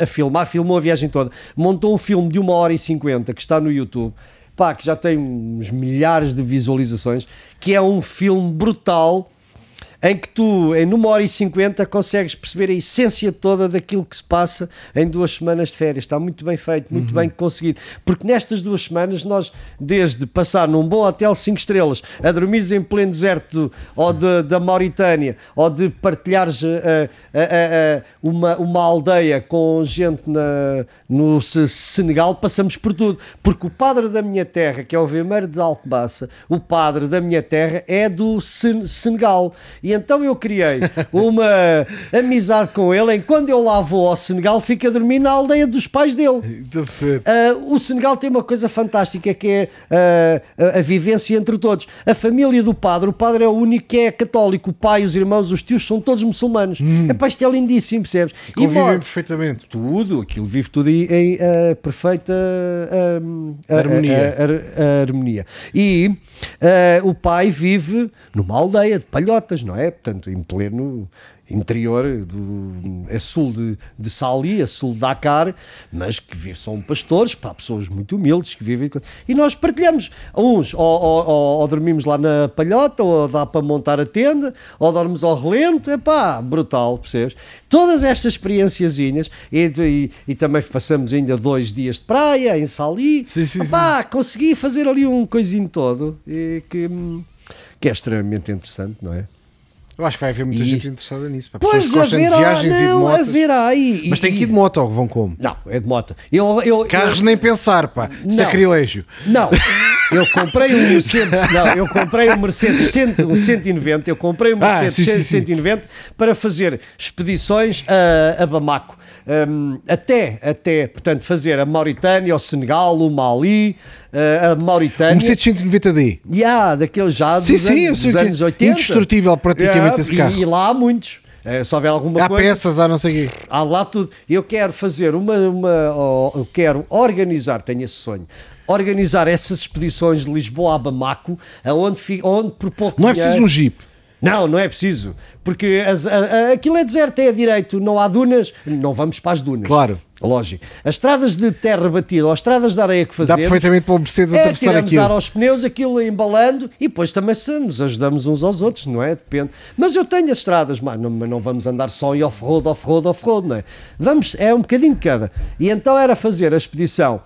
a, a filmar, filmou a viagem toda. Montou um filme de uma hora e cinquenta que está no YouTube pá, que já tem uns milhares de visualizações, que é um filme brutal em que tu, em numa hora e cinquenta, consegues perceber a essência toda daquilo que se passa em duas semanas de férias. Está muito bem feito, muito bem conseguido. Porque nestas duas semanas, nós, desde passar num bom hotel 5 estrelas, a dormires em pleno deserto ou de, da Mauritânia, ou de partilhares eh, eh, eh, uma, uma aldeia com gente na, no Se- Senegal, passamos por tudo. Porque o padre da minha terra, que é o Vemeiro de Alcobaça, o padre da minha terra é do Sen- Senegal. E então eu criei uma amizade com ele, em quando eu lá vou ao Senegal, fico a dormir na aldeia dos pais dele. Ah, o Senegal tem uma coisa fantástica que é ah, a, a vivência entre todos. A família do padre, o padre é o único que é católico, o pai, os irmãos, os tios são todos muçulmanos. É Epá, isto é lindíssimo, percebes? E Convivem mora- perfeitamente. tudo, aquilo vive tudo em, em, ah, perfeita Harmonia. harmonia. E o pai vive numa aldeia de palhotas, não é? Portanto, em pleno interior do é sul de, de Sali, é sul de Dakar, mas que vive, são pastores, pá, pessoas muito humildes que vivem e nós partilhamos uns ou, ou- ou- dormimos lá na palhota ou dá para montar a tenda ou dormimos ao relento, é pá, brutal, percebes? Todas estas experienciazinhas e, e, e também passamos ainda dois dias de praia em Sali, Sim, sim, Epá, consegui fazer ali um coisinho todo e que, que é extremamente interessante, não é? Eu acho que vai haver muita E gente isto- interessada nisso. pá. Pessoas Pois, que gostam de viagens e de não, motos. haverá aí. Mas tem que ir de moto, ou vão como? Não, é de moto. Eu, eu, Carros eu- nem pensar, pá. Sacrilégio. Não, eu comprei um Mercedes, não, eu comprei um Mercedes 100, um 190, eu comprei um Ah, Mercedes sim, sim, sim. 190 para fazer expedições a, a Bamako. Hum, até, até, portanto, fazer a Mauritânia, o Senegal, o Mali, eh, a Um Mauritânia. Mercedes 190D. E há daqueles já Sim, dos, sim, anos, dos é anos 80. indestrutível praticamente esse e- carro. E, lá há muitos. Eh, se houver alguma Há coisa. peças, há não sei o quê. Há lá tudo. Eu quero fazer uma. uma oh, eu quero organizar, tenho esse sonho. Organizar essas expedições de Lisboa a Bamako, aonde, fi- onde por pouco Não é preciso um jeep. Não, não é preciso. Porque as- a- a- aquilo é deserto, é direito, não há dunas, não vamos para as dunas. Claro. Lógico. As estradas de terra batida ou as estradas de areia que Dá fazemos. perfeitamente para o Mercedes É, atravessar aquilo. ar aos pneus, aquilo embalando e depois também se nos ajudamos uns aos outros, não é? Depende. Mas eu tenho as estradas, mas não, não vamos andar só em off-road, off-road, off-road, não é? Vamos, é um bocadinho de cada. E então era fazer a expedição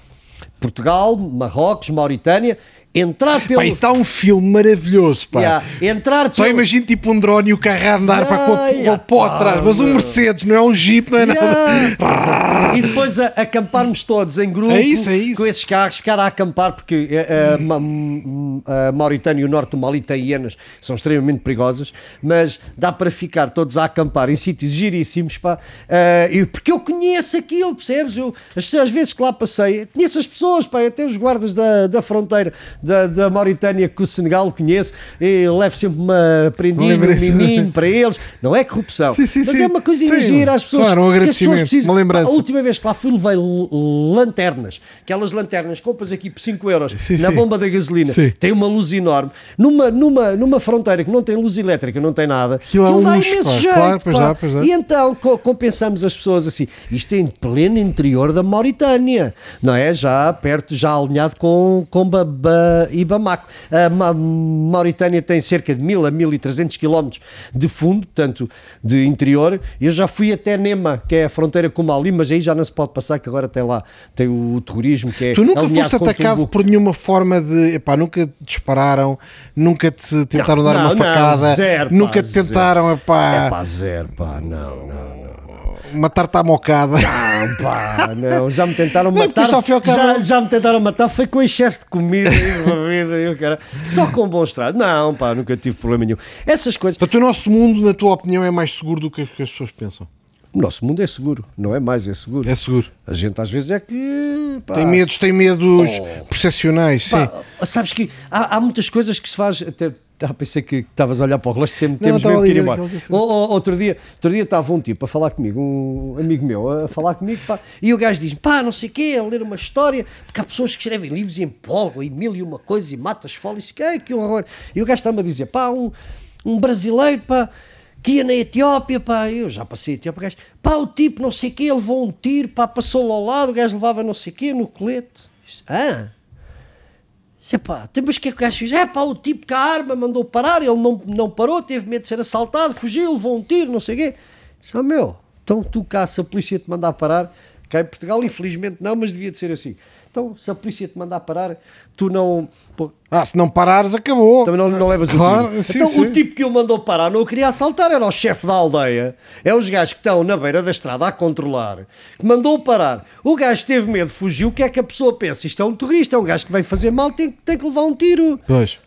Portugal, Marrocos, Mauritânia, entrar pelo. Pá, isso está um filme maravilhoso, pá. Yeah, entrar Só pelo- imagino tipo um drone e o carro a andar para com, a- Yeah, com o pó yeah, atrás. Mas um. Mercedes, não é um jeep, não é nada. Yeah. e depois a, acamparmos todos em grupo É isso, é isso. com esses carros, ficar a acampar porque eh, a, Ma- a Mauritânia e o norte do Mali têm hienas, são extremamente perigosas, mas dá para ficar todos a acampar em sítios giríssimos, pá, Eh, e porque eu conheço aquilo, percebes? Eu, as, às vezes que lá passei, conheço as pessoas, pá, até os guardas da, da fronteira da, da Mauritânia com o Senegal conheço, e levo sempre uma prendinha, um miminho para eles, não é corrupção, Sim, sim, mas sim. é uma Sim, gira às pessoas. claro, um que agradecimento, precisam. uma lembrança. A última vez que lá fui levei lanternas, aquelas lanternas, compras aqui por 5 euros na bomba da gasolina, tem uma luz enorme, numa, numa, numa fronteira que não tem luz elétrica, não tem nada, Aquilo é um dá luxo, imenso jeito, Claro, pois pá. dá, pois dá. E então co- compensamos as pessoas assim, isto é em pleno interior da Mauritânia, não é? Já perto, já alinhado com, com ba, ba, e Bamako. A Ma- Mauritânia tem cerca de 1000 a 1300 quilómetros de fundo, portanto, de interior. Eu já fui até Nema, que é a fronteira com o Mali, mas aí já não se pode passar, que agora tem lá, tem o terrorismo que é Tu nunca foste atacado por nenhuma forma de. Epá, nunca te dispararam, nunca te tentaram dar Não, uma não, facada, zero, pá, nunca te zero. tentaram epá, É pá, zero, pá, não, não, não. Matar-te à mocada. Não, pá, não, já me tentaram Não, matar. só ao cabo- já, já me tentaram matar, foi com excesso de comida e bebida e o cara. Só com bom estrado. Não, pá, nunca tive problema nenhum. Essas coisas. Portanto, o nosso mundo, na tua opinião, é mais seguro do que as pessoas pensam. O nosso mundo é seguro, não é mais, é seguro. É seguro. A gente às vezes é que. pá, Tem medos, tem medos percepcionais, sim. pá, sabes que há, há muitas coisas que se faz. Até, ah, pensei que estavas a olhar para o relógio, tem- temos estava mesmo que ir embora. aquele- O- o- outro, dia, outro dia estava um tipo a falar comigo, um amigo meu, a falar comigo, pá, e o gajo diz: pá, não sei o quê, a ler uma história, porque há pessoas que escrevem livros e empolgam e mil e uma coisa e mata as folhas, que, que horror. E o gajo está-me a dizer: pá, um, um brasileiro, pá. Que ia na Etiópia, pá, eu já passei a Etiópia, o gajo, pá, o tipo, não sei o quê, levou um tiro, pá, passou-lhe ao lado, o gajo levava não sei o quê no colete. Ah, Epá, temos que é que o gajo? É pá, o tipo com a arma mandou parar, ele não, não parou, teve medo de ser assaltado, fugiu, levou um tiro, não sei o quê. Só meu, então tu cá, se a polícia te mandar parar, cá em Portugal, infelizmente não, mas devia de ser assim. Então, se a polícia te mandar parar, tu não. pô, Ah, se não parares, acabou. também não, não levas Claro, o tiro. sim, então, sim. o tipo que o mandou parar não o queria assaltar, era o chefe da aldeia. É os gajos que estão na beira da estrada a controlar. Que mandou parar. O gajo teve medo, fugiu. O que é que a pessoa pensa? Isto é um turista, é um gajo que vem fazer mal, tem, tem que levar um tiro. Pois.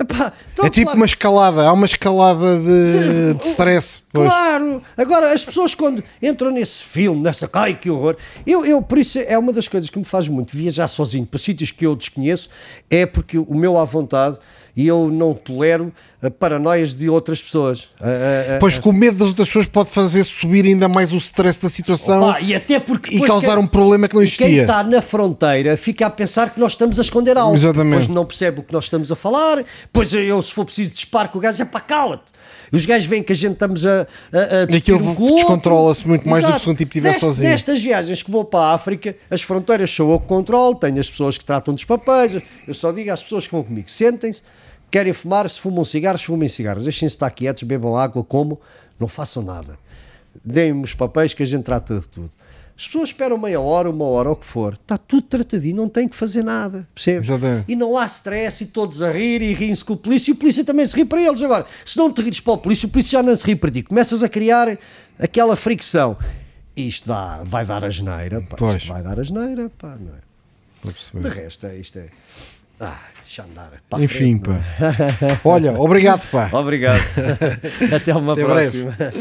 Epá, É tipo claro- uma escalada, há uma escalada de, de stress. Pois. Claro! Agora, as pessoas quando entram nesse filme, nessa cai que horror, eu, eu, por isso é uma das coisas que me faz muito viajar sozinho para sítios que eu desconheço, é porque o meu à vontade e eu não tolero eh, paranoias de outras pessoas. Eh, eh, Pois porque o medo das outras pessoas pode fazer subir ainda mais o stress da situação Pá, e até porque e causar quem- um problema que não e Quem existia. está na fronteira fica a pensar que nós estamos a esconder algo. Exatamente. Depois não percebe o que nós estamos a falar. Pois eu, se for preciso, disparo com o gajo, é pá, cala-te. Os gajos veem que a gente estamos a, a, a aquilo com descontrola-se muito mais do que Exato. se um tipo estiver sozinho. Nestas viagens que vou para a África, as fronteiras sou eu que controlo, tenho as pessoas que tratam dos papéis. Eu só digo às pessoas que vão comigo: sentem-se, querem fumar, se fumam cigarros, fumem cigarros. Deixem-se estar quietos, bebam água, como, não façam nada. Deem-me os papéis que a gente trata de tudo. As pessoas esperam meia hora, uma hora, o que for. Está tudo tratadinho, não tem que fazer nada. Percebes? E não há stress e todos a rir e riem-se com o polícia e o polícia também se ri para eles. Agora, se não te rires para o polícia, o polícia já não se ri para ti. Começas a criar aquela fricção. Isto dá, vai dar a geneira, pá. Pois. Isto vai dar a geneira, pá. Não é? De resto, é, isto é. Ah, deixa andar. para a Enfim, frente, não pá. Olha, obrigado, pá. é? Obrigado. Até uma Até breve. próxima.